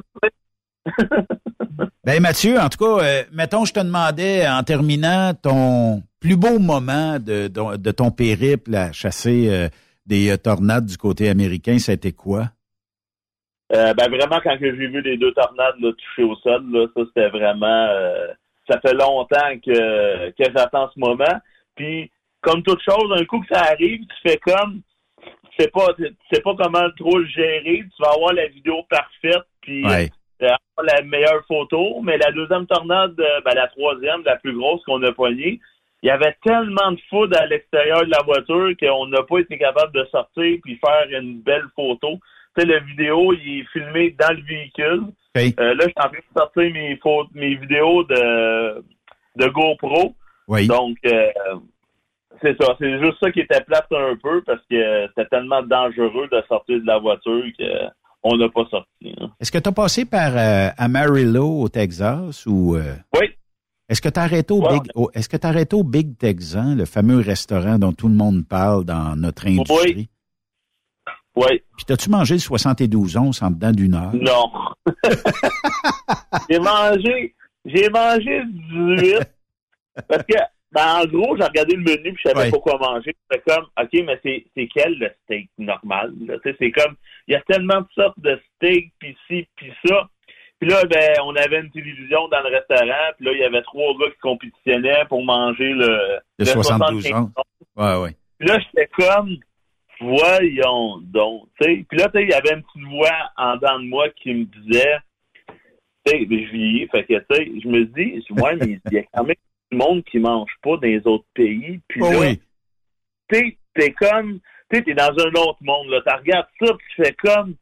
ben Mathieu, en tout cas, euh, mettons, je te demandais en terminant ton plus beau moment de, de, ton périple à chasser euh, des euh, tornades du côté américain, ça a été quoi? ben vraiment, quand j'ai vu les deux tornades toucher au sol, là, ça c'était vraiment ça fait longtemps que, que j'attends ce moment. Puis, comme toute chose, un coup que ça arrive, tu fais comme, sais pas, tu sais pas comment trop le gérer. Tu vas avoir la vidéo parfaite, puis avoir la meilleure photo. Mais la deuxième tornade, euh, ben, la troisième, la plus grosse qu'on a poignée, il y avait tellement de foudre à l'extérieur de la voiture qu'on n'a pas été capable de sortir puis faire une belle photo. Tu sais, la vidéo, il est filmé dans le véhicule. Euh, là, je suis en train de sortir mes, mes vidéos de, de GoPro. Oui. Donc, euh, c'est ça. C'est juste ça qui était plate un peu parce que c'était tellement dangereux de sortir de la voiture qu'on n'a pas sorti. Hein. Est-ce que tu as passé par euh, Amarillo au Texas ou Oui. Est-ce que tu arrêté au Big est-ce que tu arrêté au Big Texan, le fameux restaurant dont tout le monde parle dans notre industrie? Oui. Oui. Puis t'as-tu mangé le 72 onces en dedans d'une heure? Non. j'ai mangé, j'ai mangé 18. Parce que, ben, en gros, j'ai regardé le menu puis je savais pas quoi manger. C'est comme, OK, mais c'est, c'est quel le steak normal? C'est comme, il y a tellement de sortes de steaks, puis ci, puis ça. Puis là, ben, on avait une télévision dans le restaurant, puis là, il y avait trois gars qui compétitionnaient pour manger le... Le, 72 onces. Ouais, ouais. Puis là, j'étais comme, voyons donc. Puis là, il y avait une petite voix en dedans de moi qui me disait, tu sais, je vieillis, fait que, tu sais, je me dis, ouais, mais il y a quand même monde qui mange pas dans les autres pays. Puis oh là, tu t'es comme, sais, t'es dans un autre monde, là. Tu regardes ça, tu fais comme,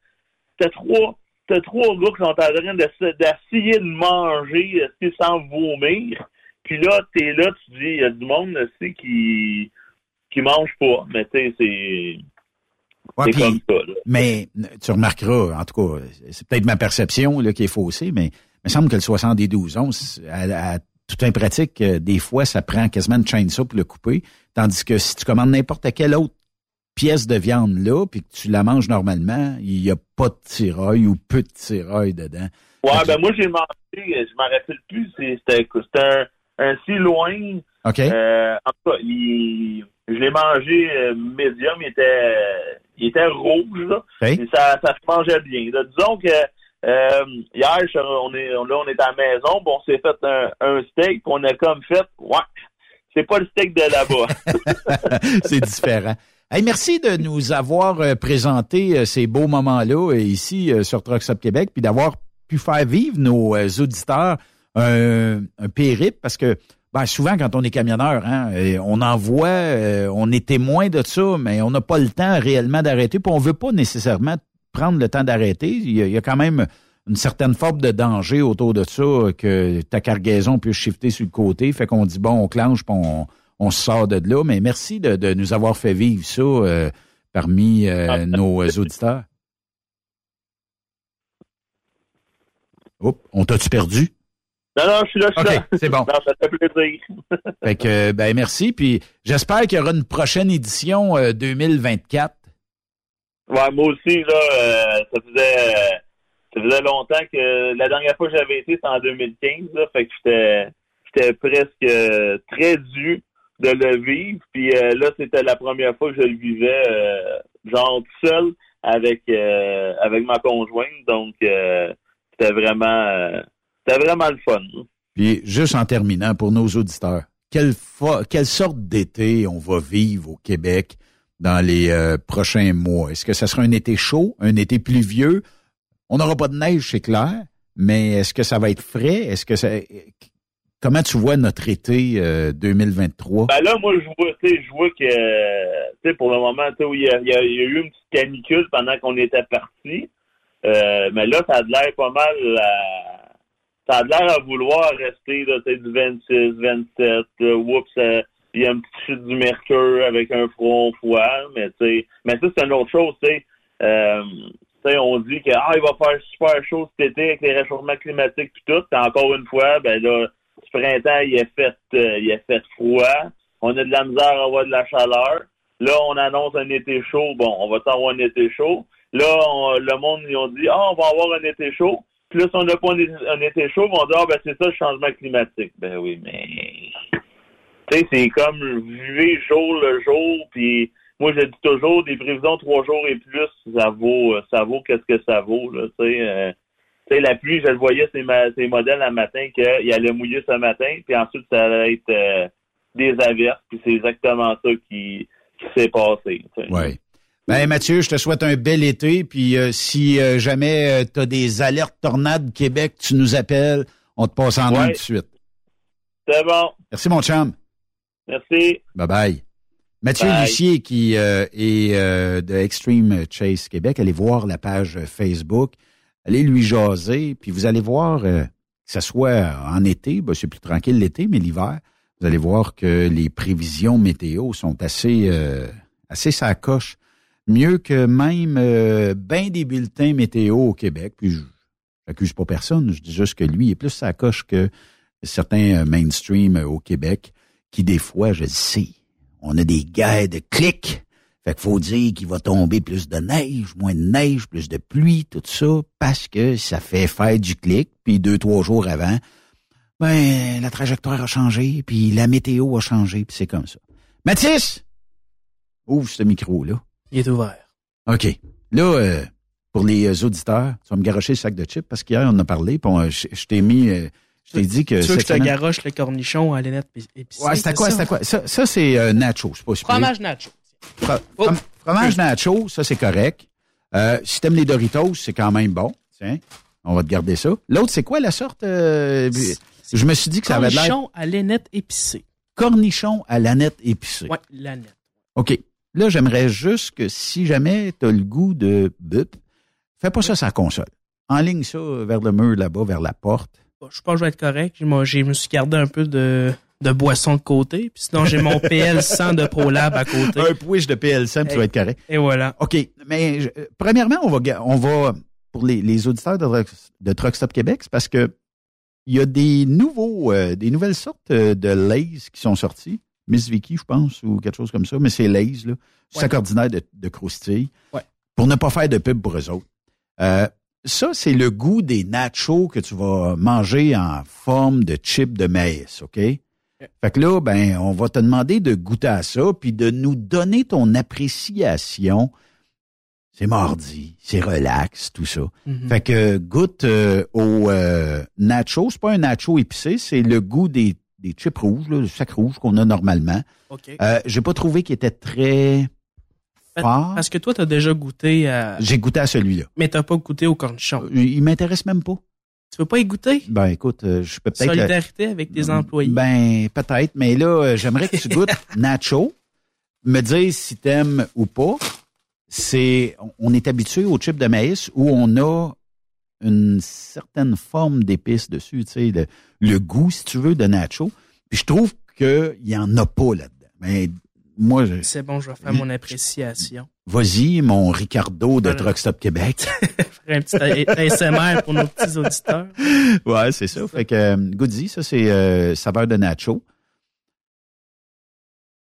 t'as trois, t'as trois gars qui sont en train d'essayer de manger, sans vomir. Puis là, t'es là, tu dis, il y a du monde, aussi qui qui mangent pas. Mais tu sais, c'est. c'est comme ça. Mais tu remarqueras, en tout cas, c'est peut-être ma perception là, qui est faussée, mais il me semble que le 72 onces, à, à toute un pratique, euh, des fois, ça prend quasiment une chainsaw pour le couper. Tandis que si tu commandes n'importe quelle autre pièce de viande là, puis que tu la manges normalement, il n'y a pas de tirail ou peu de tirail dedans. Ouais, ben moi j'ai mangé, je m'en rappelle plus, c'était un, un si loin. OK. Euh, en tout cas, il je l'ai mangé euh, médium, il était, il était rouge, là. ça, ça se mangeait bien. disons que euh, hier, on est, là, on est à la maison, bon, on s'est fait un, steak, on a comme fait, ouais, c'est pas le steak de là-bas. c'est différent. Hey, merci de nous avoir euh, présenté ces beaux moments-là ici sur Trucks Up Québec, puis d'avoir pu faire vivre nos auditeurs un, périple, parce que ben, souvent, quand on est camionneur, hein, on en voit, euh, on est témoin de ça, mais on n'a pas le temps réellement d'arrêter. Puis on veut pas nécessairement prendre le temps d'arrêter. Il, y, a, quand même une certaine forme de danger autour de ça, que ta cargaison puisse shifter sur le côté. Fait qu'on dit, bon, on clenche, puis on, on se sort de là. Mais merci de, nous avoir fait vivre ça euh, parmi euh, ah. nos auditeurs. Oups, on t'a-tu perdu? Non, non, je suis là, je suis là. c'est bon. ça fait plaisir. fait que, ben, merci. Puis j'espère qu'il y aura une prochaine édition 2024. Euh, ouais, moi aussi, là, euh, ça faisait, ça faisait longtemps que la dernière fois que j'avais été, c'était en 2015, là. Fait que j'étais, j'étais presque très dû de le vivre. Puis euh, là, c'était la première fois que je le vivais, genre seul avec, avec ma conjointe. Donc, c'était vraiment c'était vraiment le fun. Puis, juste en terminant, pour nos auditeurs, quelle, quelle sorte d'été on va vivre au Québec? Dans les euh, prochains mois? Est-ce que ça sera un été chaud, un été pluvieux? On n'aura pas de neige, c'est clair, mais est-ce que ça va être frais? Est-ce que ça... Comment tu vois notre été 2023? Ben là, moi, je vois, je vois que, pour le moment, il y, a, y, a, eu une petite canicule pendant qu'on était parti. Euh, mais là, ça a l'air pas mal à, ça a l'air à vouloir rester là, du 26, 27. oups, euh, y a un petit chute du mercure avec un front froid, mais tu mais ça, c'est une autre chose, tu sais. Euh, on dit que ah, il va faire super chaud cet été avec les réchauffements climatiques et tout. encore une fois, ben là, ce printemps, il est fait euh, il est fait froid. On a de la misère à avoir de la chaleur. Là, on annonce un été chaud. Bon, on va avoir un été chaud. Là, le monde, ils ont dit, ah, on va avoir un été chaud. Puis là, si on n'a pas un, été chaud, on dire, ah, ben, c'est ça le changement climatique. Ben oui, mais, tu sais, c'est comme vivre jour le jour, puis moi, je dis toujours, des prévisions trois jours et plus, ça vaut, ça vaut qu'est-ce que ça vaut, là, tu sais. Euh, la pluie, je le voyais, ces, ces modèles un matin qu'il allait mouiller ce matin, puis ensuite, ça allait être euh, des averses, puis c'est exactement ça qui, qui s'est passé. Oui. Ben Mathieu, je te souhaite un bel été. Puis euh, si euh, jamais euh, tu as des alertes tornades Québec, tu nous appelles. On te passe en ouais. tout de suite. C'est bon. Merci mon chum. Merci. Bye bye. Mathieu Lucier qui est de Extreme Chase Québec, allez voir la page Facebook, allez lui jaser, puis vous allez voir que ce soit en été, ben, c'est plus tranquille l'été, mais l'hiver, vous allez voir que les prévisions météo sont assez assez sacoches mieux que même euh, bien des bulletins météo au Québec. Puis je n'accuse pas personne, je dis juste que lui est plus sa coche que certains euh, mainstream euh, au Québec qui des fois, je le sais, on a des guerres de clics. Fait qu'il faut dire qu'il va tomber plus de neige, moins de neige, plus de pluie, tout ça, parce que ça fait faire du clic. Puis deux, trois jours avant, ben la trajectoire a changé, puis la météo a changé, puis c'est comme ça. Mathis, ouvre ce micro-là. Il est ouvert. OK. Là, euh, pour les euh, auditeurs, tu vas me garocher le sac de chips parce qu'hier, on en a parlé, puis je, t'ai mis... Euh, je t'ai dit que... Tu veux que je te garoche le cornichon à l'énette épicée? Ouais, c'était quoi, c'était quoi? Ça, ça c'est nacho, c'est pas super. Fromage nacho. Oh. Fromage nacho, ça, c'est correct. si t'aimes les Doritos, c'est quand même bon. Tiens, on va te garder ça. L'autre, c'est quoi la sorte? je me suis dit que ça avait l'air... Cornichon à l'aneth épicée. Cornichon à l'aneth épicée. Oui, l'aneth. OK. Là, j'aimerais juste que si jamais tu as le goût de bup, fais pas ça sur la console. En ligne ça vers le mur là-bas, vers la porte. Je pense que je vais être correct. Je me suis gardé un peu de, de boisson de côté. Puis sinon, j'ai mon PL100 de ProLab à côté. Un push de PL100, tu vas être correct. Et voilà. OK. Mais premièrement, on va, on va pour les, les auditeurs de, de Truck Stop Québec, c'est parce que il y a des nouveaux, euh, des nouvelles sortes euh, de lays qui sont sorties. Miss Vicky, je pense, ou quelque chose comme ça, mais c'est Lays, là. Sac ordinaire de, de croustilles. Pour ne pas faire de pub pour eux autres. Euh, ça, c'est le goût des nachos que tu vas manger en forme de chip de maïs, OK? Fait que là, ben, on va te demander de goûter à ça, puis de nous donner ton appréciation. C'est mardi, c'est relax, tout ça. Mm-hmm. Fait que goûte euh, au euh, nacho. C'est pas un nacho épicé, c'est le goût des des chips rouges, le sac rouge qu'on a normalement. OK. Euh, j'ai pas trouvé qu'il était très Parce que toi, tu as déjà goûté à... J'ai goûté à celui-là. Mais t'as pas goûté au cornichon? Euh, il m'intéresse même pas. Tu veux pas y goûter? Ben écoute, euh, je peux peut-être... Solidarité avec tes employés. Ben peut-être, mais là, j'aimerais que tu goûtes nacho. Me dire si t'aimes ou pas. C'est, on est habitué aux chips de maïs où on a une certaine forme d'épices dessus, tu sais, le, goût, si tu veux, de nacho. Puis je trouve qu'il n'y en a pas là-dedans. Mais moi, c'est bon, je vais faire mon appréciation. Vas-y, mon Ricardo de Truck Stop Québec. faire un petit ASMR pour nos petits auditeurs. Ouais, c'est ça. Fait que euh, Goody, ça c'est euh, saveur de nacho.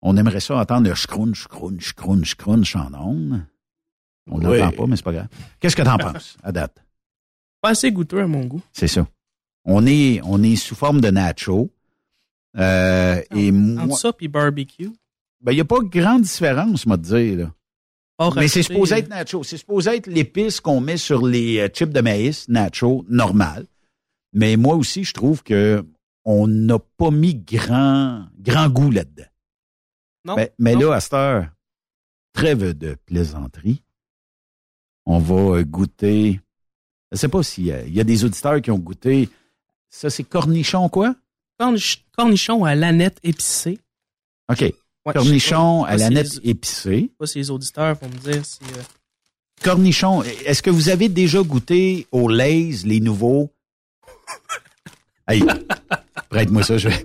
On aimerait ça entendre le scrunch, scrunch, scrunch, scrunch en ondes. On ne l'entend pas, mais c'est pas grave. Qu'est-ce que t'en penses à date? Pas assez goûteux à mon goût. C'est ça. On est, on est sous forme de nacho. Euh, et moi, ça puis barbecue. Ben, il n'y a pas grande différence, moi, de dire, là. Mais c'est supposé être nacho. C'est supposé être l'épice qu'on met sur les euh, chips de maïs, nacho, normal. Mais moi aussi, je trouve que on n'a pas mis grand, grand goût là-dedans. Non. Mais, mais non. là, à cette heure, trêve de plaisanterie. On va euh, goûter. Je sais pas s'il y, y a des auditeurs qui ont goûté. Ça, c'est cornichon, quoi? Cornich- cornichon à l'aneth épicée. OK. Ouais, cornichon pas- à la pas nette épicée. Je sais pas si les auditeurs vont me dire si. euh, Cornichon, est-ce que vous avez déjà goûté aux Lays, les nouveaux? Hey, prête-moi ça, je vais...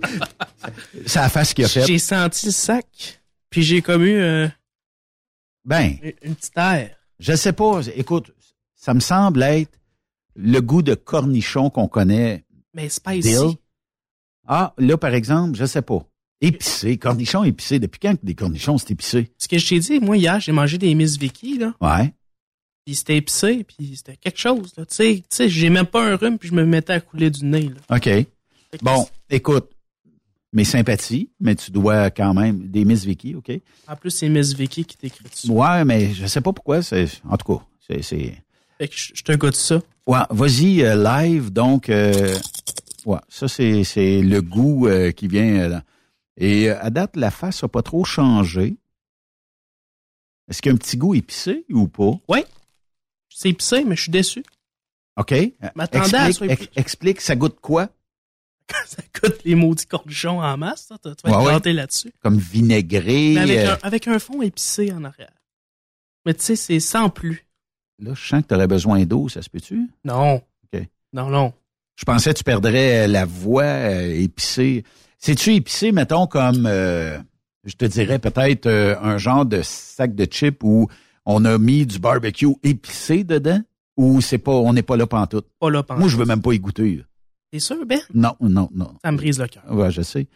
C'est la face qu'il a faite. J'ai senti le sac, puis j'ai comme eu euh, Ben, une- petite air. je sais pas. Écoute, ça me semble être le goût de cornichon qu'on connaît. Mais spicy. Dill. Ah, là, par exemple, je sais pas. Épicé, cornichon épicé. Depuis quand que des cornichons, c'est épicé? Ce que je t'ai dit, moi, hier, j'ai mangé des Miss Vicky, là. Ouais. Puis c'était épicé, puis c'était quelque chose, là. Tu sais, tu sais, j'ai même pas un rhume, puis je me mettais à couler du nez, là. OK. Bon, écoute, mes sympathies, mais tu dois quand même des Miss Vicky, OK? En plus, c'est Miss Vicky qui t'écrit dessus. Ouais, mais je sais pas pourquoi. C'est, en tout cas, c'est, c'est... Fait que je je te goûte ça. Ouais, vas-y, euh, live. Donc, euh, ouais, ça, c'est, c'est le goût euh, qui vient. Et euh, à date, la face n'a pas trop changé. Est-ce qu'il y a un petit goût épicé ou pas? Oui. C'est épicé, mais je suis déçu. OK. M'attendais à explique, ça, ex- explique, ça goûte quoi? Ça coûte les maudits cornichons en masse, ça. Tu vas être Ouais, ouais. planté là-dessus. Comme vinaigré. Mais avec, euh, un, avec un fond épicé en arrière. Mais tu sais, c'est sans plus. Là, je sens que tu aurais besoin d'eau, ça se peut-tu? Non. OK. Non, non. Je pensais que tu perdrais la voix euh, épicée. C'est-tu épicé, mettons, comme, euh, je te dirais peut-être euh, un genre de sac de chips où on a mis du barbecue épicé dedans? Ou c'est pas, on n'est pas là pantoute? Pas là pantoute. Moi, je veux même pas y goûter. T'es sûr, Ben? Non, non, non. Ça me brise le cœur. Ouais, je sais.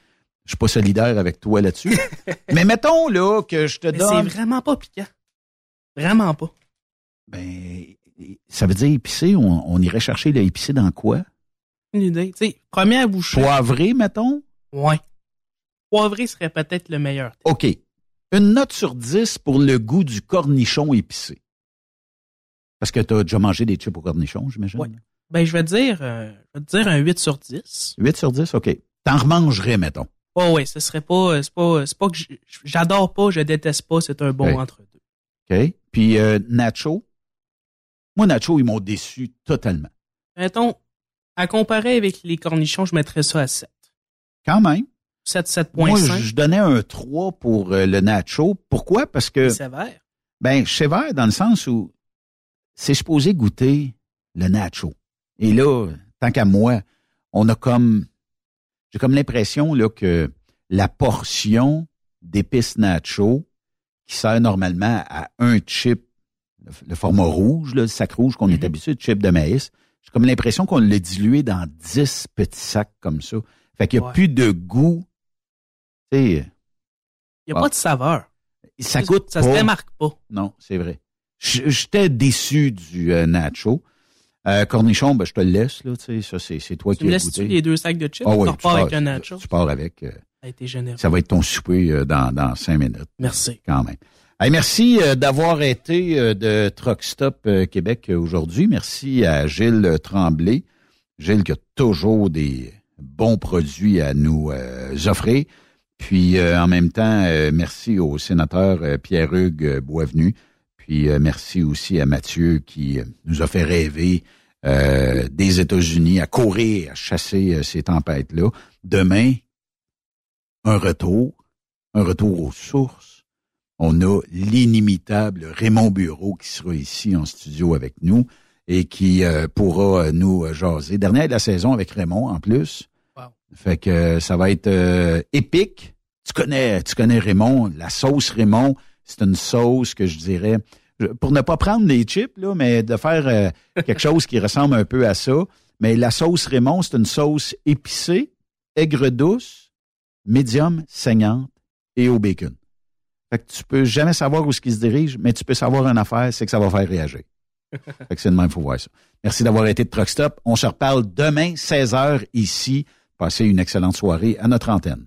Je suis pas solidaire avec toi là-dessus. Mais mettons, là, que je te Mais c'est donne... vraiment pas piquant. Vraiment pas. Ben, ça veut dire épicé, on, on irait chercher l'épicé dans quoi? Une idée. Tu sais, première bouchée. Poivré, mettons? Ouais. Poivré serait peut-être le meilleur. OK. Une note sur 10 pour le goût du cornichon épicé. Parce que tu as déjà mangé des chips au cornichon, j'imagine? Ouais. Ben, je vais te dire, euh, je vais te dire un 8 sur 10. 8 sur 10, OK. T'en remangerais, mettons. Oh ouais, ce serait pas, euh, c'est pas, c'est pas que j'adore pas, je déteste pas, c'est un bon Ouais. entre deux. OK. Puis euh, Nacho? Moi, Nacho, ils m'ont déçu totalement. Mettons, à comparer avec les cornichons, je mettrais ça à 7. Quand même. 7, Moi, 7.5. je donnais un 3 pour euh, le Nacho. Pourquoi? Parce que... C'est sévère. Ben, sévère dans le sens où c'est supposé goûter le nacho. Et là, tant qu'à moi, on a comme, j'ai comme l'impression là que la portion d'épices nacho qui sert normalement à un chip, le, le format rouge, là, le sac rouge qu'on est habitué de chip de maïs, j'ai comme l'impression qu'on l'a dilué dans 10 petits sacs comme ça. Fait qu'il n'y a Ouais. plus de goût. Tu sais, Il n'y a Ah. pas de saveur. ça goûte Ça se démarque pas. Non, c'est vrai. J'étais déçu du euh, nacho. Euh, cornichon, ben, je te le laisse, là, tu sais, ça, c'est, c'est toi Tu qui me laisses-tu les deux sacs de chips? Ah oui, Tu repars tu avec pars- un nacho? Tu pars avec. euh, Ça a été généreux. ça va être ton souper euh, dans, dans cinq minutes. Merci. Quand même. Hey, merci d'avoir été de Truck Stop Québec aujourd'hui. Merci à Gilles Tremblay. Gilles qui a toujours des bons produits à nous euh, offrir. Puis euh, en même temps, euh, merci au sénateur Pierre-Hugues Boisvenu. Puis merci aussi à Mathieu qui nous a fait rêver des États-Unis à courir, à chasser ces tempêtes-là. Demain, un retour, un retour aux sources. On a l'inimitable Raymond Bureau qui sera ici en studio avec nous et qui euh, pourra euh, nous euh, jaser. Dernière de la saison avec Raymond en plus. Fait que euh, ça va être euh, épique. Tu connais, tu connais Raymond, la sauce Raymond, c'est une sauce que je dirais pour ne pas prendre des chips là, mais de faire euh, quelque chose qui ressemble un peu à ça. Mais la sauce Raymond, c'est une sauce épicée, aigre douce, médium, saignante et au bacon. Fait que tu peux jamais savoir où ce qui se dirige, mais tu peux savoir une affaire, c'est que ça va faire réagir. fait que c'est même, faut voir ça. Merci d'avoir été de Truck Stop. On se reparle demain, 16h, ici. Passez une excellente soirée à notre antenne.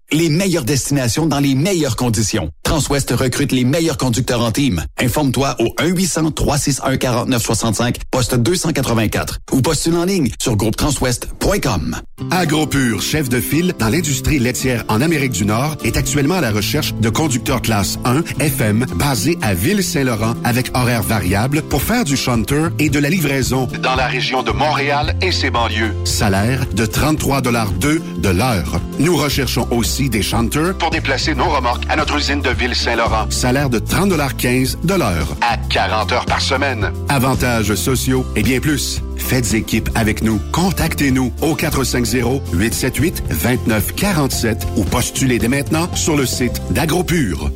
les meilleures destinations dans les meilleures conditions. Transwest recrute les meilleurs conducteurs en team. Informe-toi au 1-800-361-4965, poste 284 ou postule en ligne sur groupetranswest.com. AgroPure, chef de file dans l'industrie laitière en Amérique du Nord, est actuellement à la recherche de conducteurs classe 1 FM basés à Ville-Saint-Laurent avec horaires variables pour faire du shunter et de la livraison dans la région de Montréal et ses banlieues. Salaire de 33,2 de l'heure. Nous recherchons aussi des chanteurs pour déplacer nos remorques à notre usine de Ville-Saint-Laurent. Salaire de 30,15 de l'heure à 40 heures par semaine. Avantages sociaux et bien plus. Faites équipe avec nous. Contactez-nous au 450-878-2947 ou postulez dès maintenant sur le site d'AgroPure.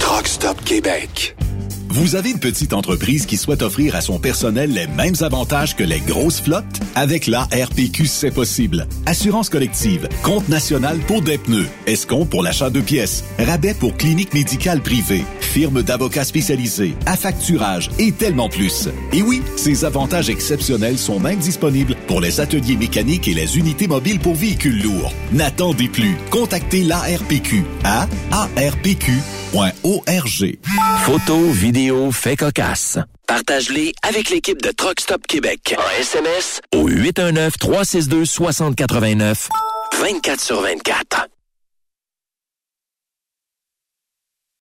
Truck Stop Québec. Vous avez une petite entreprise qui souhaite offrir à son personnel les mêmes avantages que les grosses flottes? Avec la RPQ, c'est possible. Assurance collective, compte national pour des pneus, escompte pour l'achat de pièces, rabais pour clinique médicale privée, firme d'avocats spécialisés, affacturage et tellement plus. Et oui, ces avantages exceptionnels sont même disponibles pour les ateliers mécaniques et les unités mobiles pour véhicules lourds. N'attendez plus. Contactez l'ARPQ à arpq.org. Photos, vidéos, faits cocasse. Partage-les avec l'équipe de Truck Stop Québec. En SMS au 819-362-6089, 24 sur 24.